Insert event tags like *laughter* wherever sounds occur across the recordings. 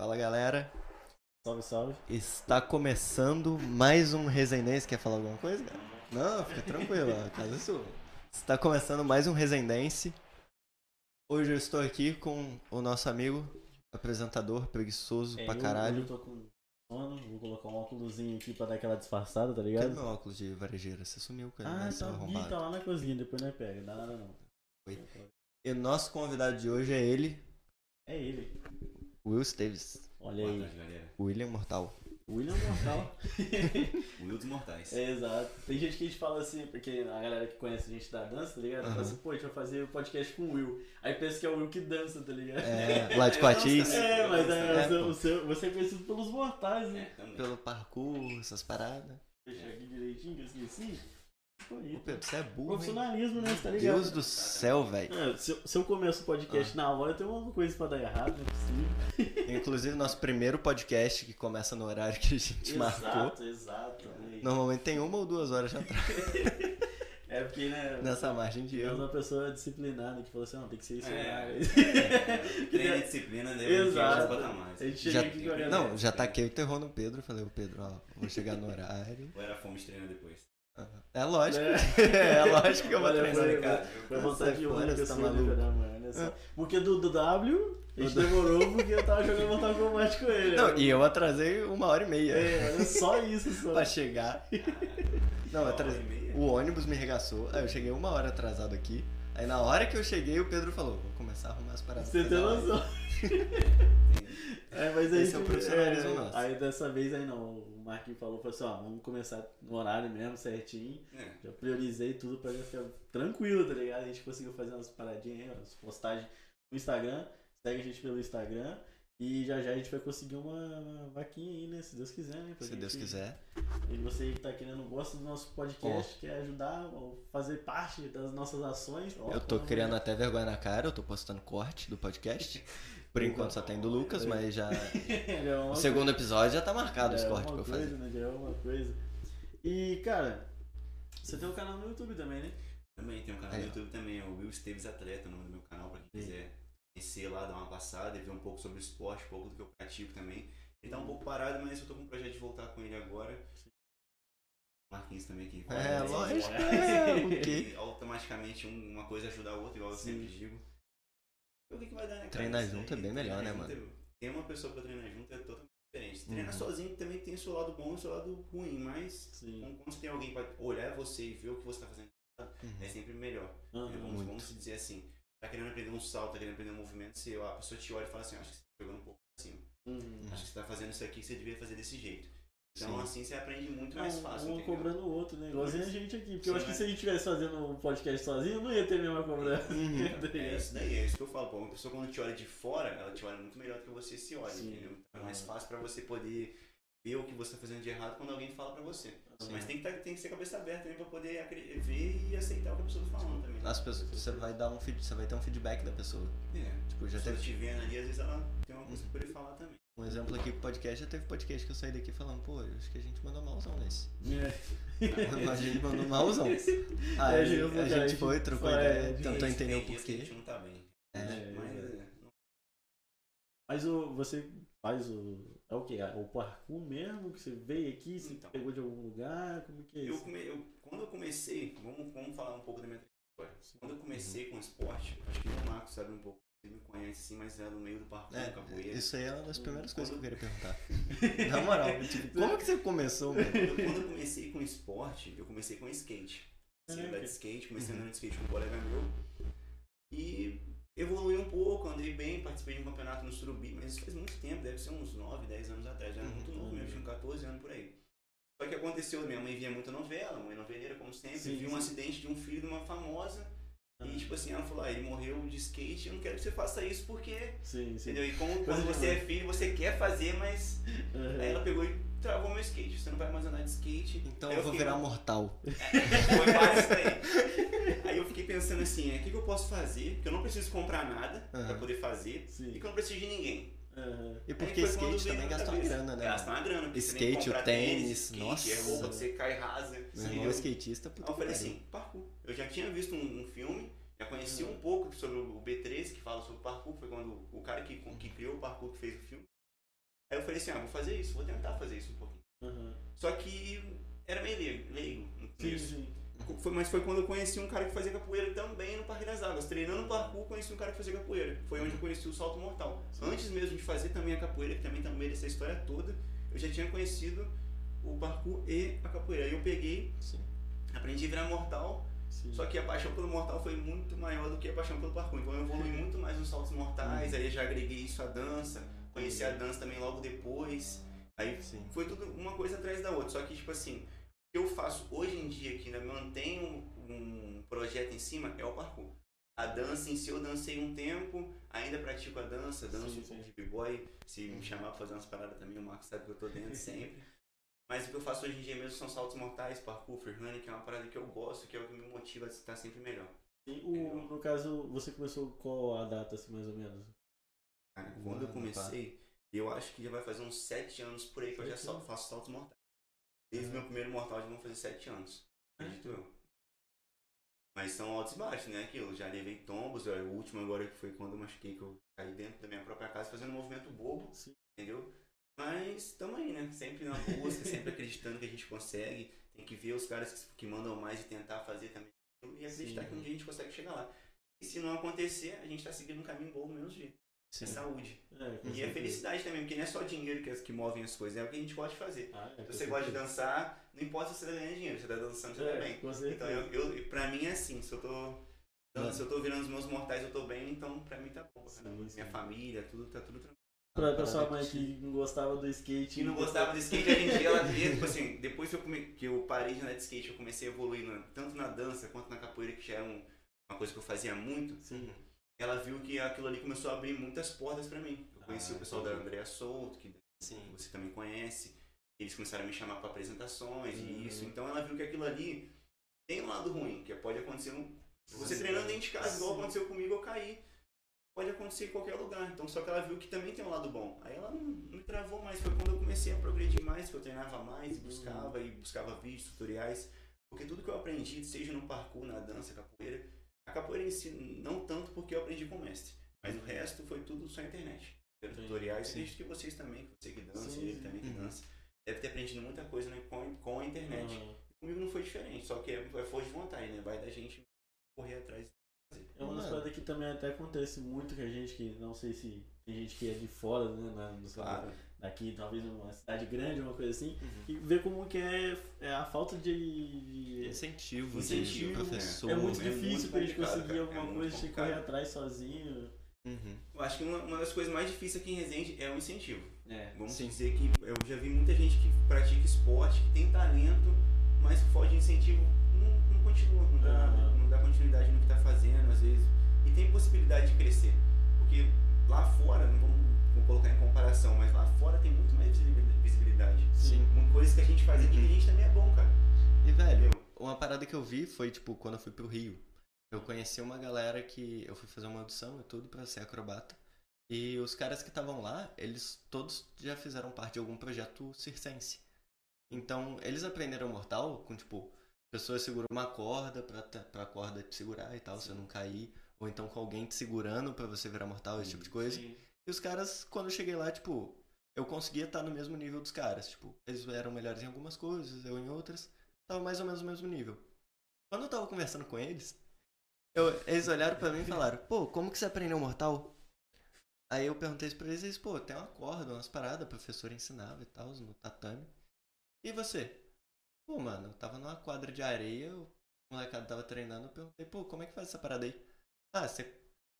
Fala galera, Salve, salve. está começando mais um Resendense. Quer falar alguma coisa, cara? Não, fica tranquilo, a casa é sua. Está começando mais um Resendense. Hoje eu estou aqui com o nosso amigo, apresentador preguiçoso É, pra eu- caralho. Eu tô com sono, vou colocar um óculosinho aqui pra dar aquela disfarçada, tá Cadê ligado? meu óculos de varejeira? Você sumiu ele, Ah, né, seu tá, tá lá na cozinha, depois não é pega, dá nada não. Oi. E o nosso convidado de hoje é ele, É ele. Will Esteves. Olha Boa aí. tarde, galera. William Mortal. William Mortal. *laughs* Will dos Mortais. é, exato. Tem gente que a gente fala assim, porque a galera que conhece a gente da dança, tá ligado? Fala Aham. assim, pô, a gente vai fazer o podcast com o Will. Aí pensa que é o Will que dança, tá ligado? É, *laughs* lá de Coatis, gosto É, mas é, É, o seu- pô. o seu- você é conhecido pelos mortais, É, né? também. pelo parkour, essas paradas. Fechar aqui direitinho, que eu esqueci. Ô Pedro, você é burro? Profissionalismo, né? Você tá ligado? Deus do céu, velho. É, se, eu, se eu começo o podcast na hora, eu tenho alguma coisa pra dar errado, não é possível. *laughs* Inclusive, nosso primeiro podcast que começa no horário que a gente marcou. Exato, exato. né? Normalmente tem uma ou duas horas já atrás, *laughs* É porque, né? nessa margem de Eu erro. uma pessoa disciplinada que falou assim, não, tem que ser isso. É, horário. é, *laughs* treino disciplina deve Exato. mais. A gente chega Já, aqui não, já taquei o terror no Pedro. Falei, ô Pedro, ó, vou chegar no horário. Ou era fome treino depois? É lógico. É. *laughs* É, lógico que eu vou Olha, treinar. foi- Cara, Foi vontade única você tá maluco. né, mano? Olha só. Porque do, do W, a gente *laughs* demorou porque eu tava jogando Mortal Kombat com ele. Não, né? e eu atrasei uma hora e meia É, só isso, *laughs* só. pra chegar. Não, eu atrasei. e? O ônibus me regaçou. Aí eu cheguei uma hora atrasado aqui. Aí na hora que eu cheguei, o Pedro falou: vou começar a arrumar as paradas. Você tem fazer a live." noção. É, mas aí, Esse é o profissionalismo é, nosso. Aí dessa vez aí não, o Marquinhos falou, falou assim, ó, vamos começar no horário mesmo, certinho. É. Já priorizei tudo pra já ficar tranquilo, tá ligado? A gente conseguiu fazer umas paradinhas aí, umas postagens no Instagram. Segue a gente pelo Instagram. E já já a gente vai conseguir uma, uma vaquinha aí, né? Se Deus quiser, né? Pra Se gente- Deus quiser. E você que tá querendo, gosta do nosso podcast, quer ajudar ou fazer parte das nossas ações. ó, Eu tô criando até vergonha na cara, eu tô postando corte do podcast. *laughs* Por enquanto só tem do Lucas, mas já. *laughs* É O segundo episódio já tá marcado Já os é cortes pra uma eu coisa, fazer. né? Já é uma coisa. E, cara, você tem um canal no YouTube também, né? Também tem um canal no. YouTube também, é o Will Esteves Atleta, o nome do meu canal, pra quem Sim. quiser conhecer lá, dar uma passada e ver um pouco sobre o esporte, um pouco do que eu pratico também. Ele tá um pouco parado, mas eu tô com um projeto de voltar com ele agora. Marquinhos também aqui. É, lógico. esporte. *laughs* É, o? E automaticamente um- uma coisa ajuda a outra, igual eu Sim. sempre digo. E O que, que vai dar, né? Treinar junto é bem melhor, né, é- Ter uma pessoa pra treinar junto é totalmente diferente. Treinar Uhum. sozinho também tem o seu lado bom e o seu lado ruim, mas Sim. quando quando você tem alguém pra olhar você e ver o que você tá fazendo, Uhum. é sempre melhor. Aham. Entendeu? Vamos, vamos dizer assim, tá querendo aprender um salto, tá querendo aprender um movimento, se a pessoa te olha e fala assim, acho que você tá jogando um pouco assim, Uhum. acho que você tá fazendo isso aqui, você devia fazer desse jeito. Então Sim. assim você aprende muito É, mais um- fácil, um entendeu? cobrando o outro, né? Igualzinho a gente aqui. Porque eu Sim, acho que né? se a gente estivesse fazendo um podcast sozinho, não ia ter a mesma cobrança. Uhum. *laughs* É ligado? isso daí, é isso que eu falo. Pô, uma pessoa quando te olha de fora, ela te olha muito melhor do que você se olha, Sim. entendeu? Então é mais Ah. fácil pra você poder ver o que você tá fazendo de errado quando alguém fala pra você. Sim. Mas tem que, tá, tem que ser cabeça aberta também pra poder ver e aceitar o que a pessoa tá falando também. As pessoas, você vai dar um feed, você vai ter um feedback da pessoa. É. Tipo, já Já teve te vendo ali, às vezes ela tem uma coisa pra poder falar também. Um exemplo aqui pro podcast, já teve podcast que eu saí daqui falando, pô, eu acho que a gente mandou malzão nesse. É. *laughs* a gente mandou malzão. *laughs* Aí É, a gente, gente foi, trocou foi, ideia, é, tentou entender o que A porquê. gente não tá bem. É. É. Mas é, Mas o, você faz o. É o quê? O parkour mesmo? Que você veio aqui, você Então. pegou de algum lugar? Como que é eu, isso? come- eu- quando eu comecei, vamos, vamos falar um pouco da minha trajetória. Quando eu comecei com esporte, acho que o Marcos sabe um pouco, ele me conhece sim, mas era no meio do parkour, É, capoeira. isso aí é uma das primeiras coisas que eu queria perguntar. *laughs* Na moral, tipo, como que você começou, mano? Eu- quando eu comecei com esporte, eu comecei com skate. Assim, andar de skate, comecei Uhum. andando de skate com um colega meu. E evolui um pouco, andei bem, participei de um campeonato no Surubi, mas isso faz muito tempo, deve ser uns 9, 10 anos atrás, já era muito Uhum. novo mesmo, tinha uns 14 anos por aí. Só que aconteceu, minha mãe via muita novela, mãe noveleira como sempre, Sim, viu um acidente de um filho de uma famosa. E tipo assim, ela falou, ah, ele morreu de skate, eu não quero que você faça isso porque, Sim, sim. entendeu? E como quando você é filho, você quer fazer, mas Aham. Aí ela pegou e travou meu skate. Você não vai mais andar de skate. Então Aí eu vou fiquei- virar mortal. Foi quase isso aí. Aí eu fiquei pensando assim, o que, que eu posso fazer? Que eu não preciso comprar nada pra Aham. poder fazer. Sim. E que eu não preciso de ninguém. Aham. E porque skate também gasta uma grana, né? Gasta uma grana. Skate, o comprar tênis, skate, nossa. É roupa que você cai rasa. Meu irmão é skatista, puta eu falei assim, parkour. Eu já tinha visto um, um filme, já conheci Uhum. um pouco sobre o B13, que fala sobre parkour. Foi quando o cara que, que criou o parkour que fez o filme. Aí eu falei assim, ah, vou fazer isso, vou tentar fazer isso um pouquinho. Aham. Só que era meio leigo, Sim, começo. sim. Foi, mas foi quando eu conheci um cara que fazia capoeira também no Parque das Águas. Treinando parkour, conheci um cara que fazia capoeira. Foi onde eu conheci o salto mortal. Sim. Antes mesmo de fazer também a capoeira, que também tá no meio dessa história toda, eu já tinha conhecido o parkour e a capoeira. Aí eu peguei, Sim. aprendi a virar mortal, sim. só que a paixão pelo mortal foi muito maior do que a paixão pelo parkour. Então eu evolui *laughs* muito mais nos saltos mortais, aí eu já agreguei isso à dança, conheci a dança também logo depois. Aí Sim. foi tudo uma coisa atrás da outra. Só que, tipo assim, que eu faço hoje em dia, que ainda mantenho um projeto em cima, é o parkour. A dança em si, eu dancei um tempo, ainda pratico a dança, danço Sim, um pouco sim. de b-boy. Se me chamar pra fazer umas paradas também, o Marcos sabe que eu tô dentro *laughs* sempre. Mas o que eu faço hoje em dia mesmo são saltos mortais, parkour, freerunning, que é uma parada que eu gosto, que é o que me motiva a estar sempre melhor. E o, no caso, você começou qual a data, assim, mais ou menos? Cara, quando eu ano, comecei, eu acho que já vai fazer uns 7 anos por aí que eu já Sete sal- faço saltos mortais. Desde o meu primeiro mortal já vão fazer 7 anos, acredito eu. Mas são altos e baixos, né? Aquilo, já levei tombos, ó, o último agora que foi quando eu machuquei, que eu caí dentro da minha própria casa fazendo um movimento bobo, Sim. entendeu? Mas tamo aí, né? Sempre na busca, sempre acreditando que a gente consegue. Tem que ver os caras que, que mandam mais e tentar fazer também. E acreditar Sim. que um dia a gente consegue chegar lá. E se não acontecer, a gente tá seguindo um caminho bom do mesmo jeito. É Sim. saúde. É, E é felicidade também, porque não é só dinheiro que, que movem as coisas, é o que a gente gosta de fazer. Ah, é, Se com você gosta de dançar, não importa se você tá ganhando dinheiro, você tá dançando, você tá É, bem. com certeza. Então, eu, eu, pra mim é assim, se eu tô. É. Se eu tô virando os meus mortais, eu tô bem, então pra mim tá bom. Sim, Minha sim. família, tudo, tá tudo tranquilo. Pra, pra sua mãe que não gostava do skate. E não gostava de skate, em dia ela vê, tipo assim, depois que eu, come, que eu parei de andar de skate, eu comecei a evoluir na- tanto na dança quanto na capoeira, que já era um- uma coisa que eu fazia muito. Sim. Ela viu que aquilo ali começou a abrir muitas portas pra mim. Eu conheci Ah, o pessoal da entendi. Andrea Souto, que Sim. você também conhece. Eles começaram a me chamar para apresentações Uhum. e isso. Então ela viu que aquilo ali tem um lado ruim, que pode acontecer um. Você Sim. treinando dentro de casa, igual Sim. aconteceu comigo, eu caí. Pode acontecer em qualquer lugar. Então só que ela viu que também tem um lado bom. Aí ela não, me travou mais. Foi quando eu comecei a progredir mais, que eu treinava mais e buscava, e buscava vídeos, tutoriais. Porque tudo que eu aprendi, seja no parkour, na dança, capoeira, a capoeira em si, não tanto porque eu aprendi com o mestre. Mas o resto foi tudo só internet. Pelos tutoriais, acredito que vocês também, que você que dança, Sim, ele também que Uhum. dança, deve ter aprendido muita coisa né, com, com a internet. Aham. Comigo não foi diferente, só que é, é força de vontade, né? Vai da gente correr atrás. É uma das coisas que também até acontece muito com a gente que não sei se tem gente que é de fora, né? Na, no Claro. Daqui, talvez uma cidade grande, uma coisa assim, Uhum. e ver como que é, é a falta de. de- Incentivo, Incentivo, de professor. é muito é difícil muito pra gente complicado, conseguir cara, é alguma muito coisa, a gente correr atrás sozinho. Uhum. Eu acho que uma, uma das coisas mais difíceis aqui em Resende é o incentivo. É. Vamos Sim. dizer que eu já vi muita gente que pratica esporte, que tem talento, mas que falta de incentivo não, não continua, não dá, Aham. não dá continuidade no que está fazendo, às vezes. E tem possibilidade de crescer. Porque lá fora, não vamos colocar em comparação, mas lá fora tem muito mais visibilidade-. Sim. Uma coisa que a gente faz aqui que a gente também é bom, cara. E, velho, Entendeu? uma parada que eu vi foi, tipo, quando eu fui pro Rio. Eu conheci uma galera que eu fui fazer uma audição e tudo pra ser acrobata. E os caras que estavam lá, eles todos já fizeram parte de algum projeto circense. Então, eles aprenderam mortal com, tipo, pessoas seguram uma corda pra, pra corda te segurar e tal, você não cair. Ou então com alguém te segurando pra você virar mortal, esse tipo de coisa. Sim. E os caras, quando eu cheguei lá, tipo, eu conseguia estar no mesmo nível dos caras. Tipo, eles eram melhores em algumas coisas, eu em outras. Tava mais ou menos no mesmo nível. Quando eu tava conversando com eles, eu- eles olharam pra mim e falaram, pô, como que você aprendeu mortal? Aí eu perguntei pra eles, eles, pô, tem uma corda, umas paradas, a professora ensinava e tal, no tatame. E você? Pô, mano, eu tava numa quadra de areia, o molecado tava treinando, eu perguntei, pô, como é que faz essa parada aí? Ah, você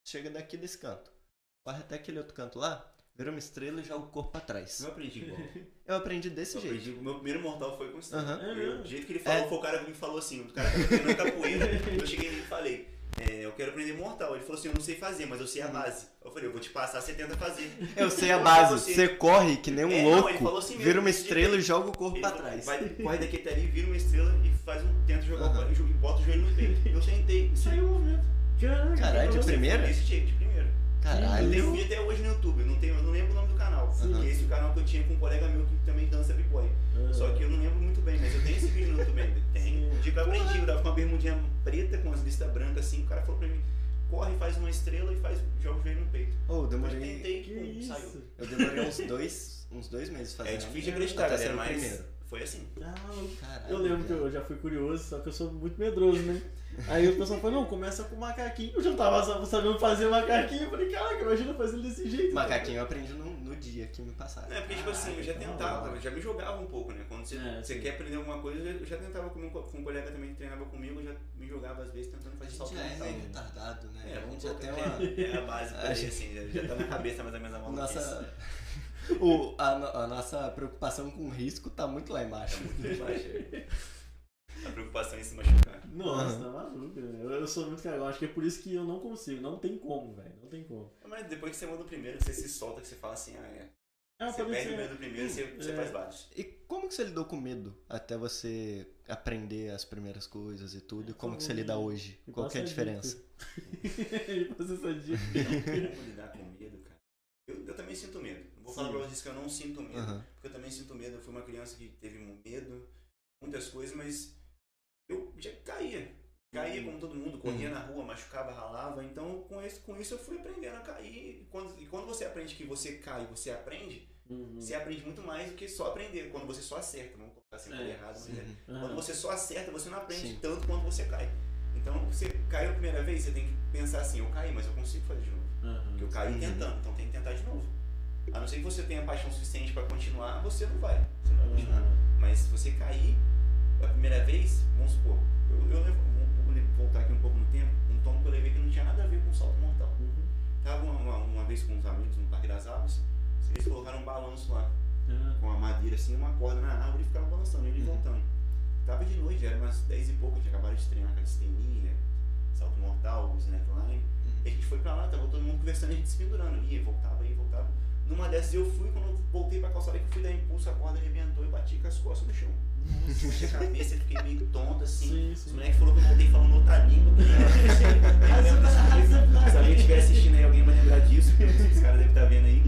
chega daqui desse canto, corre até aquele outro canto lá, vira uma estrela e joga o corpo pra trás. Eu aprendi igual. Eu aprendi desse Eu jeito. aprendi, o meu primeiro mortal foi com. Aham. É Eu-? Do jeito que ele falou, É. foi o cara que me falou assim, o cara que tava capoeira, eu cheguei e falei, é, eu quero aprender mortal. Ele falou assim, eu não sei fazer, mas eu sei a Uhum. base. Eu falei, eu vou te passar, você tenta fazer. Eu sei a base, você- você corre que nem um É, não, louco, ele falou assim mesmo, vira uma estrela e joga o corpo Ele pra trás. Vai, corre daqui até ali, vira uma estrela e faz um, tenta jogar o Aham. pé e bota o joelho no peito. Eu sentei e saiu o movimento. Caralho, de que primeira? Desse jeito, de primeira. Eu Caralho. tenho um vídeo até hoje no YouTube, eu não, tenho, eu não lembro o nome do canal. Sim. Esse é o canal que eu tinha com um colega meu que também dança b-boy. louco. Só que eu não lembro muito bem, mas eu tenho esse vídeo no YouTube ainda. Tem. Um dia que eu aprendi, eu tava com uma bermudinha preta com as listas brancas assim, o cara falou pra mim, corre, faz uma estrela e faz, joga o joelho no peito. Ô, eu Eu demorei. tentei, Que pum, saiu. Eu demorei uns dois, uns dois meses fazendo. É difícil de acreditar, galera, o mas primeiro. Foi assim. Ah, Caralho, eu lembro que cara. eu já fui curioso, só que eu sou muito medroso, né? Aí o pessoal falou, não, começa com macaquinho. Eu já tava sa- sabendo fazer macaquinho. Eu falei, caraca, imagina fazer desse jeito. Macaquinho eu aprendi no, no dia que me passaram. É porque, tipo assim, eu já tentava, eu já me jogava um pouco, né? Quando você, É, você quer aprender alguma coisa, eu já, tentava com um, co- com um colega também que treinava comigo, eu já me jogava às vezes tentando A fazer gente salto já é mental. meio retardado, né? É, a gente já tem uma. *laughs* É a base *laughs* pra A gente- assim, já, já tá na cabeça mais ou menos a maluquice. Nossa. O, a, a nossa preocupação com o risco tá muito lá embaixo. Muito baixa. A preocupação em se machucar. Nossa, Aham. tá maluco, né? Eu, eu sou muito cagão. Acho que é por isso que eu não consigo. Não tem como, velho. Não tem como. Mas depois que você manda o primeiro, você se solta, que você fala assim, ah, é. Ah, Você perde o ser. medo do primeiro, você, você É. faz vários. E como que você lidou com medo até você aprender as primeiras coisas e tudo? E como que você lida hoje? Qual que é a diferença? *laughs* Me passa essa dica. Como lidar com medo? Eu, eu também sinto medo. Não Vou falar Sim. pra vocês que eu não sinto medo. Aham. Porque eu também sinto medo. Eu fui uma criança que teve medo, muitas coisas, mas eu já caía. Caía como todo mundo, corria na rua, machucava, ralava. Então, com isso, com isso eu fui aprendendo a cair. E quando, e quando você aprende que você cai, você aprende, Uhum. você aprende muito mais do que só aprender. Quando você só acerta, vamos colocar assim, É, errado, mas é. Quando você só acerta, você não aprende Sim. tanto quanto você cai. Então, você caiu a primeira vez, você tem que pensar assim, eu caí, mas eu consigo fazer de novo. Aham. Porque eu caí Uhum. tentando, então tem que tentar de novo. A não ser que você tenha paixão suficiente pra continuar, você não vai. Você não vai continuar. Aham. Mas se você cair a primeira vez, vamos supor, eu, eu levo, vou voltar aqui um pouco no tempo, um tombo que eu levei que não tinha nada a ver com salto mortal. Uhum. Tava uma, uma, uma vez com uns amigos no Parque das Aves, eles colocaram um balanço lá, Ah, com a madeira assim, uma corda na árvore e ficavam balançando, ele Uhum. voltando. Tava de noite, já era umas 10 e pouco, tinha acabado de treinar calistenia, salto mortal, slackline. E a gente foi pra lá, tava todo mundo conversando, a gente se pendurando. Ia, voltava, ia, voltava. Numa dessas eu fui, quando eu voltei pra calçada que eu fui dar impulso, a corda arrebentou e bati com as costas no chão. Bati a cabeça, eu fiquei meio tonto assim. Sim, Os sim. moleques falaram que eu voltei falando outra língua. *laughs* Se alguém estiver assistindo aí, alguém vai lembrar disso. Os caras devem estar vendo aí.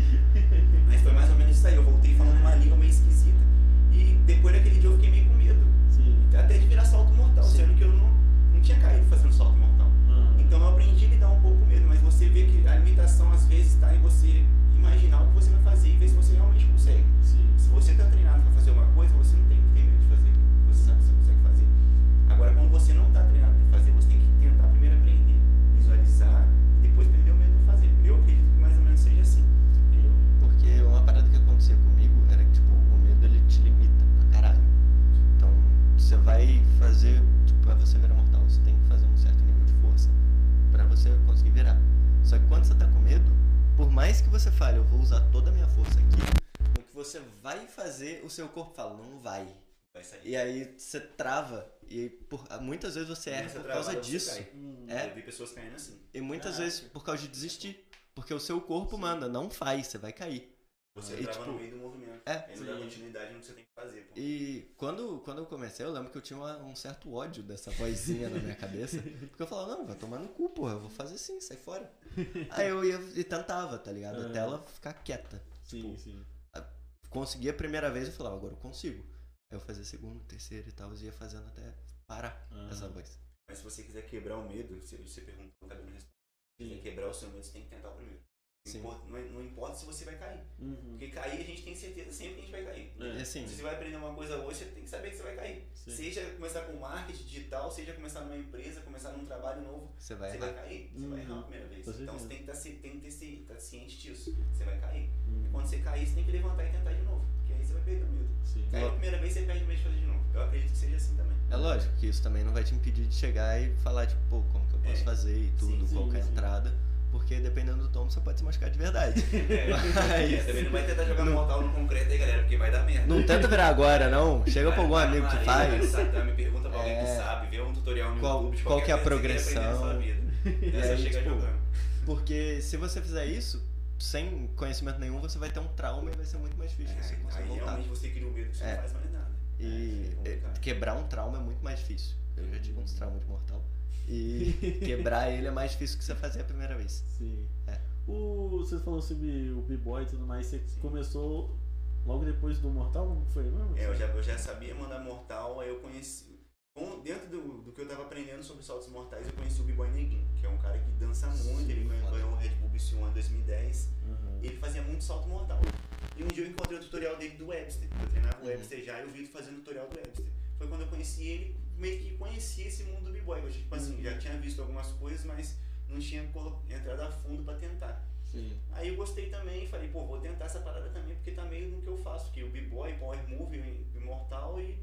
Mas foi mais ou menos isso aí. Eu voltei falando uma língua meio esquisita. E depois daquele dia eu fiquei meio com medo. Sim. Até de virar salto mortal, Sim. sendo que eu não, não tinha caído fazendo salto mortal. Aham. Então eu aprendi a lidar um pouco com medo, mas você vê que a limitação às vezes está em você imaginar o que você vai fazer e ver se você realmente consegue. Sim. Se você está treinado para fazer uma coisa, você não tem que ter medo de fazer. Você sabe que você consegue fazer. Agora, quando você não está treinado você conseguir virar. Só que quando você tá com medo, por mais que você fale, eu vou usar toda a minha força aqui, no que você vai fazer, o seu corpo fala, não vai. Vai sair. E aí você trava, e por, muitas vezes você erra por causa disso. Hum. É. Eu vi pessoas caindo assim. E muitas Caraca. vezes por causa de desistir. Porque o seu corpo manda, não faz, você vai cair. Você E, trava tipo, no meio do movimento. é. Aí não dá continuidade no que você tem que fazer. Pô. E quando, quando eu comecei, eu lembro que eu tinha uma- um certo ódio dessa vozinha na minha cabeça. *laughs* Porque eu falava, não, vai tomar no cu, porra, eu vou fazer sim, sai fora. Aí eu ia e tentava, tá ligado? Até ela ficar quieta. Sim, Tipo, sim. Consegui a primeira vez, eu falava, agora eu consigo. Aí eu fazia segundo, terceiro e tal, eu ia fazendo até parar Aham. essa voz. Mas se você quiser quebrar o medo, você, você perguntou, não acabei não respondendo. Se quiser quebrar o seu medo, você tem que tentar o primeiro. Importa, não, não importa se você vai cair. Uhum. Porque cair a gente tem certeza sempre que a gente vai cair. É. E assim, Se você vai aprender uma coisa hoje, você tem que saber que você vai cair. Sim. Seja começar com marketing digital, seja começar numa empresa, começar num trabalho novo, você vai você vai cair. Você vai errar a Uhum. primeira vez. Então você tem que, estar, ci- estar ciente disso. Você vai cair. Uhum. Quando você cair, você tem que levantar e tentar de novo. Porque aí você vai perder o medo. Sim. Caiu a primeira vez, você perde o medo de fazer de novo. Eu acredito que seja assim também. É lógico que isso também não vai te impedir de chegar e falar, tipo, pô, como que eu posso É. fazer e tudo, Sim, qual sim, que é a entrada. Porque dependendo do tom, você pode se machucar de verdade. *laughs* É, *laughs* Mas- é, também não vai tentar jogar mortal no concreto aí, galera, porque vai dar merda. Não tenta virar agora, não. Chega pra algum amigo que faz. tatame, pergunta pra alguém que É. sabe, vê um tutorial no Qual- YouTube de qual que é a que você progressão. vida. *laughs* E É só aí, chegar tipo, jogando. Porque se você fizer isso, sem conhecimento nenhum, você vai ter um trauma e vai ser muito mais difícil você É, conseguir aí voltar. realmente você cria um medo que você É. não faz mais nada. E É, é, quebrar um trauma é muito mais difícil. Eu já tive uns traumas de mortal. E *laughs* quebrar ele é mais difícil que você fazer a primeira vez. Sim. É. O, você falou sobre o B-Boy e tudo mais, você começou logo depois do Mortal? Como foi mesmo? É, eu já, eu já sabia mandar mortal, aí eu conheci. com- dentro do, do que eu tava aprendendo sobre saltos mortais, eu conheci o B-Boy Neguinho, que é um cara que dança muito, ele ganhou, foda. ganhou o Red Bull BC One em 2010. Aham. E ele fazia muito salto mortal. E um dia eu encontrei o tutorial dele do Webster. Eu treinava o Uhum. Webster já e eu vi ele fazendo o tutorial do Webster. Foi quando eu conheci ele, meio que conhecia esse mundo do b-boy. Eu, tipo assim, Uhum. já tinha visto algumas coisas, mas não tinha entrado a fundo pra tentar. Sim. Aí eu gostei também e falei, pô, vou tentar essa parada também, porque tá meio no que eu faço, que o b-boy, power move, imortal e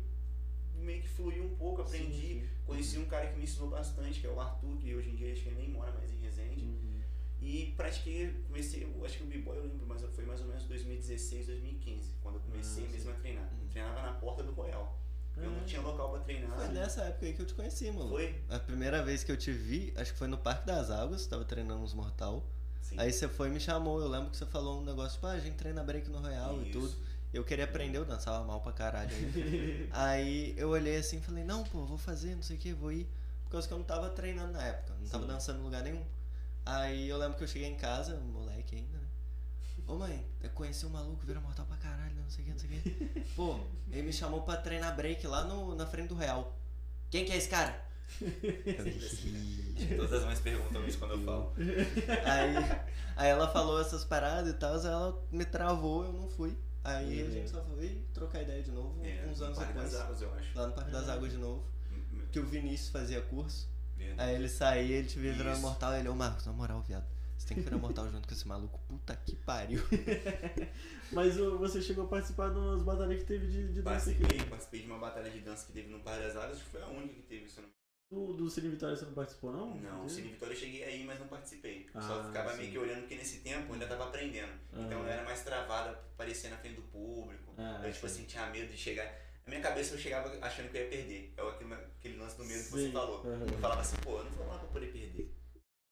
meio que fluiu um pouco, aprendi. Sim, sim. Conheci um cara que me ensinou bastante, que é o Arthur, que hoje em dia acho que ele nem mora mais em Resende. Uhum. E pratiquei, comecei, eu acho que o b-boy eu lembro, mas foi mais ou menos 2016, 2015, quando eu comecei Ah, mesmo a treinar. Eu treinava na porta do Royal. Eu não tinha local pra treinar. Foi nessa época aí que eu te conheci, mano. Foi? A primeira vez que eu te vi, acho que foi no Parque das Águas, tava treinando uns mortal. Sim. Aí você foi e me chamou, eu lembro que você falou um negócio, tipo, ah, a gente treina break no Royal e Isso. tudo. Eu queria aprender, eu dançava mal pra caralho aí. *laughs* Aí eu olhei assim e falei, não, pô, vou fazer, não sei o que, vou ir. Por causa que eu não tava treinando na época, não tava Sim. dançando em lugar nenhum. Aí eu lembro que eu cheguei em casa, moleque ainda? Ô mãe, eu conheci um maluco, vira mortal pra caralho, não sei o que, não sei o que. Pô, ele me chamou pra treinar break lá no, na frente do Real. Quem que é esse cara? *laughs* Todas as mães perguntam isso quando eu falo. Aí, aí ela falou essas paradas e tal, aí ela me travou, eu não fui. Aí a Uhum. gente só foi trocar ideia de novo, É, uns no anos Parque depois. das Águas, eu acho. Lá no Parque das Ah. Águas de novo. Hum, Que o Vinícius fazia curso. verdade. Aí ele saía, ele te via virando mortal, ele, ô Marcos, na moral, viado. Você tem que virar mortal junto com esse maluco. Puta que pariu. *laughs* Mas você chegou a participar de umas batalhas que teve de, de dança aqui. Participei, participei de uma batalha de dança que teve no Parque das Águas, acho que foi a única que teve, não Do, do Cine Vitória você não participou, não? Não, o? Cine Vitória eu cheguei aí, mas não participei. Ah, Só ficava sim. meio que olhando, porque nesse tempo eu ainda tava aprendendo. Então Ah. eu era mais travada, parecia na frente do público. Ah, eu, tipo sim. assim, tinha medo de chegar. Na minha cabeça eu chegava achando que eu ia perder. É aquele, aquele lance do medo que você Sim, falou. aham. Eu falava assim, pô, eu não vou lá pra poder perder.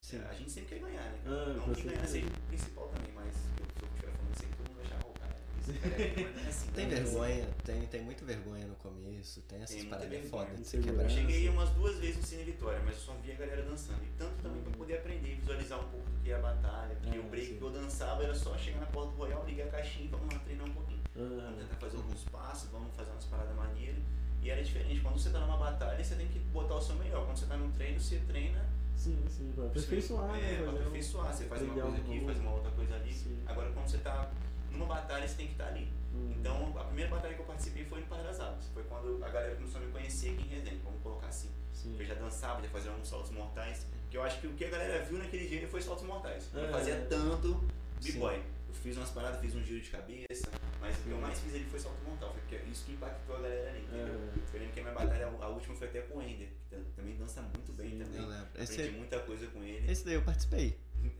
Sim. A gente sempre quer ganhar, né? Ah, não que ganhar seja o principal também, mas eu, se eu estiver falando aí, todo mundo vai cara, esse cara é, não é assim. Tem não é assim. vergonha, tem, tem muita vergonha no começo, tem essas Tem paradas vergonha. fodas Eu vergonha. cheguei umas duas vezes no Cine Vitória, mas eu só via a galera dançando. E tanto também pra poder aprender e visualizar um pouco do que é a batalha. Porque Ah, o break sim. que eu dançava era só chegar na porta do Royal, ligar a caixinha e vamos lá treinar um pouquinho. Vamos Ah, tentar fazer alguns passos, vamos fazer umas paradas maneiras. E era diferente. Quando você tá numa batalha, você tem que botar o seu melhor. Quando você tá num treino, você treina. Sim, sim, pra aperfeiçoar, né? É, um- aperfeiçoar. Você faz uma coisa aqui, faz uma outra coisa ali. Sim. Agora, quando você tá numa batalha, você tem que estar ali. Hum. Então, a primeira batalha que eu participei foi no Parque das Águas. Foi quando a galera começou a me conhecer aqui em Resende, vamos colocar assim. Sim. Eu já dançava, já fazia alguns saltos mortais. Que eu acho que o que a galera viu naquele dia foi saltos mortais. Eu É. não fazia tanto Sim. b-boy. Eu fiz umas paradas, fiz um giro de cabeça, mas o que eu Sim. mais fiz ali foi salto mortal. Foi que- isso que impactou a galera ali, entendeu? É. Eu lembro que a minha batalha, a última foi até com o Ender, que tam- também dança muito bem Sim, também. Eu lembro. Aprendi Esse, muita coisa com ele. esse daí eu participei.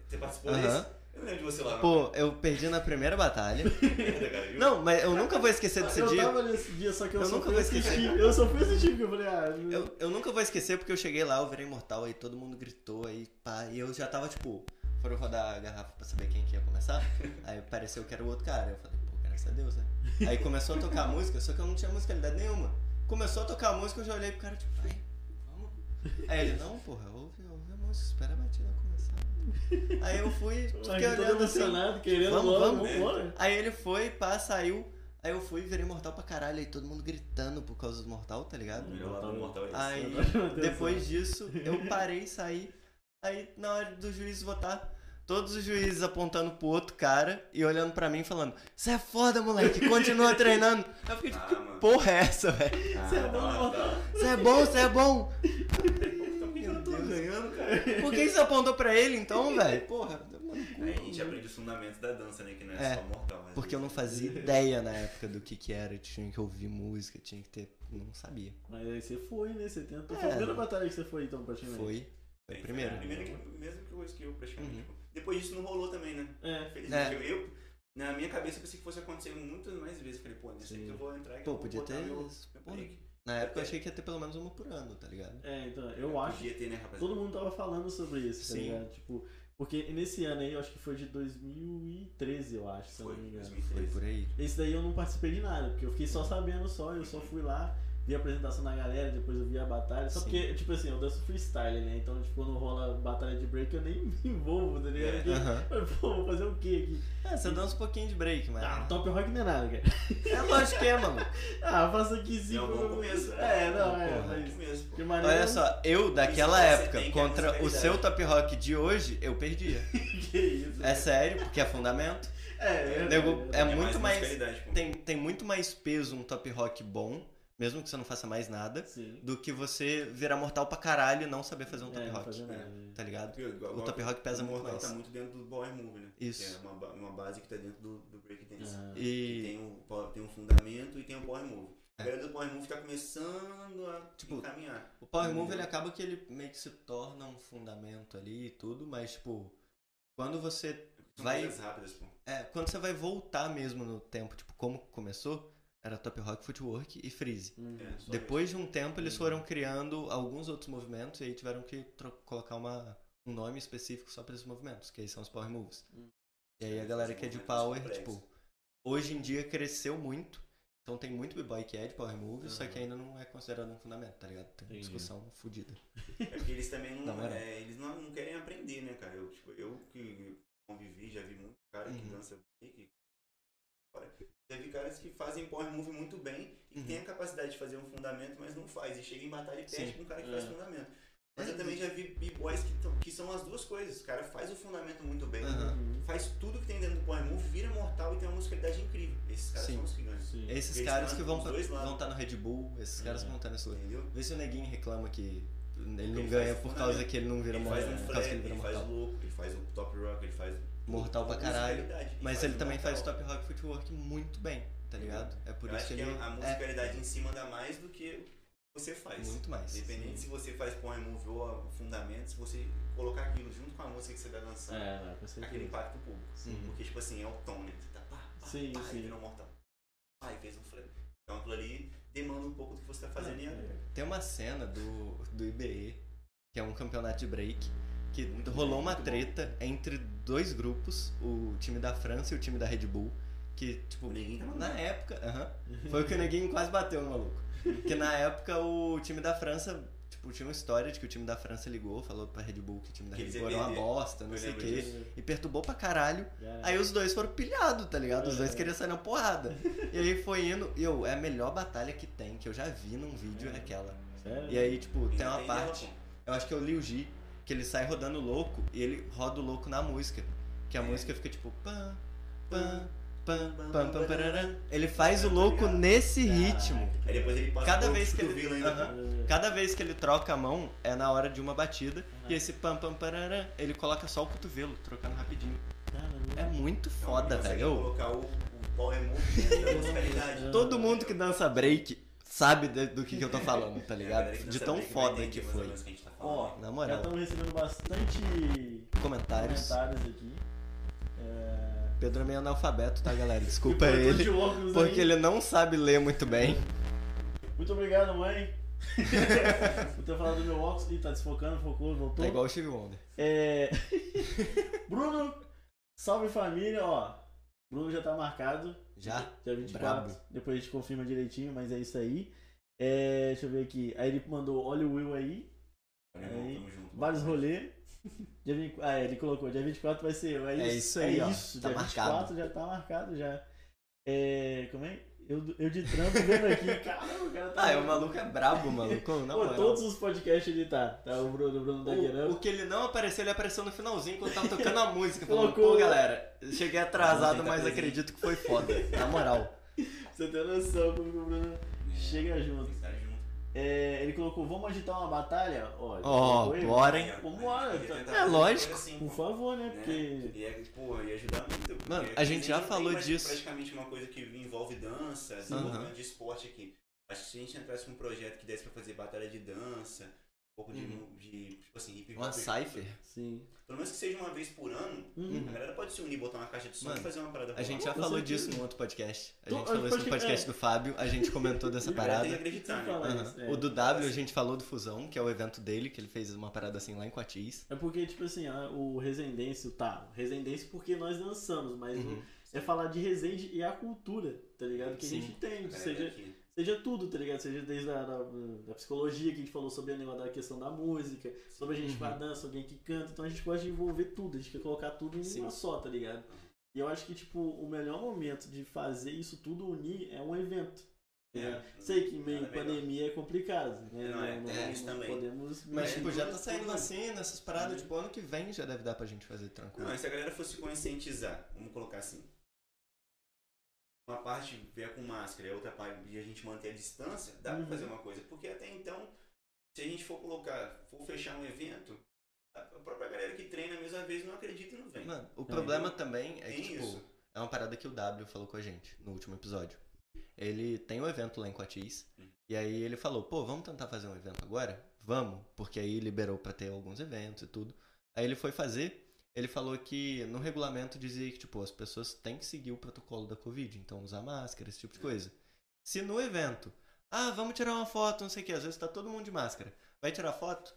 Você participou Aham. desse? Eu lembro de você lá. Pô, eu perdi na primeira batalha. *laughs* Não, mas eu nunca vou esquecer desse eu dia. tava nesse dia, só que eu, Eu só nunca fui vou esquecer. assistir. Eu só fui assistir, porque eu falei, ah. Eu, eu nunca vou esquecer porque eu cheguei lá, eu virei mortal, aí todo mundo gritou, aí pá, e eu já tava tipo, foram rodar a garrafa pra saber quem que ia começar, *laughs* aí pareceu que era o outro cara, eu falei, graças a Deus, né? Aí começou a tocar a música, só que eu não tinha musicalidade nenhuma. Começou a tocar a música, eu já olhei pro cara, tipo, vai, vamos. Aí ele, não, porra, ouve, ouve a música, espera a batida começar. Aí eu fui, fiquei olhando assim, emocionado, querendo Vamos, logo, vamos. vambora. Aí ele foi, pá, saiu. Aí eu fui, virei mortal pra caralho. Aí todo mundo gritando por causa do mortal, tá ligado? O melhor lado do mortal é esse. Aí, Deus depois disso, eu parei e saí. Aí, na hora do juiz votar, todos os juízes apontando pro outro cara e olhando pra mim falando: Você é foda, moleque, continua *laughs* treinando. Aí eu fiquei tipo: Ah, Que mano. porra é essa, velho? Você é bom Ah, no mortal. tá. Você é bom, você é bom. Por que que eu não tô Meu Deus. ganhando, cara? Por que você apontou pra ele então, velho? Porra, mano, Aí *laughs* a gente aprende os fundamentos da dança, né? Que não é, É, só mortal. Mas Porque eu não fazia *laughs* ideia na época do que que era. Tinha que ouvir música, tinha que ter. Não sabia. Mas aí você foi, né? Você tentou. É. Foi a primeira batalha que você foi, então, praticamente. Foi. Foi a primeira. A primeira que, mesmo que coisa que eu praticamente. Uhum. Depois disso não rolou também, né? É. Felizmente. É. Eu, eu, na minha cabeça, eu pensei que fosse acontecer muitas mais vezes. Falei, pô, nesse aqui eu vou entrar e Pô, eu vou podia botar ter. meu, meu. Na época eu achei que ia ter pelo menos uma por ano, tá ligado? É, então, eu acho. Podia ter, né, rapaz? Todo mundo tava falando sobre isso, tá Sim. ligado? Tipo, porque nesse ano aí, eu acho que foi de 2013, eu acho, se eu Foi, não me engano. 2013. Foi por aí. Esse daí eu não participei de nada, porque eu fiquei só sabendo só, eu só fui lá, vi a apresentação da galera, depois eu vi a batalha. Só Sim. porque, tipo assim, eu danço freestyle, né? Então, tipo, quando rola batalha de break, eu nem *laughs* me envolvo, tá ligado? É. Porque, Aham. Pô, vou fazer o quê aqui? É, você dança um pouquinho de break, mas. Ah, top rock não é nada, cara. É lógico que é, mano. *laughs* Ah, faço aqui sim. É um bom começo. É, não, é, Porra. mas. mesmo. De maneira. Olha só, eu daquela época, que é contra o seu top rock de hoje, eu perdia. *laughs* que isso. É sério, porque é fundamento. É, é, é É muito mais- pô. Tem, tem muito mais peso um top rock bom, mesmo que você não faça mais nada, Sim. do que você virar mortal pra caralho e não saber fazer um top É, rock. fazer nada. Tá ligado? Porque igual- O top rock pesa o muito Mortal mais. tá muito dentro do power move, né? Isso. Que é uma, uma base que tá dentro do, do breakdance. Ah. E. Tem um, tem um fundamento e tem um power move. É. A galera do power move tá começando a Tipo, encaminhar. O Power Move Uhum. ele acaba que ele meio que se torna um fundamento ali e tudo, mas tipo, quando você São vai. rápidas, pô. É, quando você vai voltar mesmo no tempo, tipo, como começou, era Top Rock, Footwork e Freeze. Hum. É, só Depois de um tempo eles Uhum. foram criando alguns outros movimentos e aí tiveram que colocar uma, um nome específico só para esses movimentos, que aí são os Power Moves. Hum. E aí a galera que é de Power, tipo, hoje em dia cresceu muito. Então tem muito B-Boy que é de Power Moves, só Uhum. que ainda não é considerado um fundamento, tá ligado? Tem uma discussão fodida. É porque eles também não, Não é, eles não, não querem aprender, né, cara? Eu, tipo, eu que convivi, já vi muito cara que Uhum. dança break. Vi caras que fazem power move muito bem e Uhum. tem a capacidade de fazer um fundamento, mas não faz. E chega em batalha e perde com um cara que É. faz fundamento. Mas É, eu também já vi b-boys que, que são as duas coisas. O cara faz o fundamento muito bem. Uhum. faz tudo que tem dentro do power move, vira mortal e tem uma musicalidade incrível. Esses caras Sim. são os que ganham. Sim. Esses Eles caras que vão estar no Red Bull, esses caras que É. vão estar nesse lugar. Entendeu? Vê se o neguinho reclama que ele Ele não faz ganha por causa que ele não vira Ele mortal. faz um Por causa que ele vira ele faz louco, ele faz o top rock, ele faz Mortal pra uma caralho. Mas ele também faz top rock footwork muito bem, tá ligado? É por eu isso que que ele a, a musicalidade em cima dá mais do que você é faz. muito mais. Independente se você faz power move ou fundamento, se você colocar aquilo junto com a música que você tá dançando, É, com aquele impacto público. Sim. Porque, tipo assim, é o tom, né? Você tá pá, pá, Sim, pá, sim. e virou mortal. Pá, e fez um flip. Então aquilo ali demanda um pouco do que você tá fazendo e É. Tem uma cena do, do IBE, que é um campeonato de break, que rolou uma treta entre dois grupos, o time da França e o time da Red Bull, que, tipo, O tá na época, aham, foi o que o neguinho quase bateu no maluco. Que na época o time da França, tipo, tinha uma história de que o time da França ligou, falou pra Red Bull que o time da Que Red Bull era uma bosta, não Eu sei o quê. disso. E perturbou pra caralho. Aí os dois foram pilhados, tá ligado? Os dois É. queriam sair na porrada. E aí foi indo. E eu, é a melhor batalha que tem, que eu já vi num vídeo, É. é aquela. Sério? E aí, tipo, tem uma parte. Eu acho que é o Liu Ji, que ele sai rodando louco e ele roda o louco na música. Que a É. música fica tipo. Pam, pam, pam, Pam, pam, pararam. Ele faz o Tá louco nesse Caraca. ritmo. Aí depois ele passa Cada vez que ele-. Aham. É. Cada vez que ele troca a mão é na hora de uma batida. Aham. E esse pam pam pararam, ele coloca só o cotovelo, trocando rapidinho. É muito foda, velho. Ô, colocar o, o power move dentro da musicalidade. Todo mundo que dança break sabe de- do que, que eu tô falando, tá *laughs* É, ligado? De tão foda que foi. que gente tá. Ó, Na já moral, estamos recebendo bastante comentários. comentários aqui. É... Pedro é meio analfabeto, tá, galera? *laughs* Desculpa ele. Porque aí. ele não sabe ler muito bem. Muito obrigado, mãe. *laughs* Por ter falado do meu óculos. Ih, tá desfocando, focou, voltou. Tá igual o Steve Wonder. É... Bruno, salve família, ó. Bruno já tá marcado. Já? Dia 24. Brabo. Depois a gente confirma direitinho, mas é isso aí. É, deixa eu ver aqui. Aí ele mandou, olha o Will aí. Aí, tamo junto. Vários rolês. Dia 20 Ah, ele colocou, dia 24 vai ser. É isso, É isso aí, é ó. Isso, Tá dia marcado. 24 já tá marcado já. É, como é? Eu, eu de trampo vendo aqui. *laughs* Caramba, o cara tá. Ah, o maluco é brabo, maluco. *laughs* Na Pô, todos os podcasts ele tá. Tá o Bruno, o Bruno da O, Guerreiro. o que ele não apareceu, ele apareceu no finalzinho quando tava tocando a música. *laughs* Falando, pô, galera, eu cheguei atrasado, Tá mas presente. acredito que foi foda. Na moral. Você tem noção como que o Bruno chega junto. É, ele colocou, vamos agitar uma batalha? Ó, ele. bora, hein? Vambora, tá- é fazer lógico. assim, Por favor, né? né? Porque. E é, pô, ia ajudar muito. Mano, a gente já falou mais disso. praticamente uma coisa que envolve dança, desenvolvimento de esporte aqui. Acho que se a gente entrasse com um projeto que desse pra fazer batalha de dança, pouco de, Uhum. de tipo assim, hip hop. Uma cypher. Sim. Pelo menos que seja uma vez por ano, Uhum. a galera pode se unir, botar uma caixa de som Mano, e fazer uma parada A gente já Com falou certeza. disso no outro podcast. A gente falou isso no pode- podcast é. do Fábio, a gente comentou dessa A galera tem que parada. acreditar, né? isso, é. O do W a gente falou do Fusão, que é o evento dele, que ele fez uma parada assim lá em Coatis. É porque, tipo assim, o Resendêncio, tá, o Resendêncio porque nós dançamos, mas Uhum. o- é falar de Resende e a cultura, tá ligado? Que Sim. a gente tem, seja, aqui. Seja tudo, tá ligado? Seja desde a da, da psicologia que a gente falou sobre a negócio da questão da música, sobre a gente Uhum. dança, alguém que canta. Então a gente gosta de envolver tudo, a gente quer colocar tudo em Sim. uma só, tá ligado? E eu acho que, tipo, o melhor momento de fazer isso tudo unir é um evento. É, ligado? Sei que meio pandemia é complicado, né? Não, é, é, isso também. podemos. Mas, tipo, já tá saindo vacina, essas paradas, tipo, ano que vem já deve dar pra gente fazer tranquilo. Não, se a galera fosse conscientizar, vamos colocar assim. Uma parte vier com máscara e a outra parte de a gente manter a distância, dá Uhum. pra fazer uma coisa. Porque até então, se a gente for colocar, for fechar um evento, a própria galera que treina a mesma vez não acredita e não vem. Mano, o problema então, também é que, tipo, isso. é uma parada que o W falou com a gente no último episódio. Ele tem um evento lá em Coatis, Hum. e aí ele falou, pô, vamos tentar fazer um evento agora? Vamos, porque aí liberou pra ter alguns eventos e tudo. Aí ele foi fazer, ele falou que no regulamento dizia que, tipo, as pessoas têm que seguir o protocolo da Covid, então usar máscara, esse tipo de coisa. Se no evento, ah, vamos tirar uma foto, não sei o que, às vezes tá todo mundo de máscara. Vai tirar foto?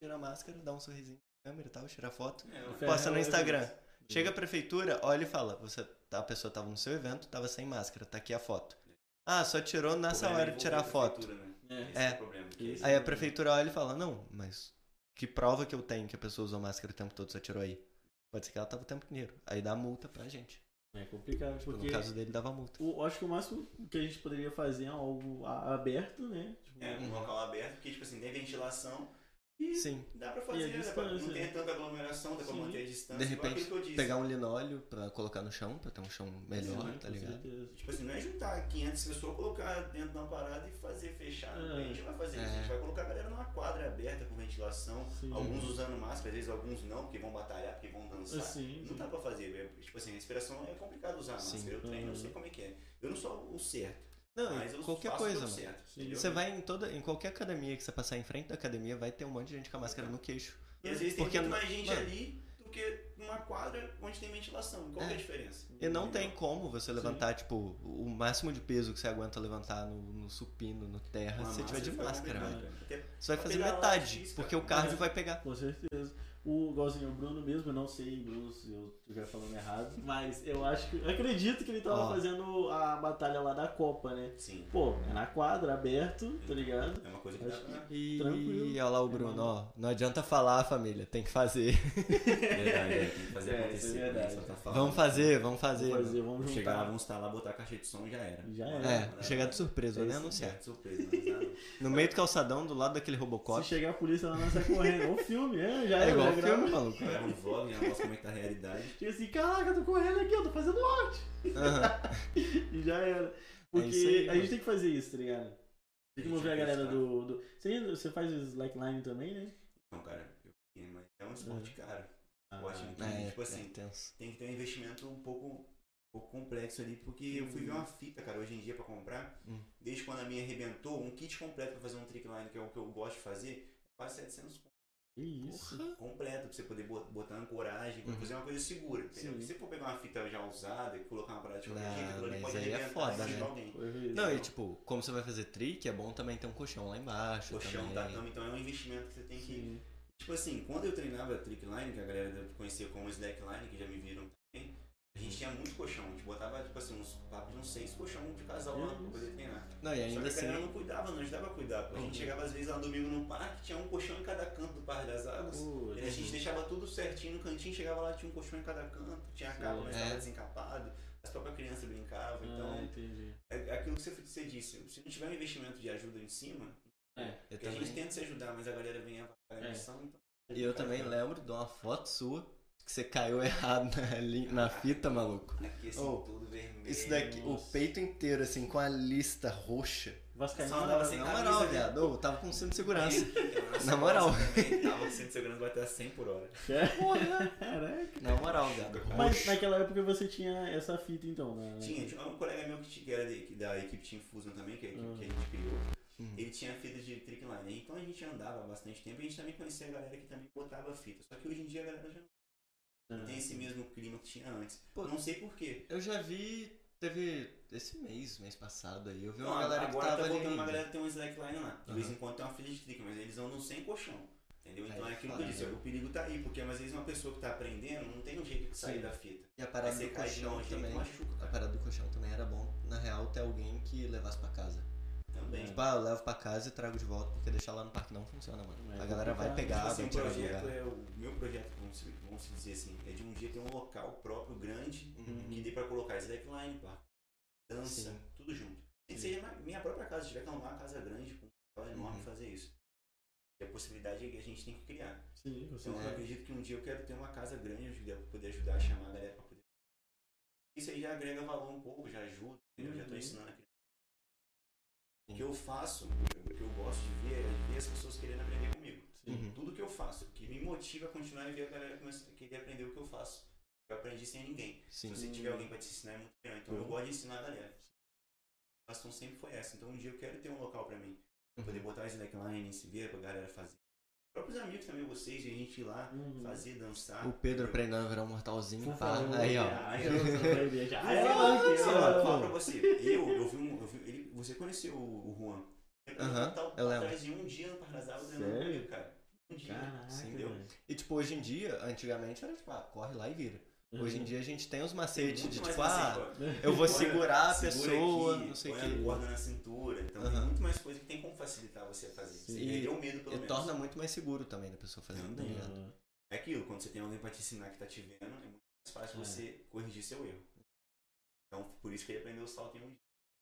Tira a máscara, dá um sorrisinho na câmera e tal, tira a foto. É, Posta no o Instagram. evento. Chega a prefeitura, olha e fala, você, a pessoa tava no seu evento, tava sem máscara, tá aqui a foto. Ah, só tirou nessa problema é hora de tirar a foto. né? É. Esse É. o problema. Aí a prefeitura olha e fala, não, mas que prova que eu tenho que a pessoa usou máscara o tempo todo, só tirou aí? Pode ser que ela tava o tempo inteiro. Aí dá multa pra gente. É complicado, Tipo, porque no caso dele dava multa. o, eu acho que o máximo que a gente poderia fazer é algo a- aberto, né? Tipo, É, um Uhum. local aberto, porque, tipo assim, tem ventilação e Sim. dá pra fazer, dá pra- não tem né? tanta aglomeração, dá pra Sim. manter a distância. De igual repente, aquilo que eu disse. pegar um linóleo pra colocar no chão, pra ter um chão melhor, Sim, tá com ligado? certeza. Tipo assim, não é juntar 500 pessoas, colocar dentro de uma parada e fazer fechado. É. A gente vai fazer É. isso. A gente vai colocar a galera numa quadra aberta com ventilação. Sim. Alguns usando máscara, às vezes alguns não, porque vão batalhar, porque vão dançar. Sim, Não sim. dá pra fazer. é, Tipo assim, a respiração é complicado usar Sim. máscara. Eu treino, eu Uhum. sei como é que é. Eu não sou o certo, Não, mas eu qualquer coisa. Sim. Você vai em toda, em qualquer academia que você passar em frente da academia, vai ter um monte de gente com a máscara no queixo. E às vezes tem Porque muito mais gente mano. ali do que numa quadra onde tem ventilação. Qual que é É. a diferença? E não Entendeu? tem como você levantar, tipo, o máximo de peso que você aguenta levantar no, no supino, no terra, Com a se você tiver de máscara, velho. Porque Você vai fazer é metade, porque o cardio É. vai pegar. Com certeza. O igualzinho, o Bruno mesmo, eu não sei, Bruno, se eu estiver falando errado, *laughs* mas eu acho que. Eu acredito que ele tava Ó. fazendo a batalha lá da Copa, né? Sim. Pô, é na quadra, aberto, tá ligado? É uma coisa que dá Acho pra. E Tranquilo. olha lá o Bruno, ó. Não adianta falar, família, tem que fazer. *laughs* Verdade, é, tem que fazer É, é acontecer. verdade. né? Só tá falando. Vamos fazer, vamos fazer. Vamos fazer, vamos Vamos juntar. chegar lá, vamos instalar, botar a caixa de som e já era. Já era. É, chegar de surpresa, É né? isso, Anunciar. É, de surpresa, mas nada. No meio do calçadão, do lado daquele Se Robocop. chegar a polícia lá, nós sai correndo. É um filme, é, já É era. igual já o filme, maluco. Era um vlog, já mostra como é que tá a realidade. Chega assim, caraca, eu tô correndo aqui, eu tô fazendo arte. Aham. *laughs* E já era. Porque É aí, a gente tem que fazer isso, tá ligado? Tem que mover a galera do. do... Você, você faz slackline também, né? Não, cara, eu, mas é um esporte caro. Eu acho que, É, tipo assim, é tenso. tem que ter um investimento um pouco, um pouco complexo ali, porque eu fui ver uma fita, cara, hoje em dia pra comprar, Hum. desde quando a minha arrebentou, um kit completo pra fazer um trick line, que é o que eu gosto de fazer, é quase 700 conto Que isso. Porra. completo, pra você poder bot- botar ancoragem, pra Uhum. fazer uma coisa segura, entendeu? Se você for pegar uma fita já usada e colocar uma parada de qualquer jeito, aquilo ali mas pode aí é foda, né? alguém. Não, e tipo, como você vai fazer trick, é bom também ter um colchão lá embaixo. Colchão, também. tatame, então é um investimento que você tem que Sim. Tipo assim, quando eu treinava trick line, que a galera deve conhecer como slackline, que já me viram também, a gente tinha muito colchão. A gente botava, tipo assim, uns papos de uns seis colchão de casal lá pra poder treinar. Não, e Só ainda que a assim. galera não cuidava, não ajudava a cuidar. pô. A gente Uhum. chegava às vezes lá no domingo no parque, tinha um colchão em cada canto do Parque das Águas. E a gente deixava tudo certinho no cantinho, chegava lá, tinha um colchão em cada canto, tinha a capa, mas É. estava desencapado, as próprias crianças brincavam. Então, Ah, entendi. é é aquilo que você, você disse, se não tiver um investimento de ajuda em cima, É. Eu porque a gente tenta se ajudar, mas a galera vem a É. missão, então. e eu também lembro de uma foto sua que você caiu *laughs* errado na, na fita, maluco. Aqui assim, Oh, tudo vermelho. Isso daqui, o Nossa. peito inteiro, assim, com a lista roxa. Vascaíno. Só andava sem Na camisa, moral, né? viado. Eu tava com cinto de segurança. *laughs* Na moral. Tava com cinto de segurança bater a 100 por hora. *laughs* Caraca. Na moral, viado. Mas naquela época você tinha essa fita então, né? Tinha, tinha um colega meu que, tinha- que era de- da equipe Team Fusion também, que é a equipe Uhum. que a gente criou. Uhum. Ele tinha fitas de trick line. Então a gente andava há bastante tempo e a gente também conhecia a galera que também botava fita. Só que hoje em dia a galera já Ah, não tem esse mesmo clima que tinha antes. Pô. não sei porquê. Eu já vi, teve esse mês, mês passado aí, eu vi Não, uma galera que tava tá ali. voltando uma ainda. galera que tem um slackline lá. De vez Aham. em quando tem uma fila de trick, mas eles andam sem colchão. Entendeu? Então Aí é aquilo que eu disse, o perigo tá aí, porque às vezes uma pessoa que tá aprendendo não tem um jeito de sair Sim. da fita. E a parada do colchão também. machuca, A parada do colchão também era bom, na real, ter alguém que levasse pra casa. Também. Tipo, ah, eu levo pra casa e trago de volta, porque deixar lá no parque não funciona, mano. É a galera vai pegar, Tipo assim, vai o tirar projeto lugar. é o meu projeto, vamos, se- vamos se dizer assim, é de um dia ter um local próprio grande Uhum. que dê pra colocar slackline, pá, dança, Sim. tudo junto. Nem que seja minha própria casa, se tiver que arrumar uma casa grande com um local enorme Uhum. fazer isso. E a possibilidade é que a gente tem que criar. Sim, Então eu É. acredito que um dia eu quero ter uma casa grande onde eu poder ajudar a chamar a galera pra poder. Isso aí já agrega valor um pouco, já ajuda, entendeu? já tô Uhum. ensinando a criança. O que eu faço, o que eu gosto de ver é ver as pessoas querendo aprender comigo. Uhum. Tudo que eu faço, o que me motiva a continuar é ver a galera começar querer aprender o que eu faço. Eu aprendi sem ninguém. Sim. Se você tiver alguém pra te ensinar, é muito melhor. Então eu Uhum. gosto de ensinar a galera. A ação sempre foi essa. Então um dia eu quero ter um local pra mim. Pra poder Uhum. botar as slacklines, ver pra galera fazer. Próprios amigos também, vocês, a gente ir lá, Uhum. fazer, dançar. O Pedro aprendendo a virar um mortalzinho, Por pá. favor, Aí, ó. eu ó, pra você. Eu, eu vi um. Eu vi, ele, você conheceu o, o Juan. Eu lembro. Atrás de um dia no Parnasal comigo, cara. Um dia. Caraca, entendeu? E tipo, hoje em dia, antigamente era tipo, ah, corre lá e vira. Hoje em Uhum. dia a gente tem os Tem macetes de tipo, ah, eu vou segurar a pessoa, aqui, não sei o a corda na cintura. Então tem Aham. muito mais coisa que tem como facilitar você a fazer. Você Sim. perdeu o medo, pelo E menos. torna muito mais seguro também da pessoa fazendo, tá Também. Uhum. É aquilo, quando você tem alguém pra te ensinar que tá te vendo, é muito mais fácil É. você corrigir seu erro. Então, por isso que ele aprendeu o salto em um dia.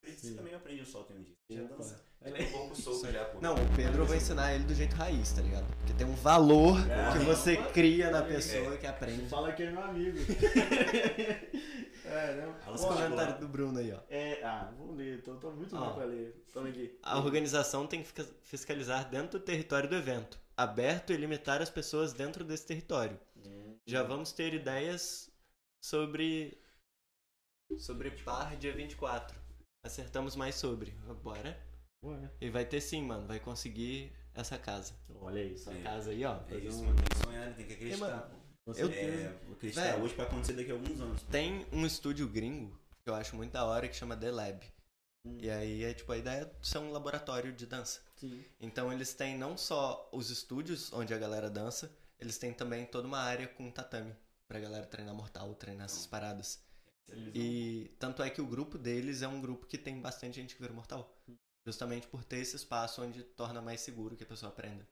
Você também aprende o salto em um dia. Já dança. Olha Já aí. um pouco aí. já, pô. Não, o Pedro eu vou ensinar ele do jeito raiz, tá ligado? Porque tem um valor É. que você cria na É. pessoa que aprende. Fala que é meu amigo. *laughs* é, não. Os comentários do Bruno aí, ó. É, ah, vou ler, tô, tô muito ruim pra ler. Toma aqui. A organização tem que fiscalizar dentro do território do evento, aberto e limitar as pessoas dentro desse território. Hum. Já vamos ter ideias sobre sobre par dia 24. Acertamos mais sobre. Bora. Ué, E vai ter sim, mano. Vai conseguir essa casa. Olha isso. Essa É. casa aí, ó. É isso, um- mano. Tem que sonhar, tem que acreditar. eu-. É, acreditar Velho. hoje pra acontecer daqui a alguns anos. Tem um estúdio gringo que eu acho muito da hora que chama The Lab. Hum. E aí é tipo a ideia de ser um laboratório de dança. Sim. Então eles têm não só os estúdios onde a galera dança, eles têm também toda uma área com tatame pra galera treinar mortal, treinar essas paradas. E tanto é que o grupo deles é um grupo que tem bastante gente que vira mortal. Justamente por ter esse espaço onde torna mais seguro que a pessoa aprenda.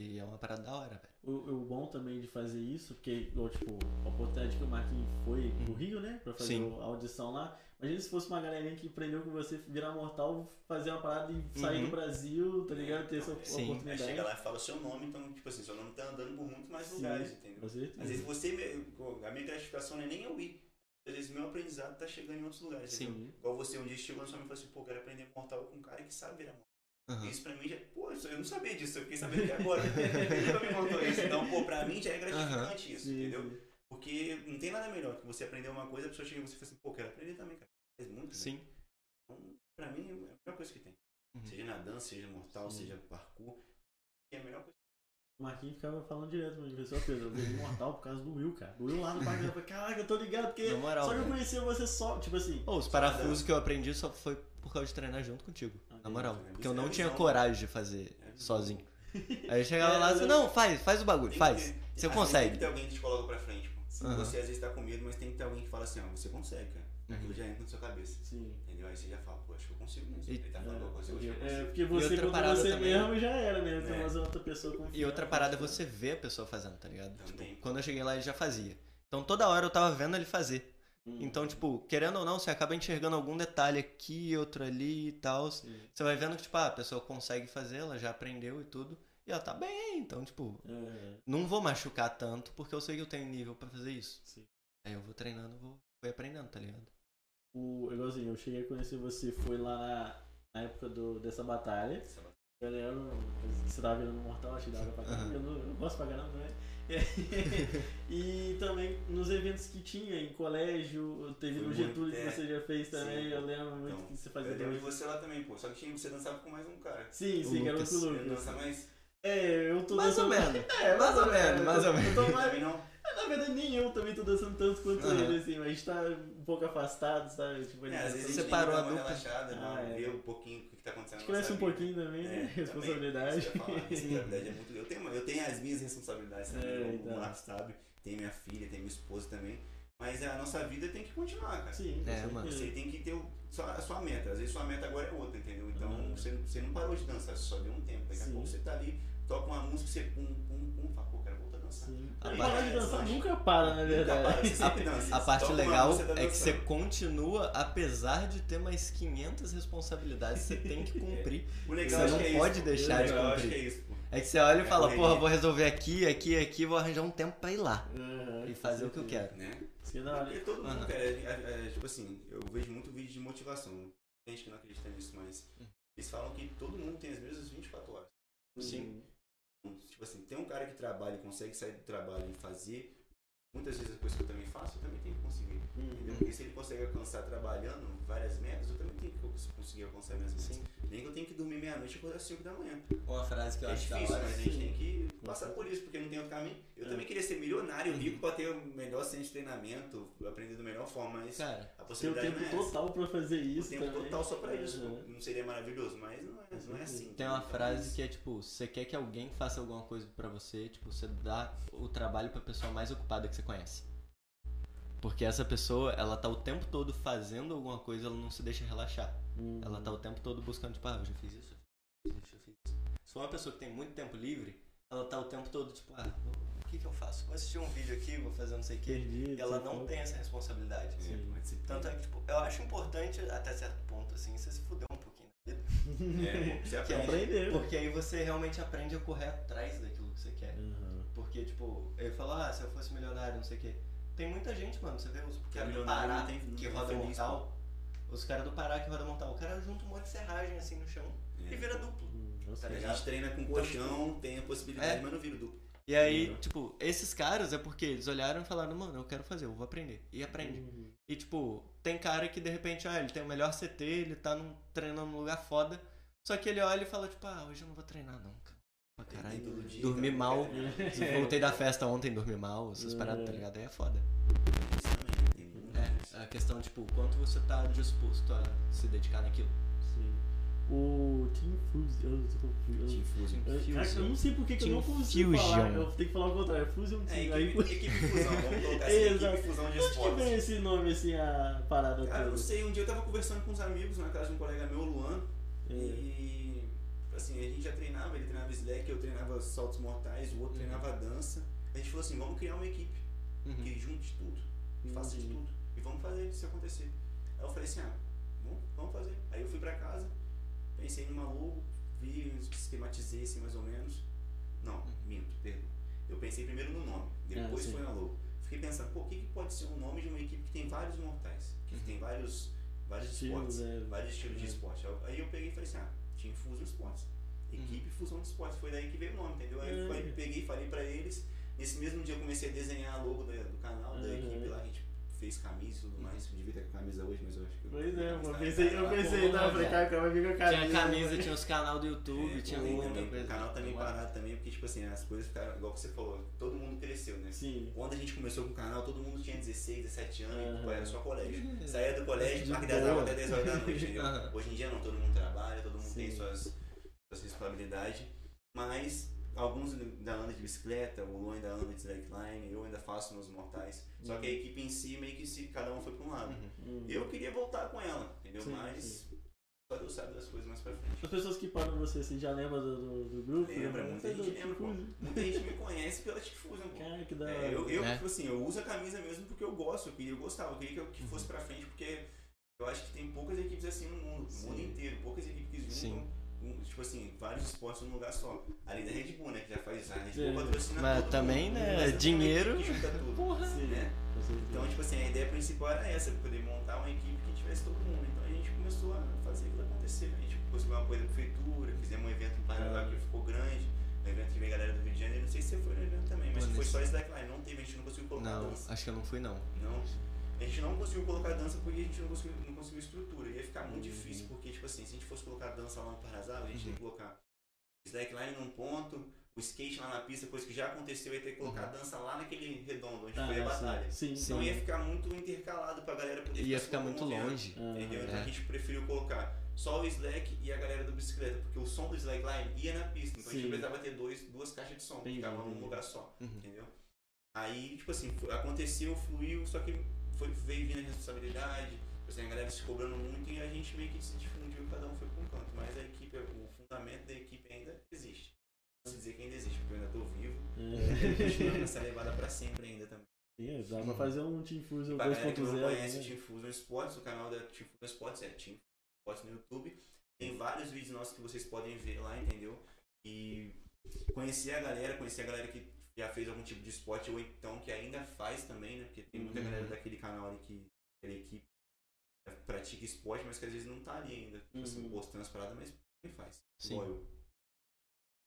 E é uma parada da hora, velho. O, o bom também de fazer isso, porque, igual, tipo, a oportunidade que o Marquinhos foi pro Rio, né? Pra fazer Sim. a audição lá. Imagina se fosse uma galerinha que aprendeu com você virar mortal, fazer uma parada e sair Uhum. do Brasil, tá ligado? Ter essa Sim. Aí oportunidade. chega lá e fala o seu nome, então, tipo assim, seu nome tá andando por muito mais Sim, lugares, entendeu? Com certeza. Às vezes você, a minha gratificação não é nem eu ir. Às vezes meu aprendizado tá chegando em outros lugares. Sim. entendeu? Igual você um dia chegou na sua mãe e falou assim, pô, quero aprender mortal com um cara que sabe virar mortal. Aham. Isso pra mim já, pô, eu não sabia disso, eu fiquei sabendo que agora. Ele me contou isso. Então, pô, pra mim já é gratificante isso, Sim, entendeu? sim. Porque não tem nada melhor que você aprender uma coisa, a pessoa chega e você fala assim, pô, quero aprender também, cara. Faz muito bem. Sim. Então, pra mim, é a melhor coisa que tem. Uhum. Seja na dança, seja mortal, Sim. seja parkour. É a melhor coisa. O Marquinhos ficava falando direto pra mim, pessoal, Pedro, eu virei mortal por causa do Will, cara. Do Will lá no parque, eu falei, caraca, eu tô ligado, porque Na moral, só que eu conhecia você só, tipo assim. Ô, os parafusos que eu aprendi só foi por causa de treinar junto contigo. Ah, Na moral. Porque eu É não tinha né? coragem de fazer É sozinho. *laughs* Aí eu chegava É, lá e mas disse, eu- não, faz, faz o bagulho, Tem faz. que Você consegue. Tem que ter alguém que te coloca pra frente, pô. Aham. Você às vezes tá com medo, mas tem que ter alguém que fala assim, ó, você consegue, cara. Aquilo já entra na sua cabeça. Sim. Entendeu? Aí você já fala, pô, acho que eu consigo mesmo. E- Ele tá falando, eu consigo, acho que eu É, consigo. porque você contra você também- mesmo já era, né? Você É. mas outra pessoa confia. E outra parada é você ver a pessoa fazendo, tá ligado? Também. Tipo, quando eu cheguei lá ele já fazia. Então toda hora eu tava vendo ele fazer. Hum. Então, tipo, querendo ou não, você acaba enxergando algum detalhe aqui, outro ali e tal. Sim. Você vai vendo que, tipo, ah, a pessoa consegue fazer, ela já aprendeu e tudo. E ela tá bem, então, tipo, É, não vou machucar tanto porque eu sei que eu tenho nível pra fazer isso. sim. Aí eu vou treinando, vou, vou aprendendo, tá ligado? O, igualzinho, eu cheguei a conhecer você, foi lá na, na época do, dessa batalha. Eu lembro, você tava virando mortal, acho que dava pra caramba. Aham. Eu, não, eu gosto pra caramba também. *laughs* e também nos eventos que tinha em colégio, teve Foi no muito, Getúlio que é. você já fez também. Sim, eu lembro muito Então, que você fazia. Eu lembro de você lá também, pô. Só que tinha, você dançava com mais um cara. Sim, O sim, que era o Lucas. outro Você dança mais? É, eu tô Mais ou dançando. menos. *laughs* É, Mais ou menos, mais ou Eu tô mais, não? Verdade, nem eu também tô dançando tanto quanto Aham. ele, assim, mas a gente tá um pouco afastado, sabe? Tipo, ele É, tá às vezes a Você gente parou tem que a dupla. relaxada, Ah, não, é. ver um pouquinho o que tá acontecendo cresce nossa um vida. pouquinho também, né? É, *laughs* também, Responsabilidade. ia falar, responsabilidade é muito. Eu tenho, eu tenho as minhas responsabilidades também, É, como então. o Marcos sabe. Tem minha filha, tem minha esposa também. Mas a nossa vida tem que continuar, cara. Sim, É, mano. Você tem que ter o- sua, a sua meta. Às vezes sua meta agora é outra, entendeu? Então Uhum. você, você não parou de dançar, você só deu um tempo. Daqui a pouco você tá ali, toca uma música, você pum, pum, pum, fala, Sim. A A parte- parar de dançar nunca para, na verdade. para, *laughs* sempre dança. A parte legal tá é que você continua, apesar de ter mais 500 responsabilidades, você tem que *laughs* cumprir. O legal Você acho não é pode isso. deixar o de cumprir. que é isso, pô. É que você olha e É fala, porra, vou resolver aqui, aqui, aqui, vou arranjar um tempo pra ir lá. Aham, E fazer o que eu quero. Né? É hora. Porque todo mundo, cara, é, é, é, tipo assim, eu vejo muito vídeo de motivação. Tem gente que não acredita nisso, mas Hum. eles falam que todo mundo tem as mesmas 24 horas. Sim. Tipo assim, tem um cara que trabalha e consegue sair do trabalho e fazer. Muitas vezes a coisa que eu também faço, eu também tenho que conseguir. Entendeu? Uhum. Porque se ele consegue alcançar trabalhando várias metas, eu também tenho que conseguir alcançar minhas metas. Sim. Nem que eu tenho que dormir meia-noite e acordar às 5 da manhã. Uma frase que eu É acho difícil, mas a gente tem que passar por isso, porque não tem outro caminho. Eu É. também queria ser milionário, rico, pra ter o melhor centro de treinamento, aprender da melhor forma, mas Cara, a Tem o possibilidade tempo não é total pra fazer O isso tempo também. total só pra isso. Aham. Não seria maravilhoso, mas não é, não é assim. tem uma frase que é tipo, você quer que alguém faça alguma coisa pra você, tipo, você dá o trabalho pra pessoa mais ocupada que você conhece. Porque essa pessoa, ela tá o tempo todo fazendo alguma coisa, ela não se deixa relaxar. Uhum. Ela tá o tempo todo buscando, tipo, ah, eu já fiz isso, eu fiz isso, eu fiz isso. Se for uma pessoa que tem muito tempo livre, ela tá o tempo todo, tipo, ah, o que que eu faço? Vou assistir um vídeo aqui, vou fazer não sei o quê. Perdido, E ela não tem essa responsabilidade. É, Sim. pode ser. Tanto é que, tipo, eu acho importante, até certo ponto, assim, você se fuder um pouquinho na vida. *laughs* É, você *laughs* aprende. Aprender. Porque aí você realmente aprende a correr atrás daquilo que você quer. Uhum. Porque, tipo, ele falou, ah, se eu fosse milionário, não sei o quê. Tem muita gente, mano, você vê os caras do Pará tem- que roda feliz, mortal. Os caras do Pará que roda mortal. O cara junta um monte de serragem assim no chão É. e vira duplo. Hum, nossa, Tá A gente treina com colchão, tem a possibilidade, É. mas não vira duplo. E aí, tipo, esses caras é porque eles olharam e falaram, mano, eu quero fazer, eu vou aprender. E aprende. Uhum. E tipo, tem cara que de repente, ah, ele tem o melhor CT, ele tá num, treinando num lugar foda. Só que ele olha e fala, tipo, ah, hoje eu não vou treinar não, caralho. todo dia, dormi então, mal. *laughs* é, Voltei da festa ontem, dormi mal, essas paradas, tá ligado? Aí é foda. É, a questão, tipo, quanto você tá disposto a se dedicar naquilo. Sim. O Team Fuse. Eu, eu, eu, Team Fusion. eu, cara, eu não sei por que eu não consigo Fusion. falar. Eu tenho que falar o contrário. Fusion É, Team. Aí, equipe, equipe fusão, vamos colocar assim, Exato. equipe fusão de onde que vem esportes. esse nome, assim, a parada Cara, eu não toda? sei, um dia eu tava conversando com uns amigos na casa de um colega meu, o Luan, É. e assim, a gente já treinava, ele treinava slack, eu treinava saltos mortais, o outro Uhum. treinava dança. A gente falou assim, vamos criar uma equipe Uhum. que junte tudo, que faça de Uhum. tudo, e vamos fazer isso acontecer. Aí eu falei assim, ah, vamos, vamos fazer. Aí eu fui pra casa, pensei numa logo, vi, esquematizei assim mais ou menos. Não, minto, perdão. Eu pensei primeiro no nome, depois Ah, foi na logo. Fiquei pensando, pô, o que, que pode ser um nome de uma equipe que tem vários mortais, que Uhum. tem vários, vários esportes, é. vários estilos de É. esporte. Aí eu peguei e falei assim, ah, Team Fusion Esportes. Uhum. Equipe Fusão de Esportes. Foi daí que veio o nome, entendeu? Aí eu É. falei- peguei e falei pra eles. Nesse mesmo dia eu comecei a desenhar a logo da- do canal, da Uhum. equipe lá, a gente fez camisa e tudo mais. Eu devia ter camisa hoje, mas eu acho que eu. Pois é, eu tá pensei, eu lá. pensei, não, eu falei, cara, vai vir com a camisa. Tinha camisa, tinha os canal do YouTube, É, tinha tem muita também, coisa. O canal também parado também, porque tipo assim, as coisas ficaram, igual você falou, todo mundo cresceu, né? Sim. Quando a gente começou com o canal, todo mundo tinha 16, 17 anos, e, Aham. era só colégio. Saía do colégio, De parque das aulas até 10 horas da noite, entendeu? Hoje em dia não, todo mundo trabalha, todo mundo tem Sim. suas, suas responsabilidades, mas alguns ainda andam de bicicleta, o Luan ainda anda de slackline, eu ainda faço nos mortais. Só que a equipe em si, meio que se, cada um foi pra um lado. Uhum. Hum. Eu queria voltar com ela, entendeu? Sim, mas sim. só Deus sabe das coisas mais pra frente. As pessoas que param você, assim, já lembram do, do, do grupo? Lembra, Né? muita Você é do gente lembra, pô. Muita gente me conhece pela Tifusion, pô. Cara, que da hora. É, eu, eu É. tipo assim, eu uso a camisa mesmo porque eu gosto, eu, queria, eu gostava, eu queria que, eu- que fosse pra frente, porque eu acho que tem poucas equipes assim no mundo, no mundo inteiro, poucas equipes que Sim. Um, tipo assim, vários esportes num lugar só. Além da Red Bull, né, que já faz isso, a Red. Bull patrocina Mas todo também, mundo, né, tem dinheiro- uma tudo, Porra. Sim, né? Então, tipo assim, a ideia principal era essa, poder montar uma equipe que tivesse todo mundo. Então a gente começou a fazer aquilo acontecer. A gente conseguiu um apoio da prefeitura, fizemos um evento em Paraná que ficou grande, um evento que veio a galera do Rio de Janeiro. Não sei se você foi no evento também, mas Mano, foi esse- só slackline, não teve, a gente não conseguiu colocar Não, dança. acho que eu não fui não. Não. A gente não conseguiu colocar dança porque a gente não conseguiu, não conseguiu estrutura. Ia ficar muito Uhum. difícil, porque, tipo assim, se a gente fosse colocar dança lá no Parasal, a gente Uhum. tem que colocar slackline num ponto, o skate lá na pista, coisa que já aconteceu, ia ter que colocar a dança lá naquele redondo, onde Ah, foi a sim. batalha. Sim, sim. Então ia ficar muito intercalado pra galera poder Ia ficar muito longe. Ah, Entendeu? Então É. a gente preferiu colocar só o slack e a galera do bicicleta, porque o som do slackline ia na pista. Então a Sim. gente precisava ter dois, duas caixas de som, que Entendi, ficavam num lugar só. Uhum. Entendeu? Aí, tipo assim, aconteceu, fluiu, só que foi, veio vindo a responsabilidade, tipo assim, a galera se cobrando muito e a gente meio que se difundiu, cada um foi pra um canto. Mas a equipe, o fundamento da equipe ainda existe. Posso dizer que ainda existe, porque eu ainda tô vivo. É. Continuando nessa levada pra sempre ainda também. Sim, dá pra fazer um Team Fusion Pra galera que não 2.0. conhece o né? Team Fusion Sports, o canal da Team Fusion Sports é Team Sports no YouTube. Tem vários vídeos nossos que vocês podem ver lá, entendeu? E conhecer a galera, conhecer a galera que já fez algum tipo de esporte ou então que ainda faz também, né? Porque tem muita Uhum. galera daquele canal ali que aquela equipe pratica esporte, mas que às vezes não tá ali ainda, tipo assim, Uhum. postando as paradas, mas quem faz? Sim.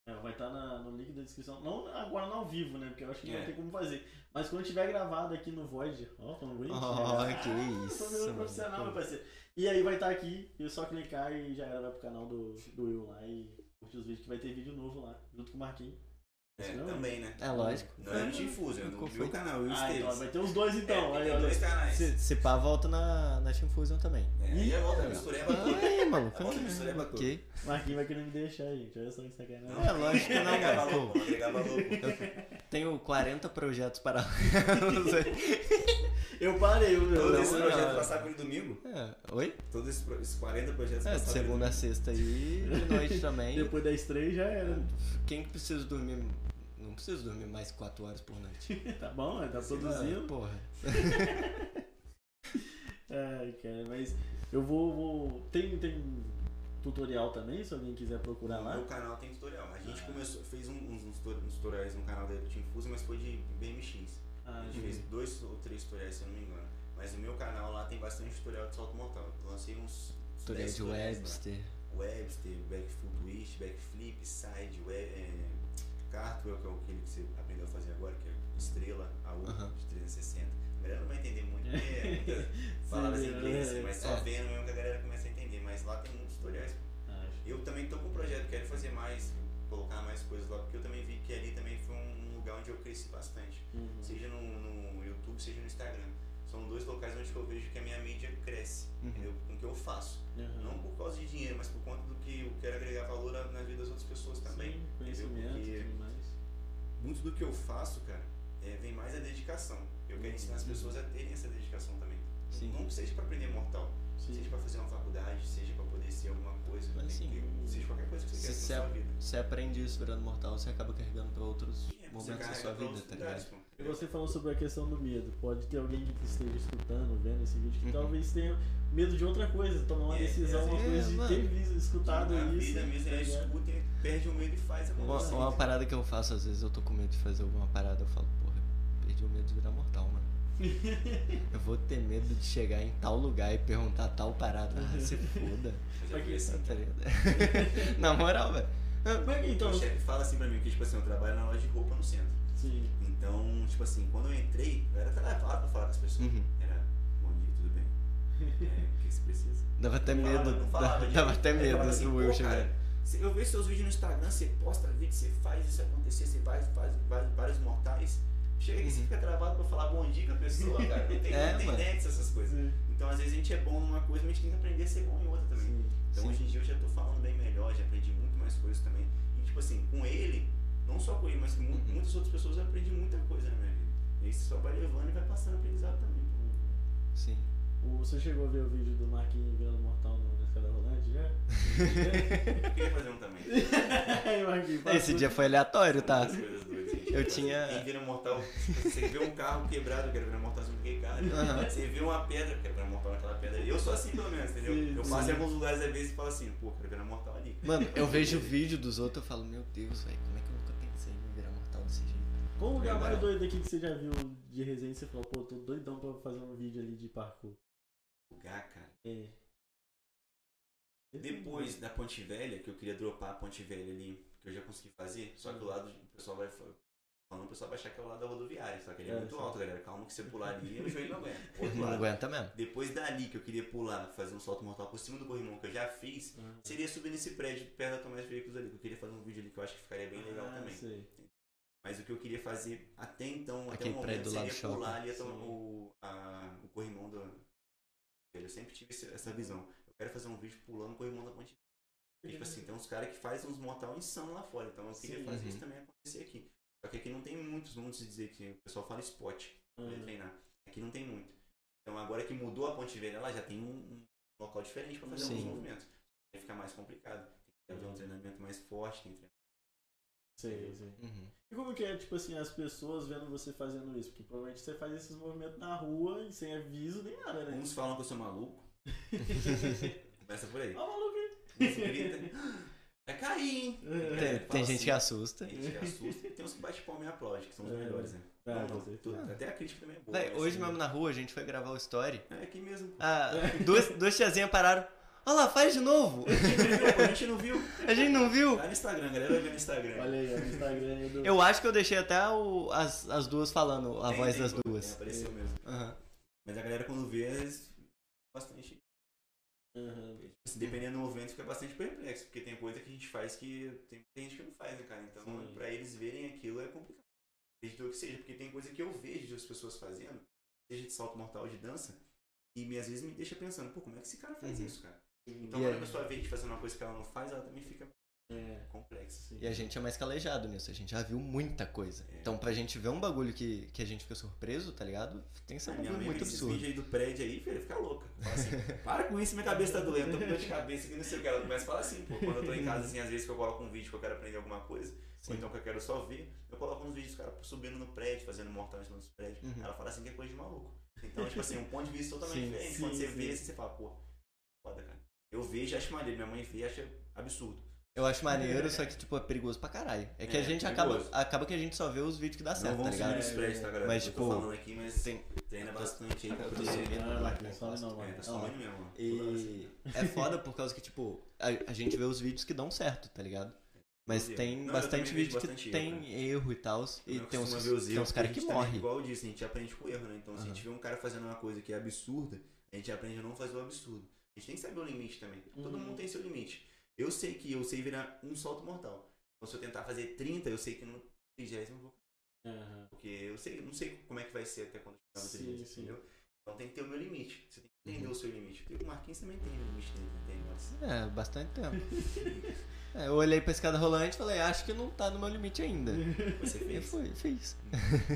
É, vai estar no link da descrição. Não agora no ao vivo, né? Porque eu acho que não É. vai ter como fazer. Mas quando tiver gravado aqui no Void, ó, falando bonito. Oh, que Tô isso, virando mano. profissional, meu parceiro. E aí vai estar aqui, eu só clicar e já era, vai pro canal do, do Will lá e curtir os vídeos, que vai ter vídeo novo lá, junto com o Marquinhos. É, não? também, né? É lógico. Não é no Team Fusion, é no Qual meu canal, eu Ah, então vai ter os dois então. É, aí, dois canais. Se, se pá, volta na, na Team Fusion também. É, aí a volta mistureba tudo. Ai, maluco. A volta mistureba tudo. Ok. Marquinhos vai querer me deixar, gente. Olha só que sacanagem. Não, É, lógico que não, agregar mano. valor, pô, valor, pô. Tenho 40 projetos para. *laughs* Eu parei, eu, eu, Todo Não, esse não, projeto não. passar por domingo? É, oi? Todos esses, pro- esses 40 projetos É, de passaram segunda a sexta aí, de *laughs* noite também. depois das três já era. Quem que precisa dormir. Não precisa dormir mais 4 horas por noite. *laughs* Tá bom, tá Sim, produzindo. Porra. *laughs* Ai, cara, mas eu vou. vou... Tem, tem tutorial também, se alguém quiser procurar No lá. meu canal tem tutorial. A gente Ah. começou, fez um- uns, uns tutor- uns tutoriais no canal da Team Fusion, mas foi de BMX. Ah, A gente uhum. fez dois ou três tutoriais, se eu não me engano. Mas no meu canal lá tem bastante tutorial de salto mortal. Eu lancei uns. Tutorial 10 de tutoriais lá. Webster. Webster, backfoot twist, backflip, side, we- é, cartwheel, que é aquele que você aprendeu a fazer agora, que é estrela, a U Aham. de 360. A galera não vai entender muito, *laughs* porque é muitas palavras em inglês, mas só vendo mesmo que a galera começa a entender. Mas lá tem muitos tutoriais. Eu também tô com um projeto, quero fazer mais, colocar mais coisas lá, porque eu também vi que ali também foi um lugar onde eu cresci bastante. uhum. Seja no, no YouTube, seja no Instagram. São dois locais onde eu vejo que a minha mídia cresce, Uhum. entendeu? Com o que eu faço. Uhum. Não por causa de dinheiro, mas por conta do que eu quero agregar valor na vida das outras pessoas também. Sim, conhecimento Porque muito do que eu faço, cara, é, vem mais a dedicação. Eu quero ensinar as pessoas a terem essa dedicação também. Sim. Não seja para aprender mortal, Sim. seja para fazer uma faculdade, seja para poder ser alguma coisa, Mas sim. seja qualquer coisa que você quer você, na sua vida. você aprende isso virando mortal, você acaba carregando pra outros É, momentos da sua vida, tá ligado? E você falou sobre a questão do medo. Pode ter alguém que esteja escutando, vendo esse vídeo, que Uhum. talvez tenha medo de outra coisa, tomar uma É, decisão, uma é, coisa de mano. ter visto, escutado Na isso. vida mesmo, tá é escuta perde o medo e faz Uma, acontecer. uma parada que eu faço, às vezes eu tô com medo de fazer alguma parada, eu falo, porra, perdi o medo de virar mortal, mano. *laughs* Eu vou ter medo de chegar em tal lugar e perguntar tal parada. Ah, se foda. Vi que assim, Tá? *laughs* *laughs* Na moral, velho. É que então? Chefe fala assim pra mim, que tipo assim, eu trabalho na loja de roupa no centro. Sim. Então, tipo assim, quando eu entrei, eu era travado pra falar com as pessoas. Uhum. Era, bom dia, tudo bem? É, o que você precisa? Dava até Não medo. não falava Dava, até medo falava assim, do Will "Pô, chegar. Eu vejo seus vídeos no Instagram, você posta vídeo, você faz isso acontecer, você faz, faz, faz vários mortais. Chega aqui, você fica travado pra falar bom dia com a pessoa, *laughs* cara. Não tem, É, não tem nexo essas coisas. Sim. Então, às vezes, a gente é bom numa coisa, mas a gente tem que aprender a ser bom em outra também. Sim. Então Sim. hoje em dia eu já tô falando bem melhor, já aprendi muito mais coisas também. E tipo assim, com ele, não só com ele, mas com Uhum. muitas outras pessoas eu aprendi muita coisa na minha vida. E aí você só vai levando e vai passando aprendizado também. Sim. Você chegou a ver o vídeo do Marquinhos virando mortal no- na escada rolante já? Eu *laughs* queria fazer um também. Esse dia foi aleatório, tá? Eu tinha- Quem vira mortal, você vê um carro quebrado, eu quero virar mortal, você não carro. Você vê uma pedra, eu quero virar mortal naquela pedra. Eu sou assim pelo menos, entendeu? Sim, eu passo em alguns lugares às vezes e falo assim, pô, quero virar mortal ali. Mano, eu vejo o vídeo dos outros e falo, meu Deus, velho, como é que eu nunca pensei em virar mortal desse jeito? Qual o lugar mais doido aqui que você já viu de resenha e você falou, pô, tô doidão pra fazer um vídeo ali de parkour? Lugar, cara. É. Depois da Ponte Velha, que eu queria dropar a Ponte Velha ali, que eu já consegui fazer, só que o lado, o pessoal vai falando, o pessoal vai achar que é o lado da rodoviária, só que ele é, É, muito sim. alto, galera. Calma que você pular ali, o joelho não aguenta. *laughs* Outro Não lado. aguenta mesmo. Depois dali que eu queria pular, fazer um salto mortal por cima do corrimão que eu já fiz, Ah, seria subir nesse prédio perto da Tomás Veículos ali, que eu queria fazer um vídeo ali que eu acho que ficaria bem legal ah, também. Sei. Mas o que eu queria fazer até então, até Aquele o prédio momento, do lado seria shopping. pular ali até Sim. o, a- o corrimão do. Eu sempre tive essa visão. Eu quero fazer um vídeo pulando o corrimão da ponte. Porque, tipo assim, tem uns caras que fazem uns mortal insano lá fora. Então eu queria Sim. fazer Uhum. isso também acontecer aqui. Só que aqui não tem muitos, vamos dizer que o pessoal fala spot pra Uhum. treinar. Aqui não tem muito. Então agora que mudou a Ponte Velha, ela já tem um, um local diferente para fazer Sim. alguns movimentos. Aí fica mais complicado. Tem que haver um treinamento mais forte, tem que treinar. Sei, sei. Uhum. E como que é, tipo assim, as pessoas vendo você fazendo isso? Porque provavelmente você faz esses movimentos na rua e sem aviso nem nada, né? Uns falam que eu sou maluco. *laughs* Começa por aí. Ó, o maluco grita. Vai cair, hein? Tem, Fala tem gente assim. que assusta. Tem gente que assusta e tem uns que bate palma e aplaude, que são os É. melhores, né? Ah, Não, não, tudo- até a crítica também é boa. Mas, hoje assim, mesmo na rua a gente foi gravar o story. É aqui mesmo. Ah, duas, duas tiazinhas pararam. Olha lá, faz de novo. *laughs* a gente não viu. A gente não viu. Tá no Instagram, galera vai ver no Instagram. Olha aí, no Instagram do. *laughs* Eu acho que eu deixei até o- as, as duas falando, a Tem, voz tem, das tem, duas. Apareceu mesmo. Aham. Mas a galera quando vê, eles bastante. Aham. assim, dependendo do movimento, fica bastante perplexo, porque tem coisa que a gente faz que tem muita gente que não faz, né, cara? Então, Sim. pra eles verem aquilo é complicado. Acredito que seja, porque tem coisa que eu vejo de outras pessoas fazendo, seja de salto mortal ou de dança, e me, às vezes me deixa pensando, pô, como é que esse cara faz Uhum. isso, cara? Então, E quando a pessoa vê a gente fazendo uma coisa que ela não faz, ela também fica É. complexa. Sim. E a gente é mais calejado nisso, a gente já viu muita coisa. É. Então pra gente ver um bagulho que, que a gente fica surpreso, tá ligado? Tem que ser um bagulho muito absurdo. vídeos aí do prédio aí, filho, fica louca. Fala assim, *laughs* para com isso, minha cabeça tá doendo, tô com dor de cabeça aqui, não sei o que. Ela começa a falar assim, pô, quando eu tô em casa, assim, às vezes que eu coloco um vídeo que eu quero aprender alguma coisa, Sim. ou então que eu quero só ver, eu coloco uns vídeos dos caras subindo no prédio, fazendo mortal em cima dos prédios. Uhum. Ela fala assim que é coisa de maluco. Então, tipo assim, um ponto de vista totalmente Sim, diferente. sim, Quando você sim. vê, você fala, pô, foda, cara. Eu vejo e acho maneiro, minha mãe vê e acha absurdo. Eu acho maneiro, só que, tipo, é perigoso pra caralho. É que É, a gente perigoso. acaba, acaba que a gente só vê os vídeos que dá não certo, tá vamos subir ligado? nos prédios, tá, galera? Mas, eu tipo, tô falando aqui, mas Tem, treina bastante aí pra poder... lá, não, né? sobe não, É, mano. tá Ó, subindo mesmo, hora assim. E é foda por causa que, tipo, a, a gente vê os vídeos que dão certo, tá ligado? Mas Entendi. tem Não, eu bastante também vejo vídeo que bastante erro, tem erro e tal. E tem uns, tem uns caras que gente morrem. Igual eu disse, a gente aprende com erro, né? Então, se a gente vê um cara fazendo uma coisa que é absurda, a gente aprende a não fazer o absurdo. A gente tem que saber o limite também. Todo Uhum. mundo tem seu limite. Eu sei que eu sei virar um salto mortal. Então, se eu tentar fazer 30, eu sei que no 30 eu vou. Aham. Porque eu sei, não sei como é que vai ser até quando chegar no Sim, 30, sim. entendeu? Então tem que ter o meu limite. Você tem que entender Uhum. o seu limite. Porque o Marquinhos também tem o limite dele? Tem, mas... É, bastante tempo. *laughs* É, eu olhei pra escada rolante e falei, acho que não tá no meu limite ainda. Você fez. foi, fiz.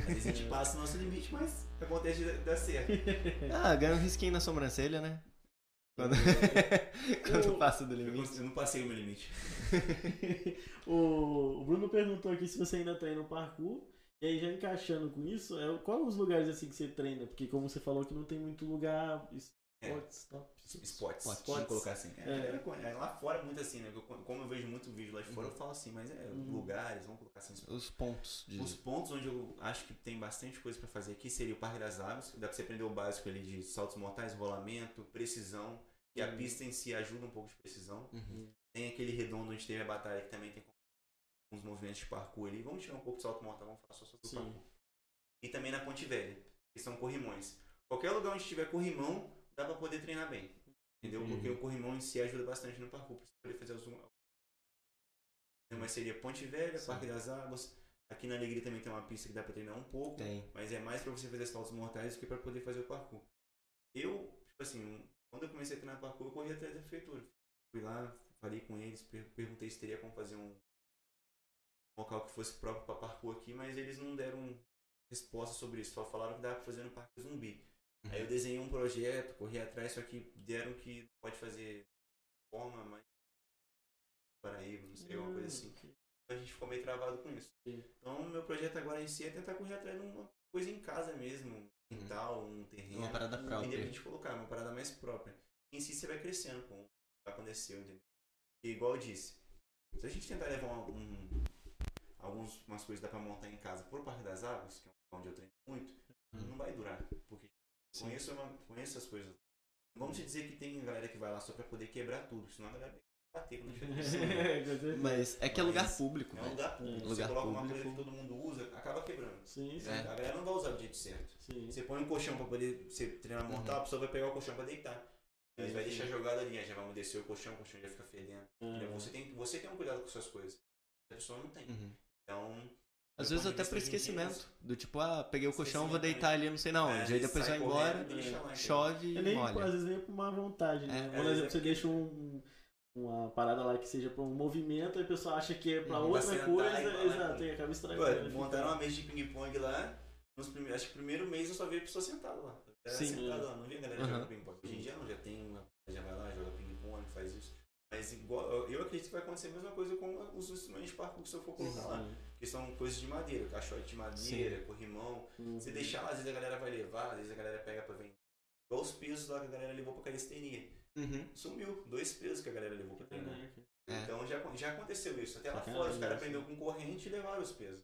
Às vezes a gente passa o nosso limite, mas acontece de dar certo. Ah, ganha um risquinho na sobrancelha, né? Quando, quando Eu- *laughs* passa do limite. eu não passei o meu limite. *laughs* o, o Bruno perguntou aqui se você ainda treina no parkour. E aí, já encaixando com isso, é, qual os lugares assim que você treina? Porque como você falou que não tem muito lugar. É. Spots? Spots, pode colocar assim. É, É. é, lá fora é muito assim, né? Eu- como eu vejo muito vídeo lá de fora, eu falo assim, mas é Uhum. lugares, vamos colocar assim. Os pontos de. Os pontos onde eu acho que tem bastante coisa pra fazer aqui seria o Parque das Águas, dá pra você aprender o básico ali de saltos mortais, rolamento, precisão, e a Uhum. pista em si ajuda um pouco de precisão. Uhum. Tem aquele redondo onde teve a batalha que também tem uns movimentos de parkour ali. Vamos tirar um pouco de salto mortal, vamos falar só sobre Sim. o parkour. E também na Ponte Velha, que são corrimões. Qualquer lugar onde tiver corrimão, dá pra poder treinar bem. Entendeu? Uhum. Porque o corrimão em si ajuda bastante no parkour, pra você poder fazer os. Mas seria Ponte Velha, Sim. Parque das Águas. Aqui na Alegria também tem uma pista que dá pra treinar um pouco. Tem. Mas é mais pra você fazer saltos mortais do que pra poder fazer o parkour. Eu, tipo assim, quando eu comecei a treinar parkour, eu corri atrás da prefeitura. Fui lá, falei com eles, per- perguntei se teria como fazer um local que fosse próprio pra parkour aqui, mas eles não deram resposta sobre isso. Só falaram que dava pra fazer no Parque Zumbi. Aí eu desenhei um projeto, corri atrás, só que deram que pode fazer forma, mas. Paraíba, não sei, alguma coisa assim. A gente ficou meio travado com isso. Sim. Então, meu projeto agora em si é tentar correr atrás de uma coisa em casa mesmo, um quintal, um terreno. Uma parada E de própria. repente colocar uma parada mais própria. Em si você vai crescendo com o que aconteceu, entendeu? E igual eu disse, se a gente tentar levar um, um, algumas umas coisas que dá pra montar em casa pro Parque das Águas, que é onde eu treino muito, Uhum. não vai durar. Porque Sim. conheço, uma, conheço as coisas. Vamos te dizer que tem galera que vai lá só pra poder quebrar tudo, senão a galera vai bater quando tiver *laughs* crescendo. Mas é que é lugar público, É um velho. lugar público. Você Lugar coloca uma coisa público. que todo mundo usa, acaba quebrando. Sim, sim. É. A galera não vai usar do jeito certo. sim. Você põe um colchão pra poder você treinar mortal, Uhum. a pessoa vai pegar o colchão pra deitar. Mas vai deixar jogado ali, já vai umedecer o colchão, o colchão já fica fedendo. Ah, Você tem, você tem um cuidado com suas coisas. A pessoa não tem. Uhum. Então. Às vezes até por dia, esquecimento. Do tipo, ah, peguei o colchão, vou deitar ali não sei na é, Aí depois vai embora, correndo e lá, entendeu? chove É e nem, molha. às vezes nem por má vontade, né? É. Por Às vezes exemplo, é você porque- deixa um. uma parada lá que seja pra um movimento, aí o pessoal acha que é pra Uhum. Outra coisa, e falar, exato, né? e acaba estragando. montaram uma mesa de ping-pong lá. Nos primeiros, acho que o primeiro mês eu só vi a pessoa sentada lá. Era Sim. sentada lá, não vi a galera Aham. jogando ping-pong. Hoje em dia não, já tem uma. Já vai lá, joga ping-pong, faz isso. Mas igual, eu acredito que vai acontecer a mesma coisa com os instrumentos de parkour que se eu for colocar lá. São coisas de madeira, caixote de madeira, corrimão. Uhum. Se deixar lá, às vezes a galera vai levar, às vezes a galera pega pra vender. Igual os pesos lá que a galera levou pra calistenia. Uhum. Sumiu, dois pesos que a galera levou pra treinar. É. Então já, já aconteceu isso. Até lá fora, os caras isso. aprendeu com corrente e levaram os pesos.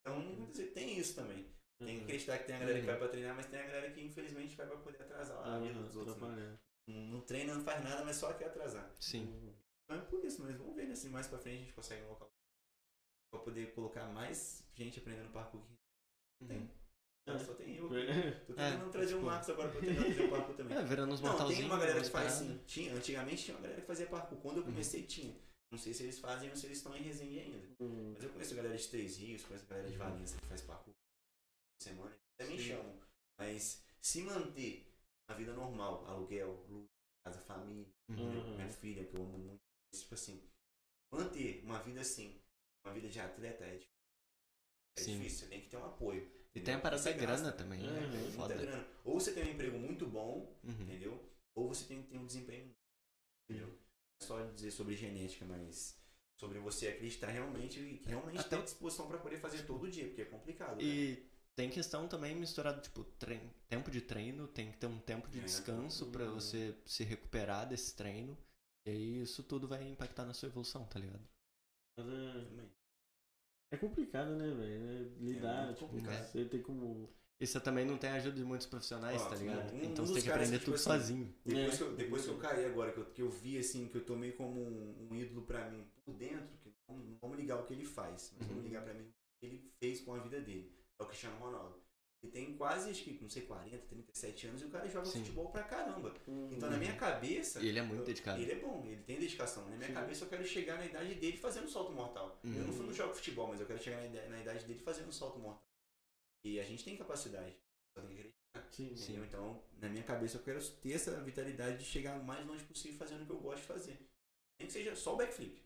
Então, quer dizer, tem isso também. Tem que Uhum. acreditar que tem a galera que Uhum. vai pra treinar, mas tem a galera que infelizmente vai pra poder atrasar a vida dos outros. né? Não, não treina, não faz nada, mas só quer atrasar. Sim. Então é por isso, mas vamos ver né, se mais pra frente a gente consegue um local pra poder colocar mais gente aprendendo parkour. que Tem. Uhum. Não, só tem eu. É. Tô tentando É, trazer o tipo- Marcos agora pra treinar fazer o parkour também. *laughs* É, virando uns Não, tem uma galera que umas faz paradas. sim. Tinha, antigamente tinha uma galera que fazia parkour. Quando eu Uhum. comecei, tinha. Não sei se eles fazem ou se eles estão em Resende ainda. Uhum. Mas eu conheço a galera de Três Rios, conheço a galera de Valença que faz parkour por semana. Até me chamam. Mas se manter a vida normal, aluguel, luz, casa, família, Uhum. Uhum. minha filha, que eu amo muito, tipo assim, manter uma vida assim, uma vida de atleta é difícil. É difícil, você tem que ter um apoio. E tem a parada da grana gasta. também, É, né? é, Muita Foda. grana. Ou você tem um emprego muito bom, Uhum. entendeu? Ou você tem que ter um desempenho. Entendeu? Não é só dizer sobre genética, mas sobre você acreditar realmente e realmente Até- ter disposição pra poder fazer todo dia, porque é complicado. né? E tem questão também misturado, tipo, trein- tempo de treino, tem que ter um tempo de É. descanso pra Uhum. você se recuperar desse treino. E aí isso tudo vai impactar na sua evolução, tá ligado? É, Também. é complicado, né, velho? É Lidar, muito tipo, complicado. você tem como. E você também não tem a ajuda de muitos profissionais, Ó, tá ligado? um- um então dos você tem que aprender que, tudo tipo assim, sozinho. Depois, É. que eu, depois que eu caí agora, que eu, que eu vi assim, que eu tomei como um, um ídolo pra mim por dentro, que não, não vamos ligar o que ele faz, mas Uhum. vamos ligar pra mim o que ele fez com a vida dele. É o Cristiano Ronaldo. Ele tem quase, acho que, não sei, 40, 37 anos e o cara joga Sim. futebol pra caramba. Então, Uhum. na minha cabeça. E ele é muito eu- dedicado. Ele é bom, ele tem dedicação. Na minha Sim. cabeça, eu quero chegar na idade dele fazendo salto mortal. Eu não, Uhum. fui- não jogo futebol, mas eu quero chegar na idade, na idade dele fazendo salto mortal. E a gente tem capacidade. Só tem que acreditar. Sim, sim. Então, na minha cabeça, eu quero ter essa vitalidade de chegar o mais longe possível fazendo o que eu gosto de fazer. Nem que seja só o backflip.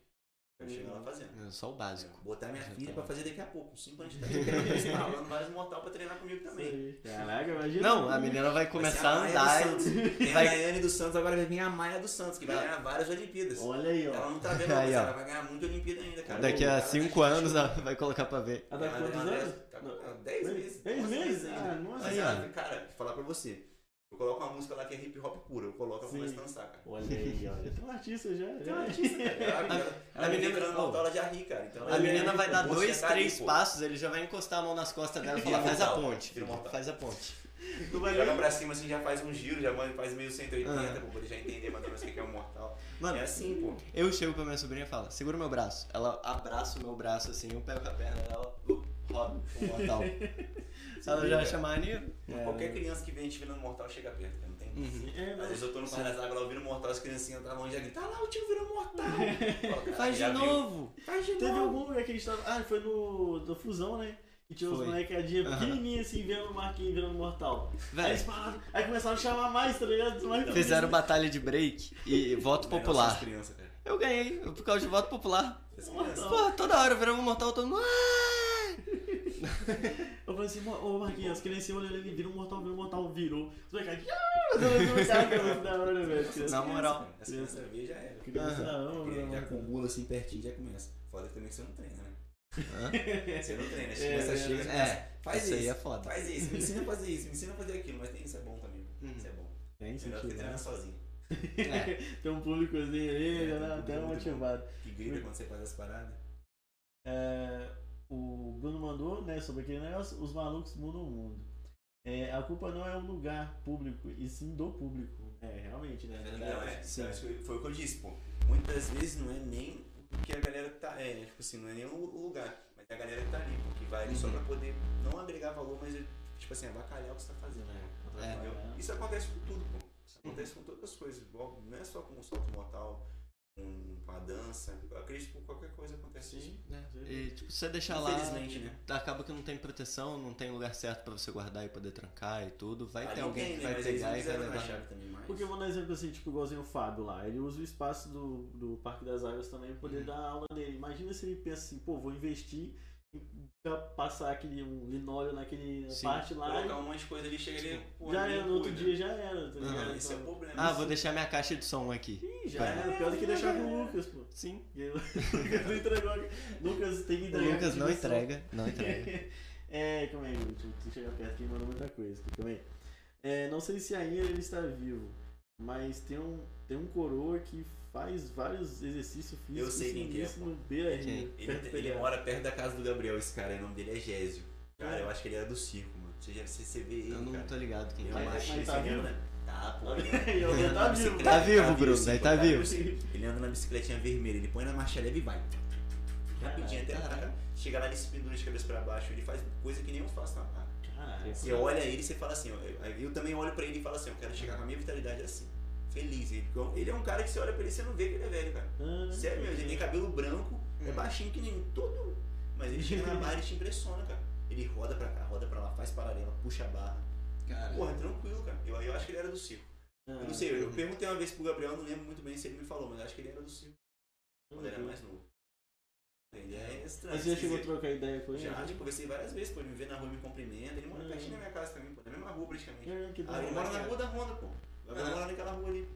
Eu chegar lá fazendo. É Só o básico. É, Botar minha Já filha tá pra fazer daqui a pouco. 5 anos de idade, eu quero ver instalando vários mortal pra treinar comigo também. Caraca, imagina. Não, a menina vai Vai começar a Maia andar. do Santos. Tem vai- a Daiane dos Santos, agora vai vir a Maia dos Santos, que vai ganhar várias Olimpíadas. Olha aí, ó. Ela não tá vendo, Aí, ela vai ganhar muita Olimpíada ainda, cara. Daqui a Ela 5 tá- anos ela vai colocar pra ver. Ela tá Ela- quantos ela- anos? Tá Não. com 10 Dez- meses. dez 11 meses? Ah, nossa. Ela- cara, vou falar pra você. Eu coloco uma música lá que é hip hop pura. Eu coloco ela Sim. começa a dançar, cara. Olha aí, ó. Já tem um artista já. Tem já. uma artista, cara. Ela, ela, a ela menina- virando oh. mortal, ela já ri, cara. Então, A menina vai dar o rosto dois, ali, três pô. passos, ele já vai encostar a mão nas costas dela e falar, faz a ponte. Faz a ponte. Tu vai Joga pra cima assim, já faz um giro, já faz meio 180 Ah. pra poder já entender mais ou menos o que é um mortal. Mano, É assim, pô. eu chego pra minha sobrinha e falo, segura meu braço. Ela abraça o meu braço assim, eu pego a perna dela, uh, roda o mortal. *laughs* ela já acha maneiro. É. Qualquer criança que vem gente virando mortal chega perto. Não tem. Uhum. É, Às vezes eu tô no Pai das Águas lá ouvindo mortal, as criancinhas tá longe já gritam, ah lá, o tio virou mortal. *laughs* Faz de já viu? novo. Faz de Teve novo. algum lugar que a gente tava. Ah, foi no. Da fusão, né? Que tinha uns molecadinhos Aham. pequenininhos assim, vendo o Marquinhos virando mortal. Aí Véi, eles pararam, aí começaram a chamar mais, tá ligado? Mais fizeram batalha de break e voto popular. cara. Eu ganhei, por causa de voto popular. Pô, toda hora virava um mortal, todo mundo... *laughs* Eu falei assim, ô Marquinhos, as crianças olhando ele, vira um mortal, vira um mortal, virou. Ah! Cara, é muito da hora, velho. Na moral. Essa criança vê já era. Criança Porque mano. já acumula assim pertinho já começa. Foda que também que você não treina, né? Você não treina, É, você começa, é, chega, é. começa, faz isso isso, aí é foda. faz isso, me ensina a fazer isso, me ensina a fazer aquilo, mas tem isso é bom também. Uhum. Isso é bom. Tem Melhor do que treinar né? sozinho. É. *laughs* Tem um públicozinho ali, É, já tem um até motivado. Que grita quando você faz as paradas. É, o Bruno mandou, né, sobre aquele negócio, os malucos mudam o mundo. É, a culpa não é o lugar público, e sim do público. É, realmente, né? Não, é, sim. eu acho que foi o que eu disse, pô. Muitas vezes não é nem o que a galera tá. É, tipo assim, não é nem o lugar, mas é a galera que tá ali, pô, que vai ali só Uhum. pra poder não agregar valor, mas tipo assim, avacalhar o que você tá fazendo. É. Entendeu? Isso acontece com tudo, pô. Isso acontece com todas as coisas. Igual, não é só com o salto mortal. Com, com a dança. Eu acredito que qualquer coisa acontece Sim. né? E tipo, se você deixar lá, Infelizmente, né? acaba que não tem proteção, não tem lugar certo pra você guardar e poder trancar e tudo. Vai Ali ter alguém tem, que né? vai pegar e vai levar. chave também mais. Porque vou dar um exemplo assim, tipo, igualzinho o Fábio lá. Ele usa o espaço do, do Parque das Águas também pra poder Uhum. dar aula nele. Imagina se ele pensa assim, pô, vou investir passar aquele um linóleo naquele Sim. parte lá Colocar um monte de coisa ali, chega ali, pô, e já era, no outro dia já era, tá ligado? Esse é o Então, problema. Ah, vou deixar minha caixa de som aqui. Ih, já era, pior do que deixar com o Lucas, pô. Sim. Porque o Lucas não entregou. Lucas tem que O entregar. Lucas não entrega, não entrega. *laughs* é, calma aí, deixa eu chegar perto que ele mandou muita coisa. Calma aí. É, não sei se ainda ele está vivo, mas tem um, tem um coroa que faz vários exercícios físicos Eu sei quem que é, no Beira. Ele, ele mora perto da casa do Gabriel, esse cara, o nome dele é Gésio. Cara, É. eu acho que ele era do circo, mano. Você, já, você, vê ele, Eu não cara. tô ligado quem que é é. Mas- mas machista, tá ele vivo? anda- Tá, pô. Ele Ele anda tá na vivo. bicicleta, Tá vivo, Bruno, sim, daí pô, tá vivo. Ele anda na bicicletinha vermelha, ele põe na marcha leve e vai. Rapidinho, até lá. Chega lá, ele se pendura de cabeça pra baixo. Ele faz coisa que nem eu faço na marca. Você olha ele e você fala assim, ó, eu, eu também olho pra ele e falo assim, eu quero chegar com a minha vitalidade assim. Feliz. Ele, ele é um cara que você olha pra ele e você não vê que ele é velho, cara. Ah, Sério mesmo, ele tem cabelo branco, é Hum. baixinho que nem todo. Mas ele chega na barra e te impressiona, cara. Ele roda pra cá, roda pra lá, faz paralela, puxa a barra. Cara, Porra, tranquilo, cara. Eu, eu acho que ele era do circo. ah, Eu não sei, eu perguntei uma vez pro Gabriel, não lembro muito bem se ele me falou, mas acho que ele era do circo quando ele era mais novo. Ele é estranho. Mas você já se chegou a trocar ideia com ele? Já, já conversei várias vezes, pô. Ele me vê na rua e me cumprimenta. Ele mora Hum. pertinho da minha casa também, pô. Na mesma rua praticamente. É, da Ah, ele mora na rua da Honda, pô. O Gabriel Ah. mora naquela rua ali.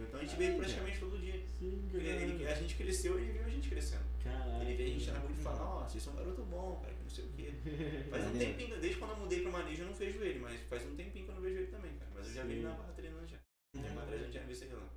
Então a gente ele praticamente todo dia. Sim, Ele- ele- verdade. a gente cresceu e ele viu a gente crescendo. Caralho. Ele vê a gente na rua e fala, ó, vocês são um garoto bom, cara, que não sei o quê. *laughs* Faz um tempinho, desde quando eu mudei pro manejo eu não vejo ele, mas faz um tempinho que eu não vejo ele também, cara. Mas eu já vi ele na barra treinando já. Tempo atrás eu tinha visto ele lá.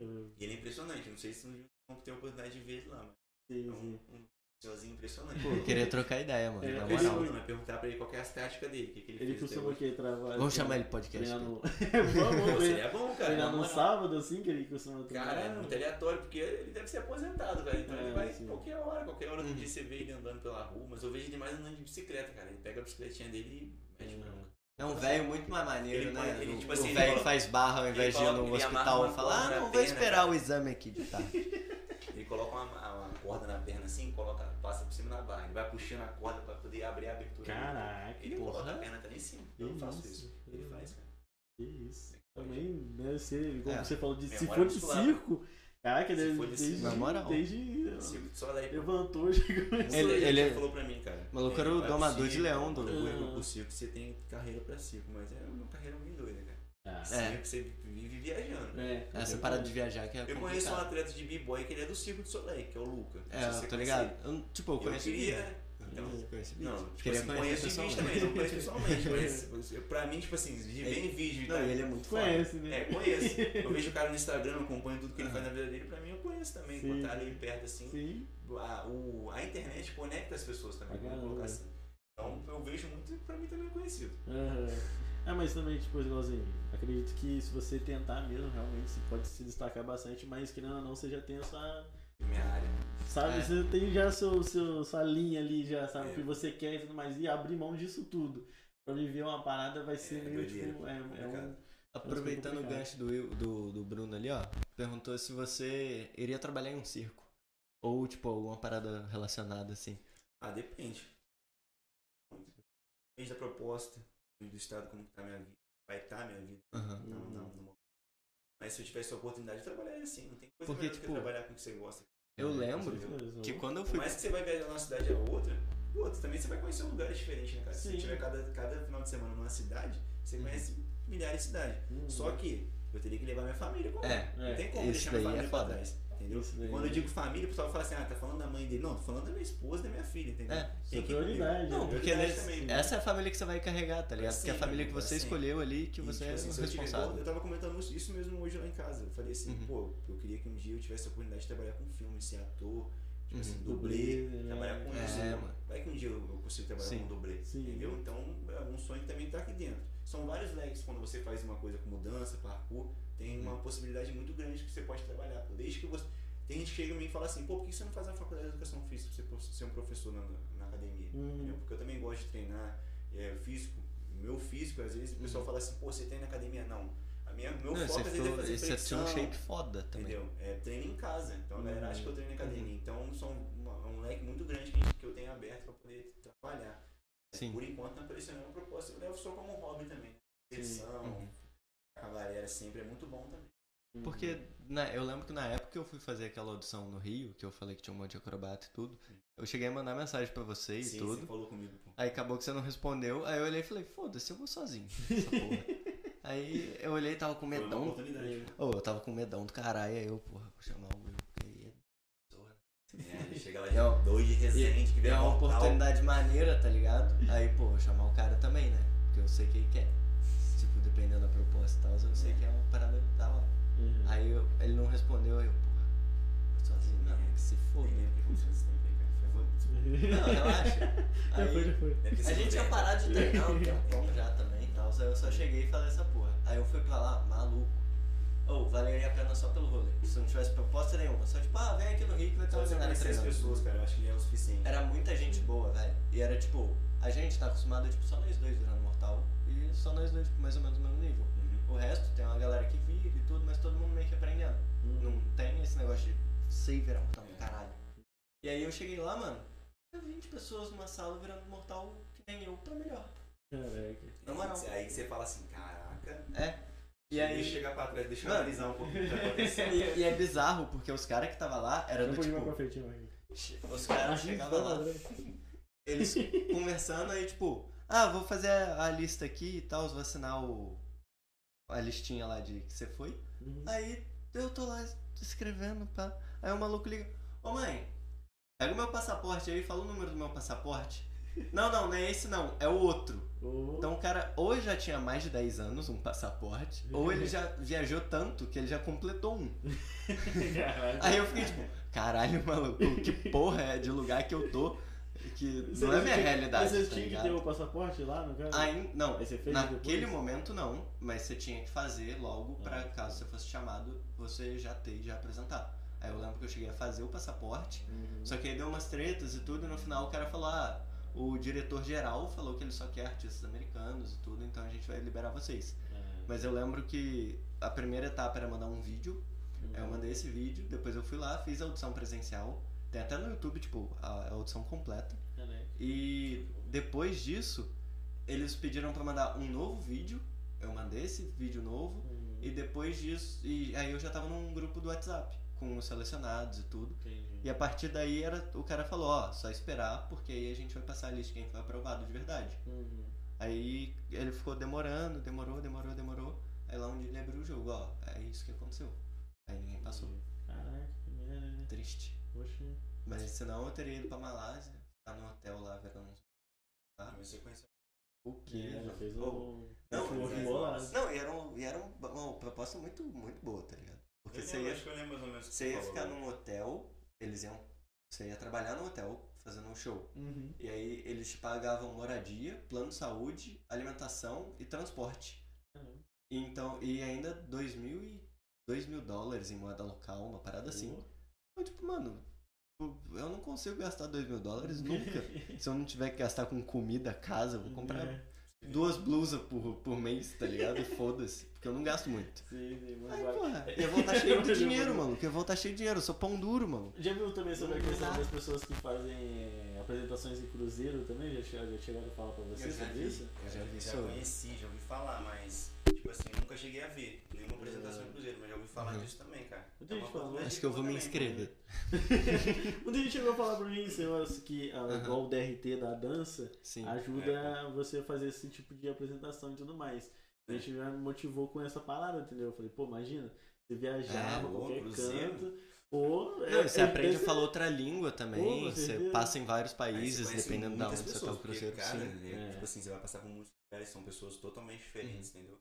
Eu- E ele é impressionante, não sei se não tem a oportunidade de ver ele lá, mas Sim, é sim. um, um senhorzinho impressionante. Pô, *laughs* eu queria trocar ideia, mano. É, na Eu ele- moral. não, mas perguntar pra ele qual que é a tática dele, o que, que ele, Ele fez. costuma o até hoje. quê? Trabalhar. Vamos chamar ele de podcast. Treinar cara. no. Pô, *laughs* Vamos ver. seria bom, cara. Treinar na no sábado, assim, que ele costuma treinar. Cara, é muito aleatório, porque ele deve ser aposentado, cara. Então É, ele vai sim. qualquer hora, qualquer hora do Uhum. dia você vê ele andando pela rua, mas eu vejo ele mais andando de bicicleta, cara. Ele pega a bicicletinha dele e mete bronca. É um velho muito mais maneiro, Ele né? ele, O- tipo o assim, velho faz barra ao invés de ir no hospital e falar, ah, não, vou esperar cara. o exame aqui de tarde. *laughs* Ele coloca uma, uma corda na perna assim, coloca, passa por cima da barra. Ele vai puxando a corda pra poder abrir a abertura. Caraca, Ele porra. coloca a perna até lá em cima. Eu não faço isso. Ele faz, cara. Que isso. Também deve ser, como É. você falou, de, se for de circo. Caraca, Se deve, for de desde, circo. Na moral. desde. Circo de Soleil. Levantou, chegou. Ele- Ele, ele- ele falou pra mim, cara. O maluco era o pro domador de leão do- eu Ah. vou pro circo, você tem carreira pra circo, mas é uma carreira meio doida, cara. Ah, É. Circo, você vive viajando. é. Essa parada de viajar que é Eu conheço um complicado. atleta de b-boy que ele é do Circo de Soleil, que é o Luca. É, eu tô ligado. Eu, tipo, eu. Eu conheço queria. Então, Não, conheço vídeo. não, tipo Queria assim, conheço também, não conheço pessoalmente, *laughs* mas eu- pra mim, tipo assim, de ver em vídeo e Não, tal. ele é muito foda. Conhece, né? É, conheço. Eu vejo o cara no *laughs* Instagram, eu acompanho tudo que ele faz na vida dele, pra mim eu conheço também, Sim, quando tá ali perto assim. Sim. A, o, a internet conecta as pessoas também, Pra vamos colocar caramba. assim. Então eu vejo muito e pra mim também é conhecido. Aham. Ah, mas também, tipo, igualzinho, acredito que se você tentar mesmo, realmente você pode se destacar bastante, mas querendo ou não, você já tem a sua. Minha área. Sabe, É. você tem já seu, seu, sua linha ali, já sabe É. o que você quer e tudo mais, e abrir mão disso tudo. Pra viver uma parada vai ser É, meio doideira, tipo. É, é um. complicado. Aproveitando o gancho do, do, do Bruno ali, ó. Perguntou se você iria trabalhar em um circo. Ou, tipo, alguma parada relacionada, assim. Ah, depende. Depende da proposta, do estado como que tá a minha vida. Vai estar a minha vida. Aham. Não, não, não. Mas se eu tivesse a oportunidade de trabalhar assim, não tem coisa Porque, melhor do que tipo, trabalhar com o que você gosta. Eu É, lembro que quando eu Por fui. mais que você vai viajar de uma cidade a outra, e outra, também você vai conhecer lugares diferentes, né, cara? Se Sim. você tiver cada, cada final de semana numa cidade, você Uhum. conhece milhares de cidades. Uhum. Só que eu teria que levar minha família comigo. É, Não tem como Isso deixar minha é família pra foda. trás. Entendeu? Quando eu digo família, o pessoal fala assim, ah, tá falando da mãe dele. Não, tô falando da minha esposa e da minha filha, entendeu? É. Tem que prioridade. Não, né? porque Prioridade nesse- também, né? essa é a família que você vai carregar, tá ligado? Porque é a família que você sempre. escolheu ali, que E, você tipo é assim, o se eu responsável. eu tava comentando isso- mesmo hoje lá em casa. Eu falei assim, Uhum. pô, eu queria que um dia eu tivesse a oportunidade de trabalhar com filme, ser ator, tipo Uhum. assim, dublê, Dublê, trabalhar com é, isso. mano. Vai que um dia eu eu consigo trabalhar Sim. com dublê, Sim. entendeu? Então é um sonho que também tá aqui dentro. São vários leques quando você faz uma coisa como dança, parkour, tem uma possibilidade muito grande que você pode trabalhar. Desde que você. Tem gente que chega em mim e fala assim, pô, por que você não faz a faculdade de educação física pra você ser um professor na, na academia? Uhum. Porque eu também gosto de treinar é, físico. Meu físico, às vezes o pessoal Uhum. fala assim, pô, você treina na academia? Não. A minha, meu Não, foco é fazer você tinha flexão, um shape foda também. Entendeu? É treino em casa. Então a galera acha que eu treino academia. Uhum. Então são uma- um leque muito grande que, que eu tenho aberto pra poder trabalhar. Sim. Por enquanto não apareceu nenhuma proposta. Eu levo só como um hobby também. Flexão, Uhum. A galera sempre é muito bom também. Porque né, eu lembro que na época que eu fui fazer aquela audição no Rio, que eu falei que tinha um monte de acrobata e tudo, eu cheguei a mandar mensagem pra você e Sim, tudo. você falou comigo, pô. Aí acabou que você não respondeu, aí eu olhei e falei, foda-se, eu vou sozinho. *laughs* Aí eu olhei e tava com uma medão. Ô, eu tava com medão do caralho, aí eu, porra, vou chamar o Will, porque aí é zorra. É, chega lá de É dois de Resende, que É vem uma mortal. oportunidade maneira, tá ligado? Aí, pô, vou chamar o cara também, né? Porque eu sei que ele quer. Tipo, dependendo da proposta e tal, eu sei que é uma parada da hora. Uhum. Aí eu- ele não respondeu, aí eu, porra, eu sozinho, não, que se foda. Que aí, Não, relaxa. *laughs* Já foi, já Aí, foi. a gente tinha parado de treinar um tempão *laughs* já também e tal, aí eu só cheguei e falei essa porra. Aí eu fui pra lá, maluco. Ou, valeria a pena só pelo rolê. Se não tivesse proposta nenhuma. Só tipo, ah, vem aqui no Rio que vai ter uma galera treinando. pessoas, cara, eu acho que já é o suficiente. Era muita gente boa, velho. E era tipo, a gente tá acostumado, tipo, só nós dois virando mortal. E só nós dois, tipo, mais ou menos no mesmo nível. Uhum. O resto tem uma galera que vira e tudo, mas todo mundo meio que aprendendo. Uhum. Não tem esse negócio de sei virar mortal do caralho. E aí eu cheguei lá, mano, tinha 20 pessoas numa sala virando mortal que nem eu, pra melhor. Caraca. Na moral. Aí você fala assim, caraca. É. E eu aí. chegar pra trás, deixa eu Mano. analisar um pouquinho o que tá acontecendo. *laughs* E, e é bizarro, porque os caras que tava lá era do tipo. frente. Os caras chegavam lá. Eles *laughs* conversando aí, tipo, ah, vou fazer a, lista aqui e tal, vou assinar o. a listinha lá de que você foi. Uhum. Aí eu tô lá escrevendo, pá. Aí o maluco liga, ô mãe, pega o meu passaporte aí, fala o número do meu passaporte. *laughs* Não, não, não é esse não, é o outro. Oh. Então o cara ou já tinha mais de 10 anos, um passaporte, ou ele *laughs* já viajou tanto que ele já completou um. Aí eu fiquei tipo, caralho, maluco, que porra é de lugar que eu tô que Você não é minha tinha- realidade, Mas você tá tinha que ligado? ter o passaporte lá no caso? Aí, não, naquele depois? momento não, mas você tinha que fazer logo pra Ah. caso você fosse chamado, você já ter, já apresentar. Aí eu lembro que eu cheguei a fazer o passaporte, Uhum. só que aí deu umas tretas e tudo, e no final o cara falou, ah, o diretor geral falou que ele só quer artistas americanos e tudo, então a gente vai liberar vocês. É. Mas eu lembro que a primeira etapa era mandar um vídeo, aí eu mandei esse vídeo, depois eu fui lá, fiz a audição presencial, tem até no YouTube, tipo, a, a audição completa. E depois disso, eles pediram pra mandar um novo vídeo. Eu mandei esse vídeo novo. Uhum. E depois disso, e aí eu já tava num grupo do WhatsApp com os selecionados e tudo. Entendi. E a partir daí era, o cara falou, ó, só esperar, porque aí a gente vai passar a lista de quem foi aprovado de verdade. Uhum. Aí ele ficou demorando, demorou, demorou, demorou. Aí lá dia ele abriu o jogo, ó, é isso que aconteceu. Aí ninguém passou. Caraca, que merda, né? Triste. Poxa. Mas senão eu teria ido pra Malásia, ficar no hotel lá uns. Ah, mas você conheceu. O quê? É, já fez o. Não, network mas- bolado. Não, e era, um, e era um- uma proposta muito, muito boa, tá ligado? Porque Eu você lembro, ia, acho que eu lembro mais ou menos o que você ia ficar num hotel, eles iam. Você ia trabalhar no hotel, fazendo um show. Uhum. E aí eles te pagavam moradia, plano de saúde, alimentação e transporte. Caramba. E então, e ainda dois mil e. dois mil dólares em moeda local, uma parada assim. Eu, tipo, mano, eu não consigo gastar dois mil dólares nunca. *laughs* Se eu não tiver que gastar com comida, casa, eu vou comprar É. duas blusas por, por mês, tá ligado? E *laughs* foda-se, porque eu não gasto muito. Sim, sim, mas Aí, vai. porra, *laughs* eu ia voltar cheio de dinheiro, mano. Que eu ia voltar cheio de dinheiro, eu sou pão duro, mano. Já viu também sobre a questão das pessoas que fazem é, apresentações em cruzeiro também? Já chegaram, já chegaram a falar pra você Eu já sobre vi, isso? Eu já vi já sobre. conheci, já ouvi falar, mas, tipo assim, nunca cheguei a ver nenhuma apresentação em Cruzeiro, mas já ouvi falar Uhum. disso também, cara. Muita gente uma falou. Acho que eu vou me também, inscrever. *laughs* Muita gente chegou a falar pra mim, senhoras, que ah, Aham. igual o DRT da dança Sim. ajuda você a fazer esse tipo de apresentação e tudo mais. A gente já me motivou com essa parada, entendeu? Eu falei, pô, imagina, você viajar É, qualquer cruzeiro. canto. Ou Não, e você é- aprende é- a falar outra língua também, você passa em vários países, dependendo da muitas onde você tá pessoas, o porque, cruzeiro. cara, Sim. é, É. Tipo assim, você vai passar por muitos lugares, são pessoas totalmente diferentes, Uhum. entendeu?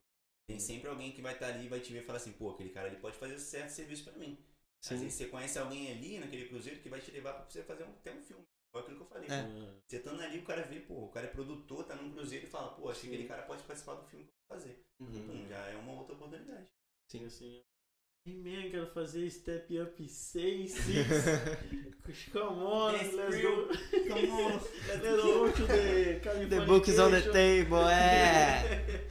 Tem sempre alguém que vai estar ali e vai te ver e falar assim, pô, aquele cara ali pode fazer certo serviço pra mim. Às Sim. vezes você conhece alguém ali naquele cruzeiro que vai te levar pra você fazer um, até um filme. Foi aquilo que eu falei. É. Você estando ali, o cara vê, pô, o cara é produtor, tá num cruzeiro e fala, pô, acho que aquele cara pode participar do filme que eu vou fazer. Uhum. Pum, já é uma outra oportunidade. Sim, assim. He-Man, quero fazer Step Up 6, 6. *laughs* Come on, Yes, let's go. Come on, *laughs* Let's go to the *laughs* The book is on the table, é!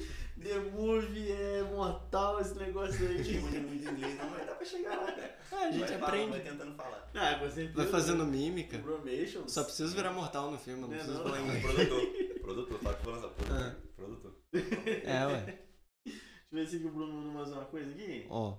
The movie é mortal esse negócio Não tinha aí. muito muito inglês, não, mas dá pra chegar lá, cara. Ah, a gente vai falando, aprende. vai tentando falar. Ah, com certeza. Vai fazendo mímica. Bromation. Só preciso virar mortal no filme, não Não é preciso não? falar inglês. Produtor. Produtor, fala que foi lançado. Produtor. Ah. Produtor. É, ué. Deixa eu ver se o Bruno mandou mais uma coisa aqui. Ó,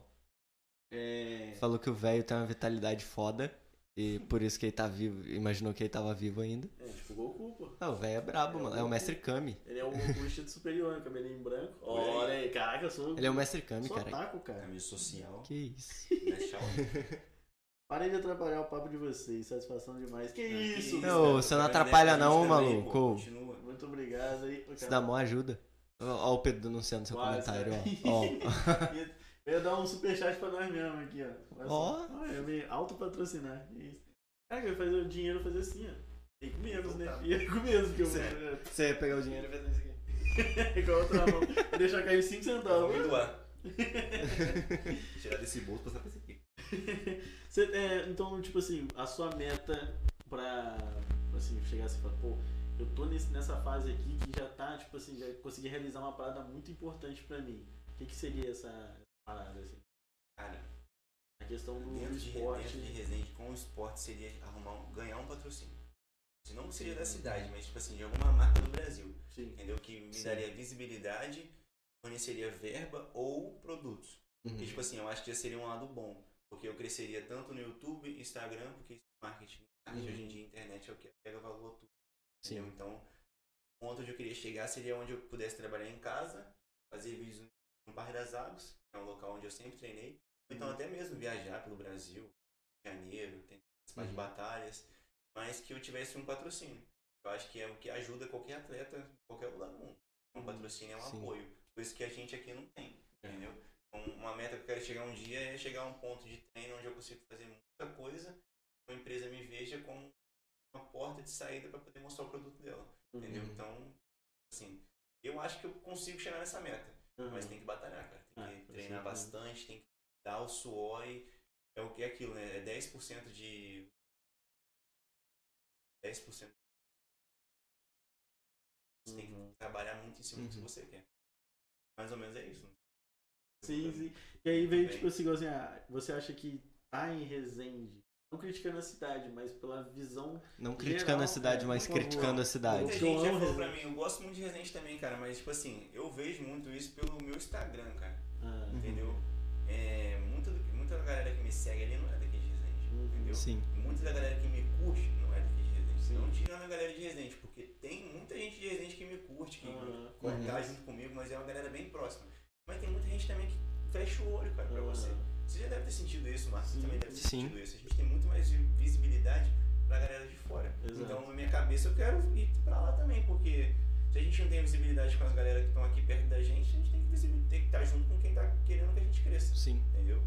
É. falou que o velho tem uma vitalidade foda. E por isso que ele tá vivo. Imaginou que ele tava vivo ainda. É, tipo Goku, pô. Ah, o velho é brabo, mano. É o mestre Kami. Ele é o Goku vestido superior, né? cabelinho branco. Olha aí, caraca, eu sou. Ele é o mestre Kami, sou cara. otaku, cara. Camisa social. Que isso. *laughs* Parei de atrapalhar o papo de vocês, satisfação demais. Que isso? Não, você não Mas atrapalha não, maluco. pô, Continua. Muito obrigado aí. Isso dá mó ajuda. Ó, ó o Pedro denunciando seu Quase, comentário, né? ó. *laughs* *laughs* Eu ia dar um superchat pra nós mesmo aqui, ó. Ó. Olha, eu me autopatrocinar. Que isso. Cara, eu ia fazer o dinheiro fazer assim, ó. E com menos, né? E com menos, porque eu. Você ia pegar o dinheiro e fazer isso aqui. *laughs* com a outra mão. Deixar cair 5 Vamos centavos. doar. *laughs* Tirar desse bolso e passar pra esse aqui. Você, é, então, tipo assim, a sua meta pra assim, chegar assim e falar, pô, eu tô nesse, nessa fase aqui que já tá, tipo assim, já consegui realizar uma parada muito importante pra mim. O que, que seria essa parada, assim? Cara, A questão do dentro de, esporte. dentro de Resende, com o esporte, seria arrumar um, ganhar um patrocínio. Se não seria da cidade, mas tipo assim, de alguma marca do Brasil. Sim. Entendeu? Que me Sim. daria visibilidade, forneceria verba ou produtos. Uhum. E tipo assim, eu acho que já seria um lado bom. Porque eu cresceria tanto no YouTube, Instagram, porque é marketing. Marketing Uhum. hoje em dia, internet é o que pega valor tudo. Sim. Entendeu? Então, o ponto onde eu queria chegar seria onde eu pudesse trabalhar em casa, fazer vídeos no Parque das Águas, que é um local onde eu sempre treinei. Então, Uhum. até mesmo viajar pelo Brasil, Janeiro, tem participar de Uhum. batalhas, mas que eu tivesse um patrocínio. Eu acho que é o que ajuda qualquer atleta em qualquer lugar do mundo. Um patrocínio é um Sim. apoio, coisa que a gente aqui não tem, É. entendeu? Então, uma meta que eu quero chegar um dia é chegar a um ponto de treino onde eu consigo fazer muita coisa, uma empresa me veja como uma porta de saída para poder mostrar o produto dela, entendeu? Uhum. Então, assim, eu acho que eu consigo chegar nessa meta, Uhum. mas tem que batalhar, cara. Tem Ah, que treinar certeza. bastante, tem que dar o suor e é o que é aquilo, né? É 10% de 10% você tem Uhum. que trabalhar muito em cima do que Uhum. você quer. Mais ou menos é isso. Sim, sim. E aí veio, Também. tipo assim, assim, ah, você acha que tá em Resende, não criticando a cidade, mas pela visão. Não Geral, criticando a cidade, é, mas por favor. criticando a cidade. Muita Eu gente já amo falou pra Resende. mim, eu gosto muito de Resende também, cara, mas tipo assim, eu vejo muito isso pelo meu Instagram, cara. Ah, Uhum. Entendeu? É, muita, muita galera que me segue ali não é daqui de Resende, Uhum. entendeu? Sim. Muita da galera que me curte não é daqui de Resende. Sim. Não tirando a galera de Resende, porque tem muita gente de Resende que me curte, que Aham. tá junto comigo, mas é uma galera bem próxima. Mas tem muita gente também que fecha o olho, cara, pra Aham. você. Você já deve ter sentido isso, Marcos. Você Sim. também deve ter Sim. sentido isso. A gente tem muito mais vi- visibilidade pra galera de fora. Exato. Então, na minha cabeça, eu quero ir pra lá também, porque se a gente não tem visibilidade com as galera que estão aqui perto da gente, a gente tem que, tem que estar junto com quem tá querendo que a gente cresça, Sim. entendeu?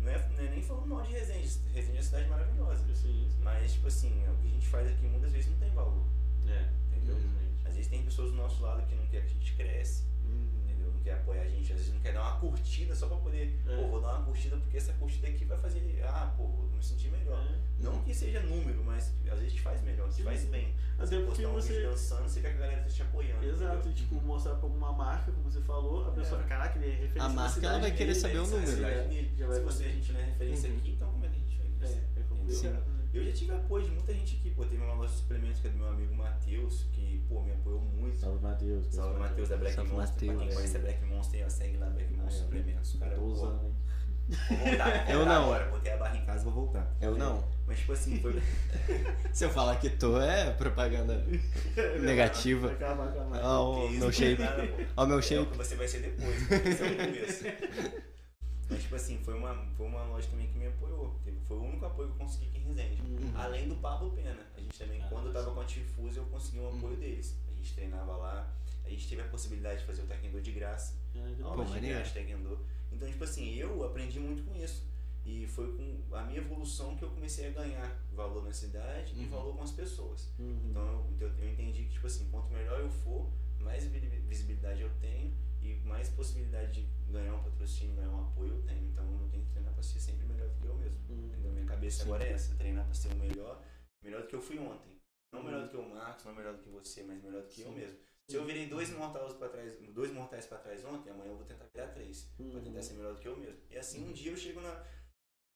Não é, não é nem falando mal de Resende. Resende é uma cidade maravilhosa. Sim, sim. Mas, tipo assim, o que a gente faz aqui muitas vezes não tem valor, É, entendeu? infelizmente. Às vezes tem pessoas do nosso lado que não quer que a gente cresça, Uhum. Não quer apoiar a gente, às vezes não quer dar uma curtida só pra poder, É. pô, vou dar uma curtida porque essa curtida aqui vai fazer, ah, pô, vou me sentir melhor. É. Não que seja número, mas às vezes te faz melhor, te faz bem. Até Você porque postar um você- dançando, você quer que a galera esteja te apoiando. Exato, entendeu? e tipo, mostrar pra alguma marca, como você falou, a pessoa, É. caraca, ele é referência A marca, ela vai querer dele, saber o é a número. É, vai Se você, fazer. a gente não é referência Uhum. aqui, então como é que a gente vai É, crescer? é complicado. Eu já tive apoio de muita gente aqui, pô. Teve uma loja de suplementos que é do meu amigo Matheus, que, pô, me apoiou muito. Salve, Matheus. Salve Matheus da Black Salve, Monster. Pra quem conhece a Black Monster, ó, segue lá Black Monster Aí, ó. Suplementos. Cara, Tô pô, usando, hein? Vou voltar. *laughs* vou Eu não. Agora. Botei a barra em casa, vou voltar. Eu não. Mas, tipo assim, foi. *laughs* Se eu falar que tô, é propaganda *laughs* negativa. Calma, calma. Ó, o meu é shape. Ó, o meu É shape. você vai ser depois, porque esse é o começo. Mas, tipo assim, foi uma, foi uma loja também que me apoiou. Foi o único apoio que eu consegui aqui em Resende. Uhum. Além do Pablo Pena. A gente também, Ah, quando eu tava com a Tifuse, eu consegui um apoio Uhum. deles. A gente treinava lá, a gente teve a possibilidade de fazer o Taekwondo de graça. Ah, Aulas. Pô, de maneiro. graça, Taekwondo. Então, tipo assim, eu aprendi muito com isso. E foi com a minha evolução que eu comecei a ganhar valor na cidade e Uhum. valor com as pessoas. Uhum. Então eu, eu, entendi que, tipo assim, quanto melhor eu for, mais vi- visibilidade eu tenho e mais possibilidade de ganhar um patrocínio, ganhar um apoio eu tenho. Então eu tenho que treinar pra ser sempre melhor do que eu mesmo. Uhum. Entendeu? Minha cabeça Sim. agora é essa, treinar pra ser o melhor, melhor do que eu fui ontem. Não melhor do que o Marcos, não melhor do que você, mas melhor do que eu Sim. mesmo. Se eu virei dois mortais pra trás, dois mortais pra trás ontem, amanhã eu vou tentar virar três. Pra Uhum. tentar ser melhor do que eu mesmo. E assim, um dia eu chego na.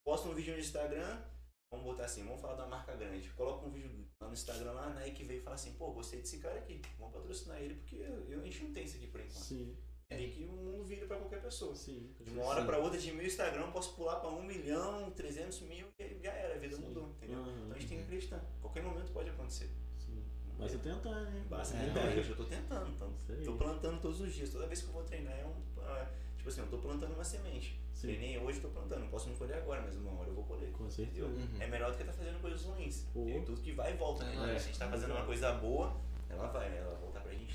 Posto um vídeo no Instagram, vamos botar assim, vamos falar da marca grande. Coloca um vídeo lá no Instagram lá, a Nike veio e fala assim, pô, gostei desse cara aqui, vamos patrocinar ele, porque eu, a gente não tem isso aqui por enquanto. Sim, É aí que o mundo vira pra qualquer pessoa. sim. De uma hora pra outra, de mil Instagram, eu posso pular pra um milhão, 300 mil e já era, a vida Sim. mudou, entendeu? Aham. Então a gente tem que acreditar. Qualquer momento pode acontecer. Sim. Basta tentar, né? Basta É. tentar. Eu já tô tentando, então. Aí. Tô plantando todos os dias. Toda vez que eu vou treinar é um. ah, Tipo assim, eu tô plantando uma semente. Sim. Treinei hoje, tô plantando. Não posso não colher agora, mas uma hora eu vou colher. Com certeza. Entendeu? Uhum. É melhor do que tá fazendo coisas ruins. Pô. E tudo que vai e volta, né? É. Se a gente tá fazendo uma coisa boa, ela vai, né? Ela vai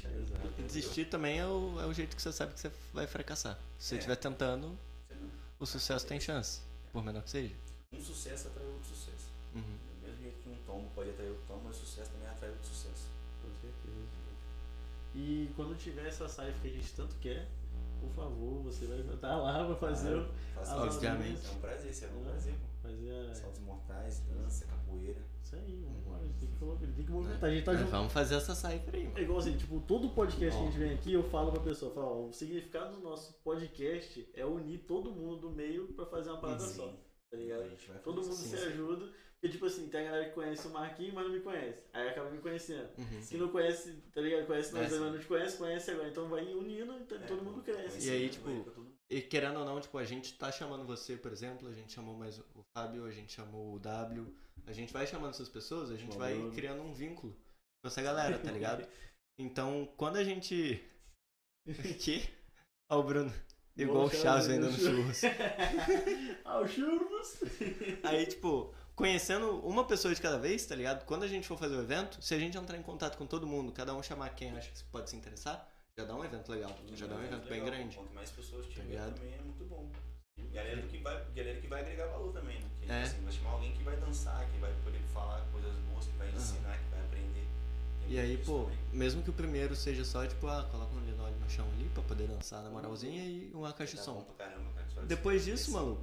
Exato. Desistir também é o, é o jeito que você sabe que você vai fracassar. Se você É. estiver tentando, o sucesso tem chance. Por menor que seja. Um sucesso atrai outro sucesso. Uhum. Do mesmo jeito que um tombo pode atrair outro tombo, mas o sucesso também atrai outro sucesso. Com certeza. E quando tiver essa live que a gente tanto quer, por favor, você vai estar lá pra fazer, o- Faça Ah, isso. obviamente. É um prazer, isso é um Ah. prazer. pô. fazer a... Saltos mortais, dança, capoeira. Isso aí, vamos gente tem que colocar, tem que movimentar. A gente tá junto. vamos fazer essa cipher aí, É igual assim, tipo, todo podcast que a gente vem aqui, eu falo pra pessoa, falo, ó, o significado do nosso podcast é unir todo mundo do meio pra fazer uma parada só, tá ligado? A gente vai Todo mundo isso. se ajuda, porque tipo assim, tem a galera que conhece o Marquinhos, mas não me conhece. Aí acaba me conhecendo. Uhum. Que não conhece, tá ligado? Conhece nós, mas não te conhece, conhece agora. Então vai unindo e É, todo mundo cresce. E aí, conhecimento tipo, vai. E querendo ou não, tipo, a gente tá chamando você, por exemplo, a gente chamou mais o Fábio, a gente chamou o W, a gente vai chamando essas pessoas, a gente vai Bruno. criando um vínculo com essa galera, tá *laughs* ligado? Então, quando a gente. *laughs* *laughs* Aqui? Ó, o Bruno. Igual o Chaves vendendo churros. *laughs* ah, o churros! Aí, tipo, conhecendo uma pessoa de cada vez, tá ligado? Quando a gente for fazer o evento, se a gente entrar em contato com todo mundo, cada um chamar quem acha que pode se interessar, já dá um evento legal. Já dá um evento bem legal, grande. Quanto mais pessoas Tá tiver ligado? também é muito bom. Galera que vai, galera que vai agregar valor também, né? Que, É. assim, vai chamar alguém que vai dançar, que vai poder falar coisas boas, que vai ensinar, que vai aprender. E aí, pô, mesmo que o primeiro seja só, tipo, ah, coloca um linóleo no chão ali pra poder dançar na moralzinha e uma caixa de som. Depois disso, maluco,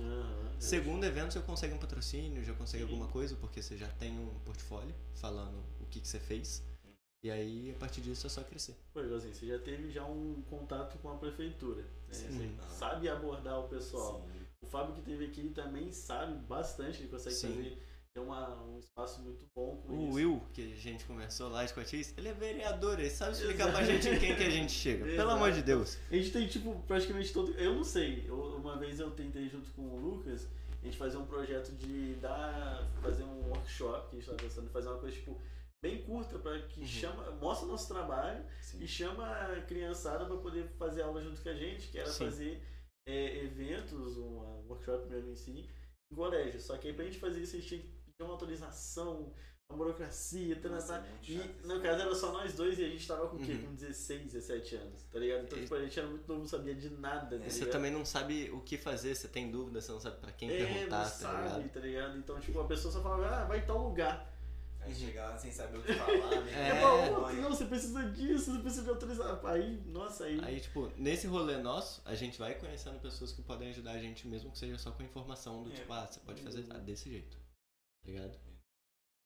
segundo evento você consegue um patrocínio, já consegue Sim. alguma coisa, porque você já tem um portfólio falando o que, que você fez. E aí, a partir disso, é só crescer. Igual assim, você já teve já um contato com a prefeitura. Né? Sim. Você sabe abordar o pessoal. Sim. O Fábio que teve aqui também sabe bastante, ele consegue Sim. fazer tem uma, um espaço muito bom com O isso. Will, que a gente conversou lá de Coatis, ele é vereador, ele sabe explicar pra gente em quem que a gente chega. Pelo Exato. amor de Deus. A gente tem, tipo, praticamente todo. Eu não sei. eu- uma vez eu tentei junto com o Lucas, a gente fazer um projeto de dar. fazer um workshop, que a gente tava pensando em fazer uma coisa, tipo, bem curta, pra que Uhum. chama. mostra o nosso trabalho Sim. e chama a criançada pra poder fazer aula junto com a gente, que era Sim. fazer é, eventos, um workshop mesmo em si, em colégio. Só que aí pra gente fazer isso, a gente tinha que uma autorização, uma burocracia, tá, Nossa, tá, é e no caso era só nós dois e a gente tava com o quê? Uhum. Com 16, 17 anos, tá ligado? Então, tipo, a gente era muito novo, não sabia de nada, tá E você também não sabe o que fazer, você tem dúvida, você não sabe pra quem é, perguntar, não tá sabe, ligado? tá ligado? Então, tipo, a pessoa só falava, ah, vai em tal lugar. Aí chegar lá sem saber o que falar, *laughs* né? É. É, Vergonha. não, você precisa disso, você precisa de autorizar. Aí, nossa, aí. Aí, tipo, nesse rolê nosso, a gente vai conhecendo pessoas que podem ajudar a gente, mesmo que seja só com informação do É. tipo, ah, você pode fazer desse jeito. Tá ligado?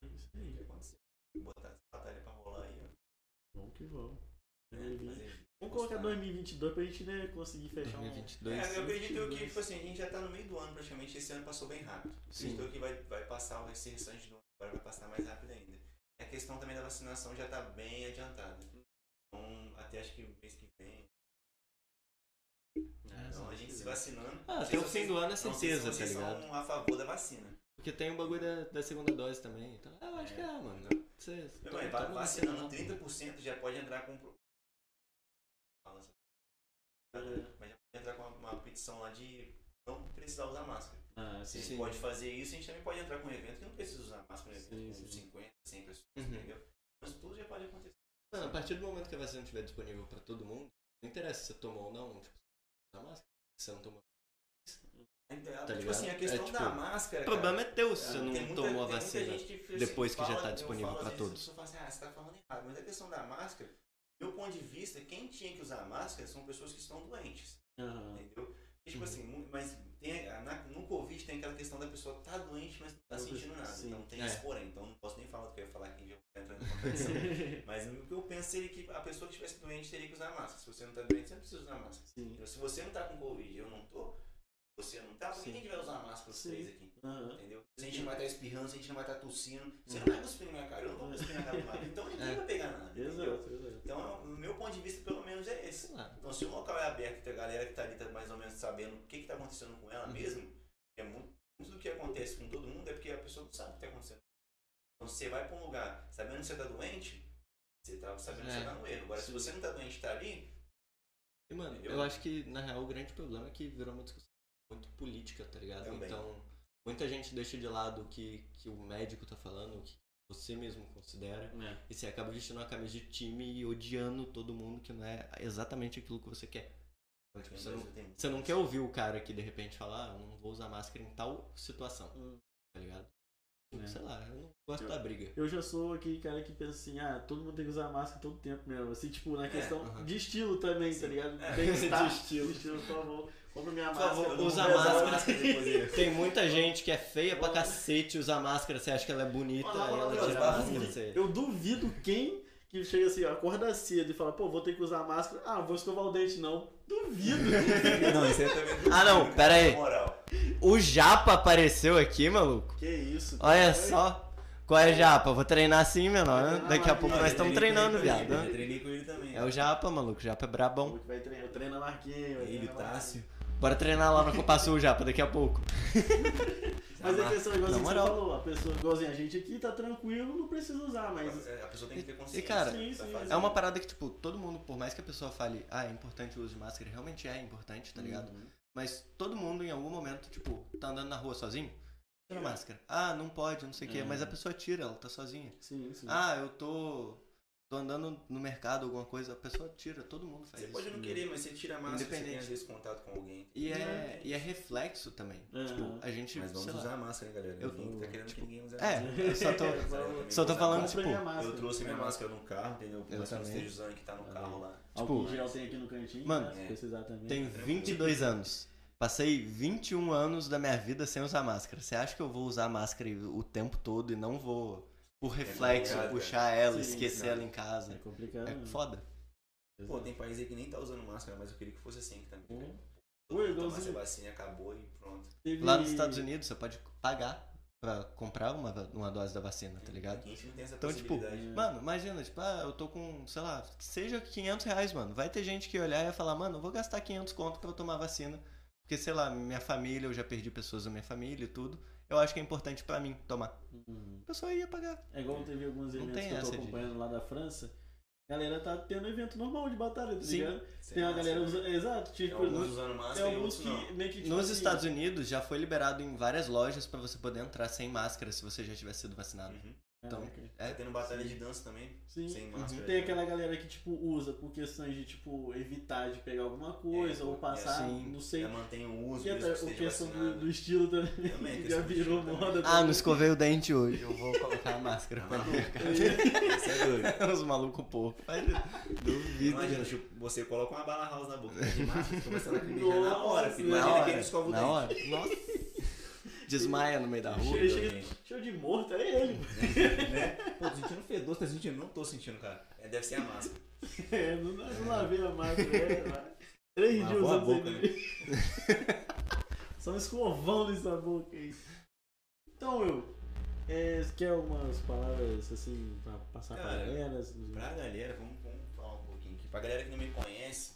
Isso O aí. que aconteceu? Botar essa batalha pra rolar aí, ó. Vamos que vamos. 2020. Fazer- Vamos colocar postar. 2022 pra gente né, conseguir fechar um. 2022. É, eu acredito que, 22. tipo assim, a gente já tá no meio do ano praticamente, esse ano passou bem rápido. Sim. Acredito que vai, vai passar, vai ser restante do ano, agora vai passar mais rápido ainda. A questão também da vacinação já tá bem adiantada. Então, até acho que mês que vem. Então, a gente se vacinando. Ah, até o fim do ano é certeza, tá vocês ligado? são a favor da vacina. Porque tem o bagulho da, da segunda dose também. Então, eu acho que é, mano. Você, Meu toma- mãe, va- toma vacinando vacina, 30% já pode entrar com. É. Mas já pode entrar com uma, uma petição lá de não precisar usar máscara. Ah, Se a sim. gente pode fazer isso, a gente também pode entrar com um evento que não precisa usar máscara, um evento Sim, com sim. 50, 100 pessoas, Uhum. entendeu? Mas tudo já pode acontecer. Mano, a partir do momento que a vacina estiver disponível pra todo mundo, não interessa se você tomou ou não, tipo, usa máscara. Se você não tomou. Então, Tá tipo ligado? assim, a questão É, tipo, da máscara. O problema é teu se você não tem muita- tomou a vacina. gente tipo depois que já fala- tá eu disponível vezes, todos. Fala assim, ah, você tá falando errado. Mas a questão da máscara, do meu ponto de vista, quem tinha que usar máscara são pessoas que estão doentes. Aham. Entendeu? E, tipo Uhum. assim, mas tem, na- no Covid tem aquela questão da pessoa tá doente, mas não tá Não sentindo nada. sim. Então tem É. esse porém. Então não posso nem falar do que eu ia falar aqui, já vou entrando em contradição. *laughs* Mas o que eu penso seria que a pessoa que estivesse doente teria que usar máscara. Se você não tá doente, você não precisa usar máscara. Sim. Então, se você não tá com Covid e eu não tô, você não tá, por que a gente vai usar máscara os três aqui? Aham. Entendeu? Se a gente não vai estar espirrando, se a gente não vai estar tossindo, você Uhum. não vai cuspir na minha cara, eu não vou cuspir na cara do Mário. Então ninguém É. vai pegar nada. entendeu? Exato, exato. Então, o meu ponto de vista, pelo menos, é esse. Então, se o local é aberto e a galera que tá ali tá mais ou menos sabendo o que que tá acontecendo com ela Uhum. mesmo, é muito, muito do que acontece com todo mundo é porque a pessoa não sabe o que tá acontecendo. Então, se você vai pra um lugar sabendo que você tá doente, você tá sabendo que É. você tá no erro. Agora, se Sim. você não tá doente e tá ali, E, mano, eu acho que, na real, o grande problema é que virou uma discussão muito política, tá ligado? Também. Então, muita gente deixa de lado o que, que o médico tá falando, o que você mesmo considera, É. e você acaba vestindo uma camisa de time e odiando todo mundo que não é exatamente aquilo que você quer. Então, tipo, você não, tem- você não quer ouvir o cara que de repente fala, ah, eu não vou usar máscara em tal situação, Hum. tá ligado? É. Sei lá, eu não gosto da briga. Eu já sou aquele cara que pensa assim, ah, todo mundo tem que usar máscara todo tempo mesmo. Assim, tipo, na questão aham. de estilo também, tá Sim. ligado? É. Bem-estar. *laughs* De estilo. De estilo, por favor. Compra minha máscara. usa máscara. máscara Tem muita gente que é feia pra cacete usar máscara, você acha que ela é bonita, ela tira a máscara, eu- você... Eu duvido quem que chega assim, ó, acorda cedo e fala, pô, vou ter que usar máscara. Ah, vou escovar o dente, não. Duvido. *laughs* Não, isso aí também Ah, não, pera aí. O Japa apareceu aqui, maluco. que isso. Olha só. Qual é, Japa? Vou treinar assim, menor, Vai né? treinar Daqui a pouco vai, nós estamos treinando, viado. Eu treinei com ele também. É o Japa, maluco. Japa é brabão. Vai treinar, eu treino a Marquinhos. vai Ele, o Tássio. Bora treinar lá no Copa Sul, Japa, daqui a pouco. *laughs* Mas a questão, igual Na assim que você falou, a pessoa, igualzinho a gente aqui, tá tranquilo, não precisa usar, mas... É, A pessoa tem que ter consciência. E, cara, sim, fazendo. É uma parada que, tipo, todo mundo, por mais que a pessoa fale, ah, é importante o uso de máscara, realmente é importante, tá ligado? Uhum. Mas todo mundo, em algum momento, tipo, tá andando na rua sozinho, tira a máscara. Ah, não pode, não sei o quê. É. Mas a pessoa tira, ela tá sozinha. Sim, sim. Ah, eu tô. Tô andando no mercado, alguma coisa, a pessoa tira, todo mundo faz Você isso. pode não querer, mas você tira a máscara, você tem Independente. às vezes contato com alguém. E é, e é reflexo também. Aham. Tipo, a gente. Mas vamos sei lá, usar a máscara, galera. Eu- Ninguém tá querendo tipo, que ninguém use a É, máscara. eu só tô. *laughs* Eu só tô usar falando, a tipo. Eu trouxe minha máscara no carro, entendeu? Por Eu eu não esteja usando que tá no carro lá. Tipo, gel tem aqui no cantinho, Mano, né, se precisar também. Tem 22 anos. Passei 21 anos da minha vida sem usar máscara. Você acha que eu vou usar máscara o tempo todo e não vou, por reflexo, complicado, puxar ela, Sim, esquecer cara. ela em casa? É complicado. É né? foda. Pô, tem país aí que nem tá usando máscara, mas eu queria que fosse assim também. Hum. cara. Pô, Todo mundo igualzinho- tomasse a vacina, acabou e pronto. Teve- Lá nos Estados Unidos você pode pagar pra comprar uma, uma dose da vacina, tá ligado? Aqui a gente não tem essa Então, tipo, possibilidade. Mano, imagina, tipo, ah, eu tô com, sei lá, que seja 500 reais, mano. Vai ter gente que olhar e falar, mano, eu vou gastar 500 conto pra eu tomar vacina. Porque, sei lá, minha família, eu já perdi pessoas da minha família e tudo. Eu acho que é importante pra mim tomar. Uhum. A pessoa ia pagar. É igual teve alguns eventos tem que eu tô de- acompanhando lá da França. A galera tá tendo evento normal de batalha, tá Sim. ligado? Sem Tem uma máscara. galera usando. Exato, Tem tipo. alguns no- usando Tem máscara e alguns que não. meio que. Tipo Nos assim, Estados Unidos já foi liberado em várias lojas pra você poder entrar sem máscara se você já tivesse sido vacinado. Uhum. Então, Caraca. é. Tá tendo batalha de dança também, Sim. sem Uhum. máscara. Tem aquela galera que, tipo, usa por questões de, tipo, evitar de pegar alguma coisa É, ou passar, sim. não sei. Já mantém o uso, E até que esteja questão do, do estilo também, Também, *laughs* já virou moda. também. Ah, não escovei o dente hoje. Eu vou colocar a máscara pra mim. Isso *laughs* é doido. *laughs* Os malucos porcos. Faz- Duvido. Imagina, né? tipo, você coloca uma bala house na boca de máscara, começa a lacrimejar na hora, filho. na Imagina quem não escova o Na dente. hora. Nossa. Desmaia no meio da rua. Cheio de morto, é ele. né? Pô, tô sentindo fedor, tá sentindo? Não tô sentindo, cara. É, deve ser a máscara. *laughs* É, não, não lavei a máscara. É. Três dias a usando boca, aí. *laughs* Só um escovão nessa boca aí. Então, eu. É, você quer algumas palavras assim pra passar pra Cara, galera? Assim, Pra galera, vamos, vamos falar um pouquinho aqui. Pra galera que não me conhece,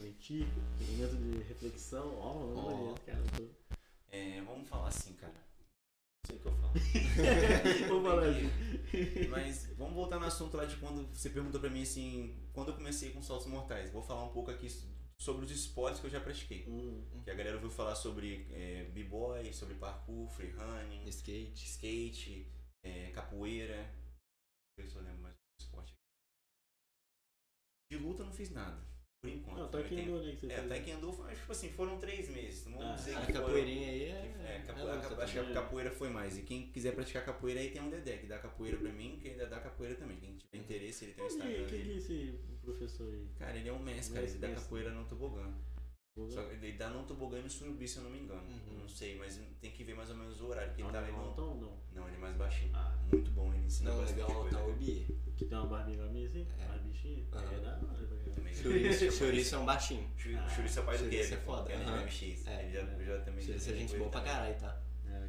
refletir, momento de reflexão. Ó, Ó. oh. cara. Tô... é, vamos falar assim, cara. Não sei o que eu falo. *laughs* Vou falar assim. Mas vamos voltar no assunto lá de quando você perguntou pra mim assim, quando eu comecei com saltos mortais. Vou falar um pouco aqui sobre os esportes que eu já pratiquei. Hum, Que a galera ouviu falar sobre é, b-boy, sobre parkour, freerunning, Skate. skate, é, capoeira. Eu lembro mais do esporte. De luta eu não fiz nada, por enquanto. Não, andou, né? Que você É, fez. taekwondo foi, tipo assim, foram três meses. Não Ah, dizer A capoeirinha aí que- é. é, capo- é a capo- acho que a capoeira foi mais. E quem quiser praticar capoeira aí tem um Dedé, que dá capoeira pra mim, que ainda dá capoeira também. Quem tiver interesse, ele tem o Quem Instagram quem que é esse professor aí? Cara, ele é um mestre, cara. Ele dá capoeira no tobogã. Só que ele dá no tobogã e no surubi, se eu não me engano. Uhum. Não sei, mas tem que ver mais ou menos o horário. Porque ele tá Não, legal. não, não. Não, ele é mais baixinho. Ah, Muito bom, ele ensina Não, bastante legal coisa. tá o Bi. que tem uma barbinha minha assim? É. Barbichinha? Aham. É da hora. Chouriço, *laughs* chouriço é um baixinho. Chu- Ah, é o pai do chouriço Kevin. é foda, Ele é MX. É, Ele já, é. já também. Chouriço é gente boa pra caralho, tá?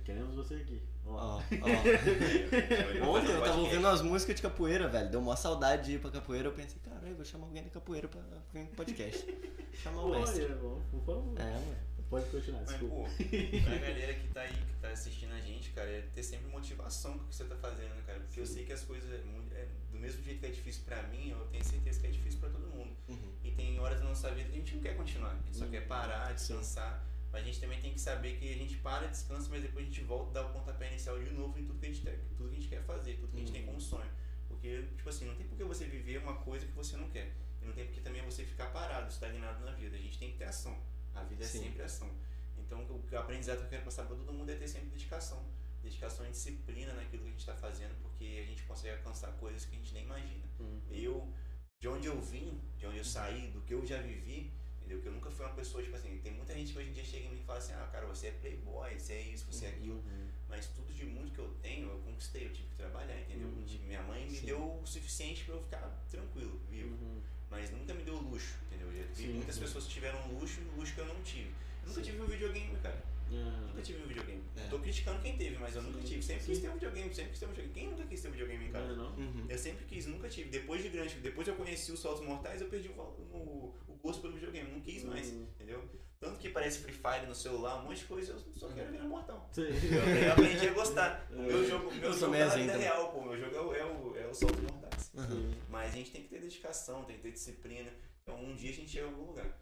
Queremos você aqui. Ó. Ele vai Ontem eu tava ouvindo umas músicas de capoeira, velho. Deu uma saudade de ir pra capoeira. Eu pensei, caralho, vou chamar alguém de capoeira pra vir pro podcast. *laughs* Chamar o mestre. Olha, bom, por favor. É, mano. Pode continuar, Mas, desculpa. pô, *laughs* pra galera que tá aí, que tá assistindo a gente, cara, é ter sempre motivação com o que você tá fazendo, né, cara? Porque eu Sim. sei que as coisas, é muito- é, do mesmo jeito que é difícil pra mim, eu tenho certeza que é difícil pra todo mundo. Uhum. E tem horas da nossa vida que a gente não quer continuar, a gente só Uhum. quer parar, descansar. Mas a gente também tem que saber que a gente para, descansa, mas depois a gente volta e dá o pontapé inicial de novo em tudo que a gente, tem, tudo que a gente quer fazer, tudo que a gente tem Uhum. como sonho. Porque, tipo assim, não tem por que você viver uma coisa que você não quer. E não tem por que também você ficar parado, estagnado na vida. A gente tem que ter ação. A vida é Sim. sempre ação. Então, o o aprendizado que eu quero passar para todo mundo é ter sempre dedicação. Dedicação e disciplina naquilo que a gente está fazendo, porque a gente consegue alcançar coisas que a gente nem imagina. Uhum. Eu, de onde eu vim, de onde eu saí, do que eu já vivi, entendeu? Que eu nunca fui uma pessoa, tipo assim, tem muita gente que hoje em dia chega em mim e fala assim, ah, cara, você é playboy, você é isso, você é aquilo. Uhum. Mas tudo de muito que eu tenho, eu conquistei, eu tive que trabalhar, entendeu? Uhum. Tive- Minha mãe me Sim. deu o suficiente para eu ficar tranquilo, vivo. Uhum. Mas nunca me deu luxo, entendeu? Vi Sim, muitas pessoas tiveram luxo, luxo que eu não tive. Eu nunca Sim. tive um videogame, cara. Uhum. Nunca tive um videogame. É. Tô criticando quem teve, mas eu nunca Sim. tive. Sempre quis Sim. ter um videogame, sempre quis ter um videogame. Quem nunca quis ter um videogame em Não, casa? é não? Uhum. Eu sempre quis, nunca tive. Depois de grande, depois eu conheci os Saltos Mortais, eu perdi o, o, o gosto pelo videogame. Não quis mais, Uhum. entendeu? Tanto que parece Free Fire no celular, um monte de coisa, eu só quero virar mortal. Sim. Eu, eu aprendi a gostar. *laughs* O meu É. jogo, o meu Eu jogo é assim vida também. real, pô. Meu jogo é o, é o, é o Saltos Mortais. Uhum. Mas a gente tem que ter dedicação, tem que ter disciplina. Então um dia a gente chega em algum lugar.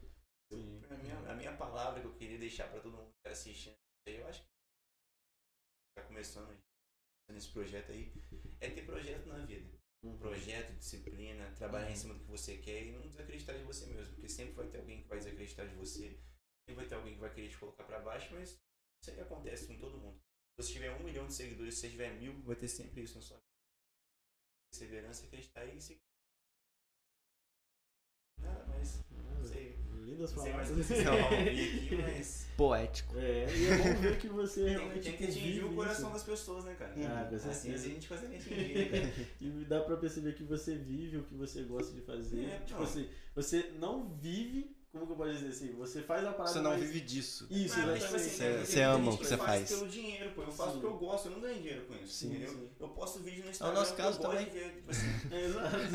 Sim. A minha, a minha palavra que eu queria deixar pra todo mundo que tá assistindo, eu acho que tá começando nesse projeto aí, é ter projeto na vida. Uhum. Projeto, disciplina, trabalhar em Uhum. cima do que você quer e não desacreditar de você mesmo, porque sempre vai ter alguém que vai desacreditar de você, sempre vai ter alguém que vai querer te colocar pra baixo, mas isso aí acontece com todo mundo. Se você tiver um milhão de seguidores, se você tiver mil, vai ter sempre isso na sua vida. Perseverança, acreditar e seguir. Nada mais. Não sei. Lindas Não sei mais palavras. *laughs* aqui, mas. Poético. É, e é bom ver que você Tem, realmente tem que atingir o coração isso. das pessoas, né, cara? Ah, com Assim a gente consegue atingir, né, cara? *laughs* E dá pra perceber que você vive o que você gosta de fazer. É, tipo não. assim, você não vive, como que eu posso dizer assim? Você faz a parada Você não mas- vive disso. Isso, mas, exatamente. tipo assim, Você- tem você ama gente o que você faz. pelo dinheiro, pô. Eu faço Sim. porque eu gosto, eu não ganho dinheiro com isso, Sim, entendeu? sim. Eu posto vídeo no Instagram nosso porque caso eu gosto também. de ver, tipo assim, *laughs* É.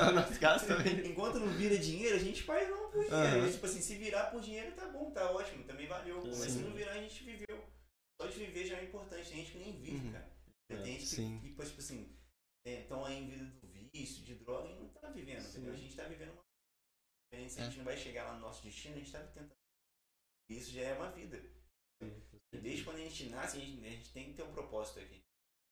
No nosso caso também. *laughs* enquanto não vira dinheiro, a gente faz não por dinheiro. Mas, tipo assim, se virar por dinheiro, tá bom, tá ótimo, também valeu. pô. Mas se não virar, a gente viveu. Só de viver já é importante, tem gente que nem vive, Uhum. cara. É, Tem gente sim. que, tipo assim, estão aí em vida do vício, de droga e não tá vivendo, Sim. entendeu? A gente tá vivendo uma. A gente, a gente não vai chegar lá no nosso destino, a gente tá tentando. Isso já é uma vida. E desde quando a gente nasce, a gente, a gente tem que ter um propósito aqui.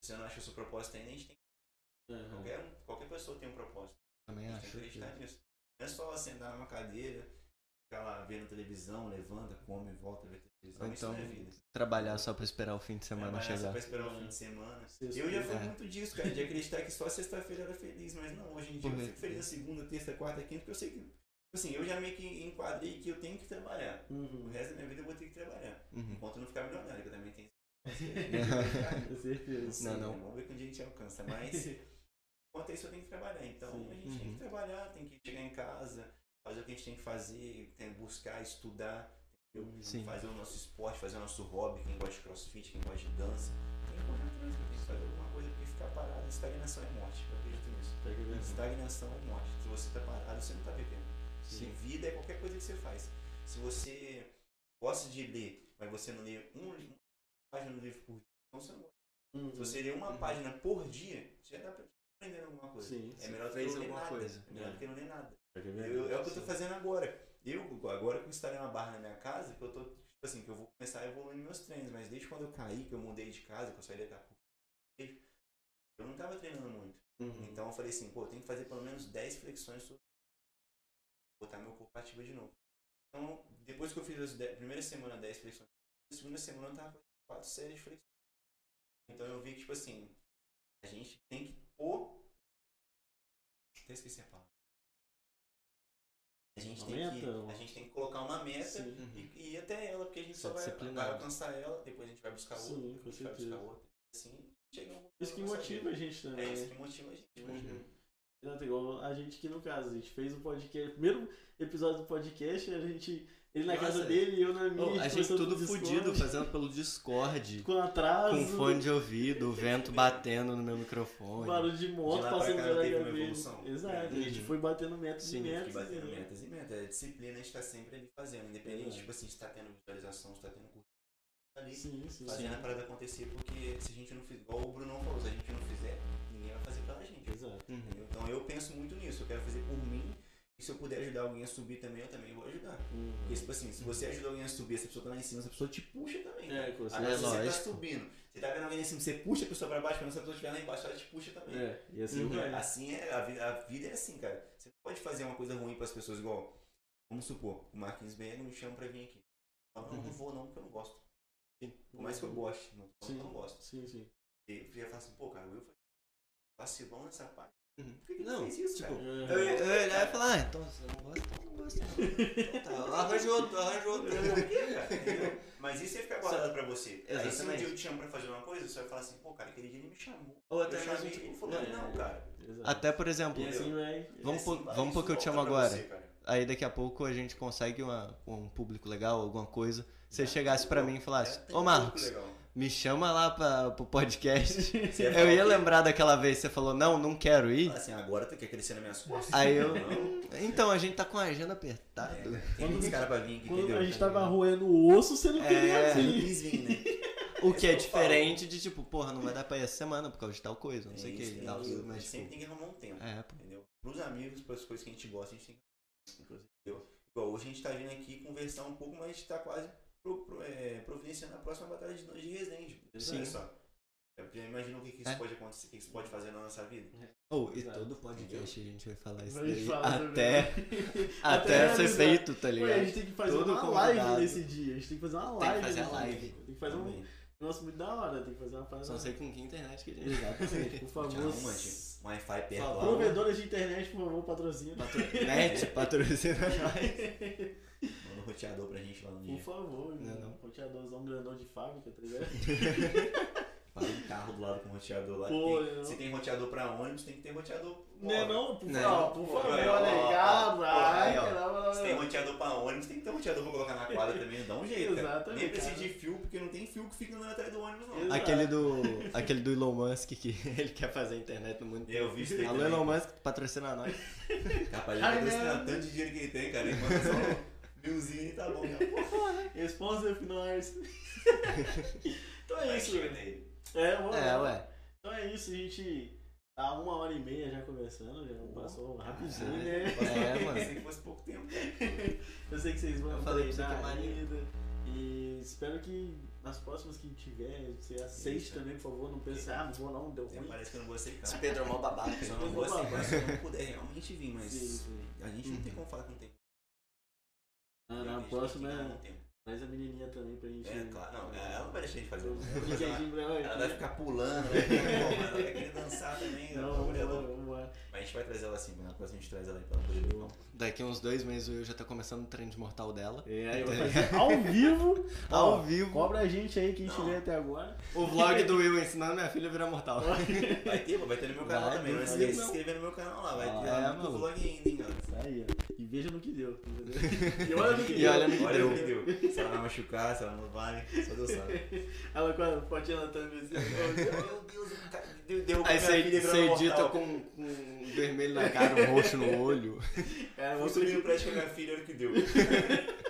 Se você não acha o seu propósito ainda, a gente tem Aham. qualquer, um- qualquer pessoa tem um propósito. Também A gente tem acho. que acreditar nisso. Não é só sentar numa cadeira, ficar lá vendo televisão, levanta, come, volta, vê televisão. Ou então é vida. trabalhar só pra esperar o fim de semana Trabalhar só chegar. pra esperar o fim de semana. Sexta- Eu já fui É. muito disso, cara, de acreditar que só sexta-feira era feliz, mas não, hoje em dia Por eu fico feliz na segunda, terça, quarta, quinta, porque eu sei que. Assim, eu já meio que enquadrei que eu tenho que trabalhar. O Uhum. resto da minha vida eu vou ter que trabalhar. Uhum. Enquanto eu não ficar milionário, que eu também tenho. *laughs* Com certeza. sei, Não, né? não. Vamos ver dia a gente alcança. Mas *laughs* enquanto isso eu tenho que trabalhar. Então Sim. a gente tem Uhum. que trabalhar, tem que chegar em casa, fazer o que a gente tem que fazer, tem que buscar, estudar? Sim. fazer o nosso esporte, fazer o nosso hobby, quem gosta de crossfit, quem gosta de dança. Tem que correr atrás, tem que fazer alguma coisa, porque ficar parado, estagnação é morte. Eu acredito nisso. Tá? Estagnação é morte. Se você tá parado, você não tá vivendo. Sim. Vida é qualquer coisa que você faz. Se você gosta de ler, mas você não lê um, uma página do livro por dia, então você não gosta. Uhum. Se você lê uma Uhum. página por dia, já dá pra aprender alguma coisa. Sim, é melhor do que não ler nada. coisa. É melhor É. do que não ler nada. Aqui vendo? Eu, é o que eu tô fazendo agora. Eu, agora que eu instalei uma barra na minha casa, que eu tô, tipo assim, que eu vou começar a evoluir meus treinos, mas desde quando eu caí, que eu mudei de casa, que eu saí da Itapu, eu não tava treinando muito. Uhum. Então eu falei assim, pô, tenho que fazer pelo menos 10 flexões sobre botar meu corpo ativo de novo. Então, depois que eu fiz 10, primeira semana 10 flexões, na segunda semana eu tava fazendo 4 séries de flexões. Então eu vi que, tipo assim, a gente tem que pôr. Até esqueci a palavra. A gente, tem que, ou- a gente tem que colocar uma meta Sim. e, e ir até ela, porque a gente Ser só vai, vai alcançar ela, depois a gente vai buscar outra, Sim, com a gente vai buscar outra. Assim, chega um Isso que motiva a gente É também. isso né? que motiva a gente. Uhum. Exato, igual a gente aqui no caso, a gente fez o podcast, primeiro episódio do podcast, a gente, ele na Nossa. casa dele e eu na minha. Ô, a gente tudo fudido, fazendo pelo Discord. *laughs* Com atraso, Com fone de ouvido, o vento batendo no meu microfone. barulho de moto De passando pela uma cabeça. evolução. Exato, a gente Uhum. foi batendo metas Sim, e metas. né? metas e metas. É disciplina, a gente tá sempre ali fazendo. Independente, Exato. tipo assim, se tá tendo visualização, se tá tendo curso, tá ali Sim, sim. fazendo a parada acontecer, porque se a gente não fizer, igual o Brunão falou, se a gente não fizer, Uhum. Então eu penso muito nisso, eu quero fazer por mim, e se eu puder ajudar alguém a subir também, eu também vou ajudar. Uhum. Porque, tipo assim, se você ajuda alguém a subir, essa pessoa tá lá em cima, essa pessoa te puxa também. É, cara. com Agora, se certeza. você tá subindo, você tá vendo alguém lá em cima, você puxa a pessoa pra baixo, quando essa pessoa estiver lá embaixo, ela te puxa também. É, e assim Uhum. vai. Assim é, a vida, a vida é assim, cara. Você não pode fazer uma coisa ruim pras pessoas igual. Vamos supor, o Marquinhos Berg me chama pra vir aqui. Eu falo, não, não Uhum. vou não, porque eu não gosto. Por mais que eu goste, não, Sim. eu não gosto. Sim, sim. E eu ia falar assim, pô, cara, foi vacilão nessa parte. Uhum. Por que, que Não, fez isso, tipo, cara? É. Eu ia, eu ia olhar e falar, ah, então você não gosta, então não gosta. Então *laughs* tá, arranja outro, arranja outro. Por quê, cara? Entendeu? Mas isso ia ficar guardado pra você. Aí se um Exatamente. dia eu te chamo pra fazer uma coisa, você vai falar assim, pô, cara, aquele dia ele me chamou. Ou até eu mesmo, chamei tipo, ele falou, não, não, cara. Exato. Até, por exemplo, assim. Vamos É pôr- assim, vai, vamos pôr isso que eu te chamo agora. você, aí daqui a pouco a gente consegue uma, um público legal, alguma coisa. Se você chegasse pra mim e falasse, É, ô Marcos, legal. Me chama lá pra, pro podcast. *laughs* Eu ia o quê? lembrar daquela vez que você falou, não, não quero ir. Assim, agora tu quer crescer nas minhas costas? Aí eu. Então, a gente tá com a agenda apertada. É, cara, tem muitos caras pra vir aqui, Quando entendeu? a gente tava roendo o osso, você não queria É. Eu não vir. né? *laughs* O que é que eu falo. diferente de tipo, porra, não vai dar pra ir essa semana por causa de tal coisa, não sei o que. tem tal, Mas, mas sempre tipo, tem que arrumar um tempo, é, pô. entendeu? Pros amigos, pras coisas que a gente gosta, a gente tem que inclusive, entendeu? Igual hoje a gente tá vindo aqui conversar um pouco, mas a gente tá quase pro, pro, é, providenciando a próxima batalha de de Resende. Sim. Olha só. Já imaginou o que, que isso É. pode acontecer, o que isso pode fazer na nossa vida? Oh, e Exato. todo podcast a gente vai falar isso Vai daí. falar Até, também. *laughs* até ser feito, tá Pô, a ligado? gente tem que fazer Todo uma convidado. live nesse dia. A gente tem que fazer uma Tem que live. fazer a nesse live. dia. Tem que fazer um Também. negócio muito da hora. Tem que fazer uma parada. Só sei com que internet que a gente. Exatamente. Por favor. Um Wi-Fi perto. Provedoras de internet, por favor, patrocina. Patro... Net patrocina *laughs* nós. Um roteador pra gente lá no Por dia. favor, Não, né? não. Roteadorzão grandão de fábrica, tá ligado? *laughs* Para um carro do lado com roteador lá. Pô, Tem- se tem roteador pra ônibus, tem que ter roteador. Não é não? Por Não. favor, por favor, olha ó, ó, ó, ó. não, Se tem roteador pra ônibus, tem que ter roteador pra colocar na *laughs* quadra também. Dá um jeito, cara. Exatamente, Nem precisa de fio, porque não tem fio que fica andando atrás do ônibus, não. Exato. Aquele do, aquele do Elon Musk que *laughs* ele quer fazer a internet no mundo. Eu vi isso aí Alô. Elon Musk, patrocina nós. Capaz, meu. tá tanto de dinheiro que ele tem, cara. Ele manda só milzinho e tá bom. Cara. Responsive nós. *laughs* então é Vai, isso. daí. É, vamos É, lá. ué. Então é isso, a gente tá uma hora e meia já conversando, já Pô, passou rapidinho, caralho. né? É, *laughs* mano. Pensei que fosse pouco tempo. *laughs* Eu sei que vocês vão Eu que é maneiro. ainda. E espero que nas próximas que tiver, você aceite Isso. também, por favor. Não pense, ah, não vou não, deu ruim. parece que eu não vou aceitar. Esse Pedro é mó babaca. Só não vou aceitar se eu não puder realmente vir, mas Sim, sim. a gente não tem como falar que não tem. Ah, na A gente é traz a menininha também pra gente. É, claro. Não, ela não vai deixar a gente fazer. Brinquedinho pra ela. Ela vai ficar pulando, *laughs* vai ficar- ela vai querer dançar também. Não, vamos vamos. Mas a gente vai trazer ela assim, na próxima a gente traz ela aí pra ela poder ver. Daqui uns dois meses o Will já tá começando o treino de mortal dela. É, aí vai fazer ao vivo. *laughs* Ao Ó, vivo. Cobra a gente aí, quem estiver até agora. O vlog do Will ensinando minha filha a virar mortal. Vai ter, vai ter no meu canal Vai, também. Não vai esquece de se inscrever no meu canal lá. Vai Ah, ter é, lá no vlog ainda, hein, galera. Isso aí, ó. E veja no que deu. entendeu? *laughs* E olha no que E deu. olha no que deu. O. Se ela vai machucar, se ela não vai, só Deus sabe. *laughs* Ela com a fotinha na thumb assim. *laughs* Meu Deus, o deu, deu Aí você edita com, com um vermelho na cara, um roxo no olho. Cara, Fui vamos subir no subir prédio com a minha filha, olha o que deu. *laughs*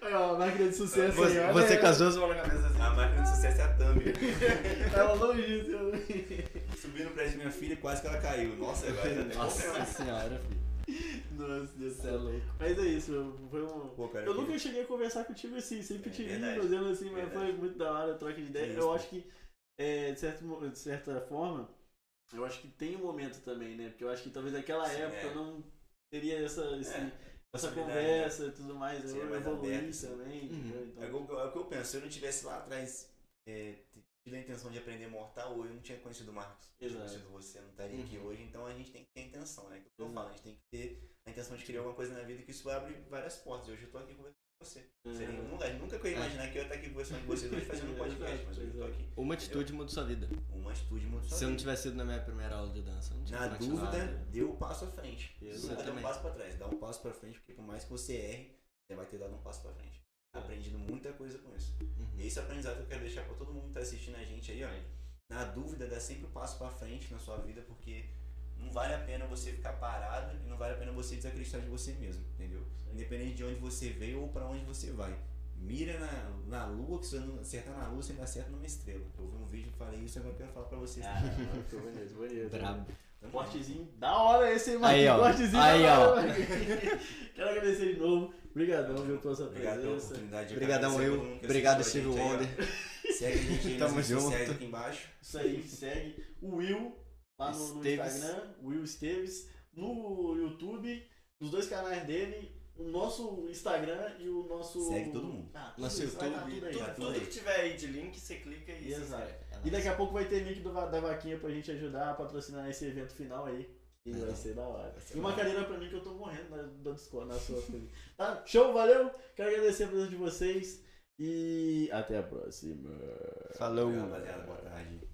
Aí, ó, máquina de sucesso Você, aí, você aí. com as duas mãos na cabeça assim. A máquina de sucesso é a thumb. Ela longe Subi no prédio com minha filha e quase que ela caiu. Nossa, já tem Nossa senhora, filho. Nossa, Deus do é céu. Mas é isso, foi um. Pô, cara, Eu que- nunca cheguei a conversar contigo assim, sempre É te vi verdade. fazendo assim, mas Verdade. foi muito da hora a troca de ideia. É isso, eu acho que, é, de, certo, de certa forma, eu acho que tem um momento também, né? Porque eu acho que talvez naquela Sim, época é. não teria essa, É, essa possibilidade, conversa e tudo mais. Eu evoluí assim. também, Uhum. É Então, o que eu- é o que eu penso. Se eu não tivesse lá atrás é, tido a intenção de aprender mortal, ou eu não tinha conhecido o Marcos. Não tinha Exato. conhecido você, não estaria aqui Uhum. hoje. Então a gente tem que ter a intenção, né? Que eu Exato. falo, a gente tem que ter a intenção de criar alguma coisa na vida que isso abre várias portas. E hoje eu tô aqui conversando com você. Seria em um lugar. Nunca que eu ia imaginar que eu ia estar aqui conversando com vocês hoje fazendo um *laughs* podcast, mas hoje eu tô aqui. Uma atitude muda sua vida. Uma atitude muito Se eu não tivesse ido na minha primeira aula de dança, eu não tinha Na dúvida, dê o passo à frente. Exatamente. Dê um passo pra trás. Dá um passo pra frente, porque por mais que você erre, você vai ter dado um passo pra frente. Aprendido muita coisa com isso. Uhum. E esse aprendizado que eu quero deixar pra todo mundo que tá assistindo a gente aí, ó. Na dúvida, dá sempre o passo pra frente na sua vida, porque não vale a pena você ficar parado e não vale a pena você desacreditar de você mesmo, entendeu? Independente de onde você veio ou pra onde você vai. Mira na, na lua, que se você não acertar na lua, você ainda acerta numa estrela. Eu vi um vídeo e falei isso, agora eu quero falar pra vocês. Ah, *laughs* bonito, bonito. Brabo. Tamo Cortezinho da hora esse, hein, Aí, ó. Cortezinho Aí, da ó. hora, Marquinhos. *laughs* Quero agradecer de novo. Obrigadão, viu, pela sua Obrigado pela presença. oportunidade. Eu Obrigadão, que Obrigado, Steve ó. Wonder. Segue a gente aí *laughs* nas Tamo redes aqui embaixo. Isso aí, segue o Will lá no, no. Instagram, Will Esteves, no YouTube, nos dois canais dele, o nosso Instagram e o nosso. Segue todo mundo. Ah, tudo Nosso tá YouTube, tudo aí. tudo, tá tudo tudo aí. que tiver aí de link, você clica e se Exato. E daqui a pouco vai ter link do, da vaquinha pra gente ajudar a patrocinar esse evento final aí. Que vai ser da hora. Ser E uma cadeira pra mim que eu tô morrendo na, da Discord, na sua coisa. Tá? Show, valeu! Quero agradecer a presença de vocês e até a próxima. Falou. Obrigado, rapaziada. Boa tarde.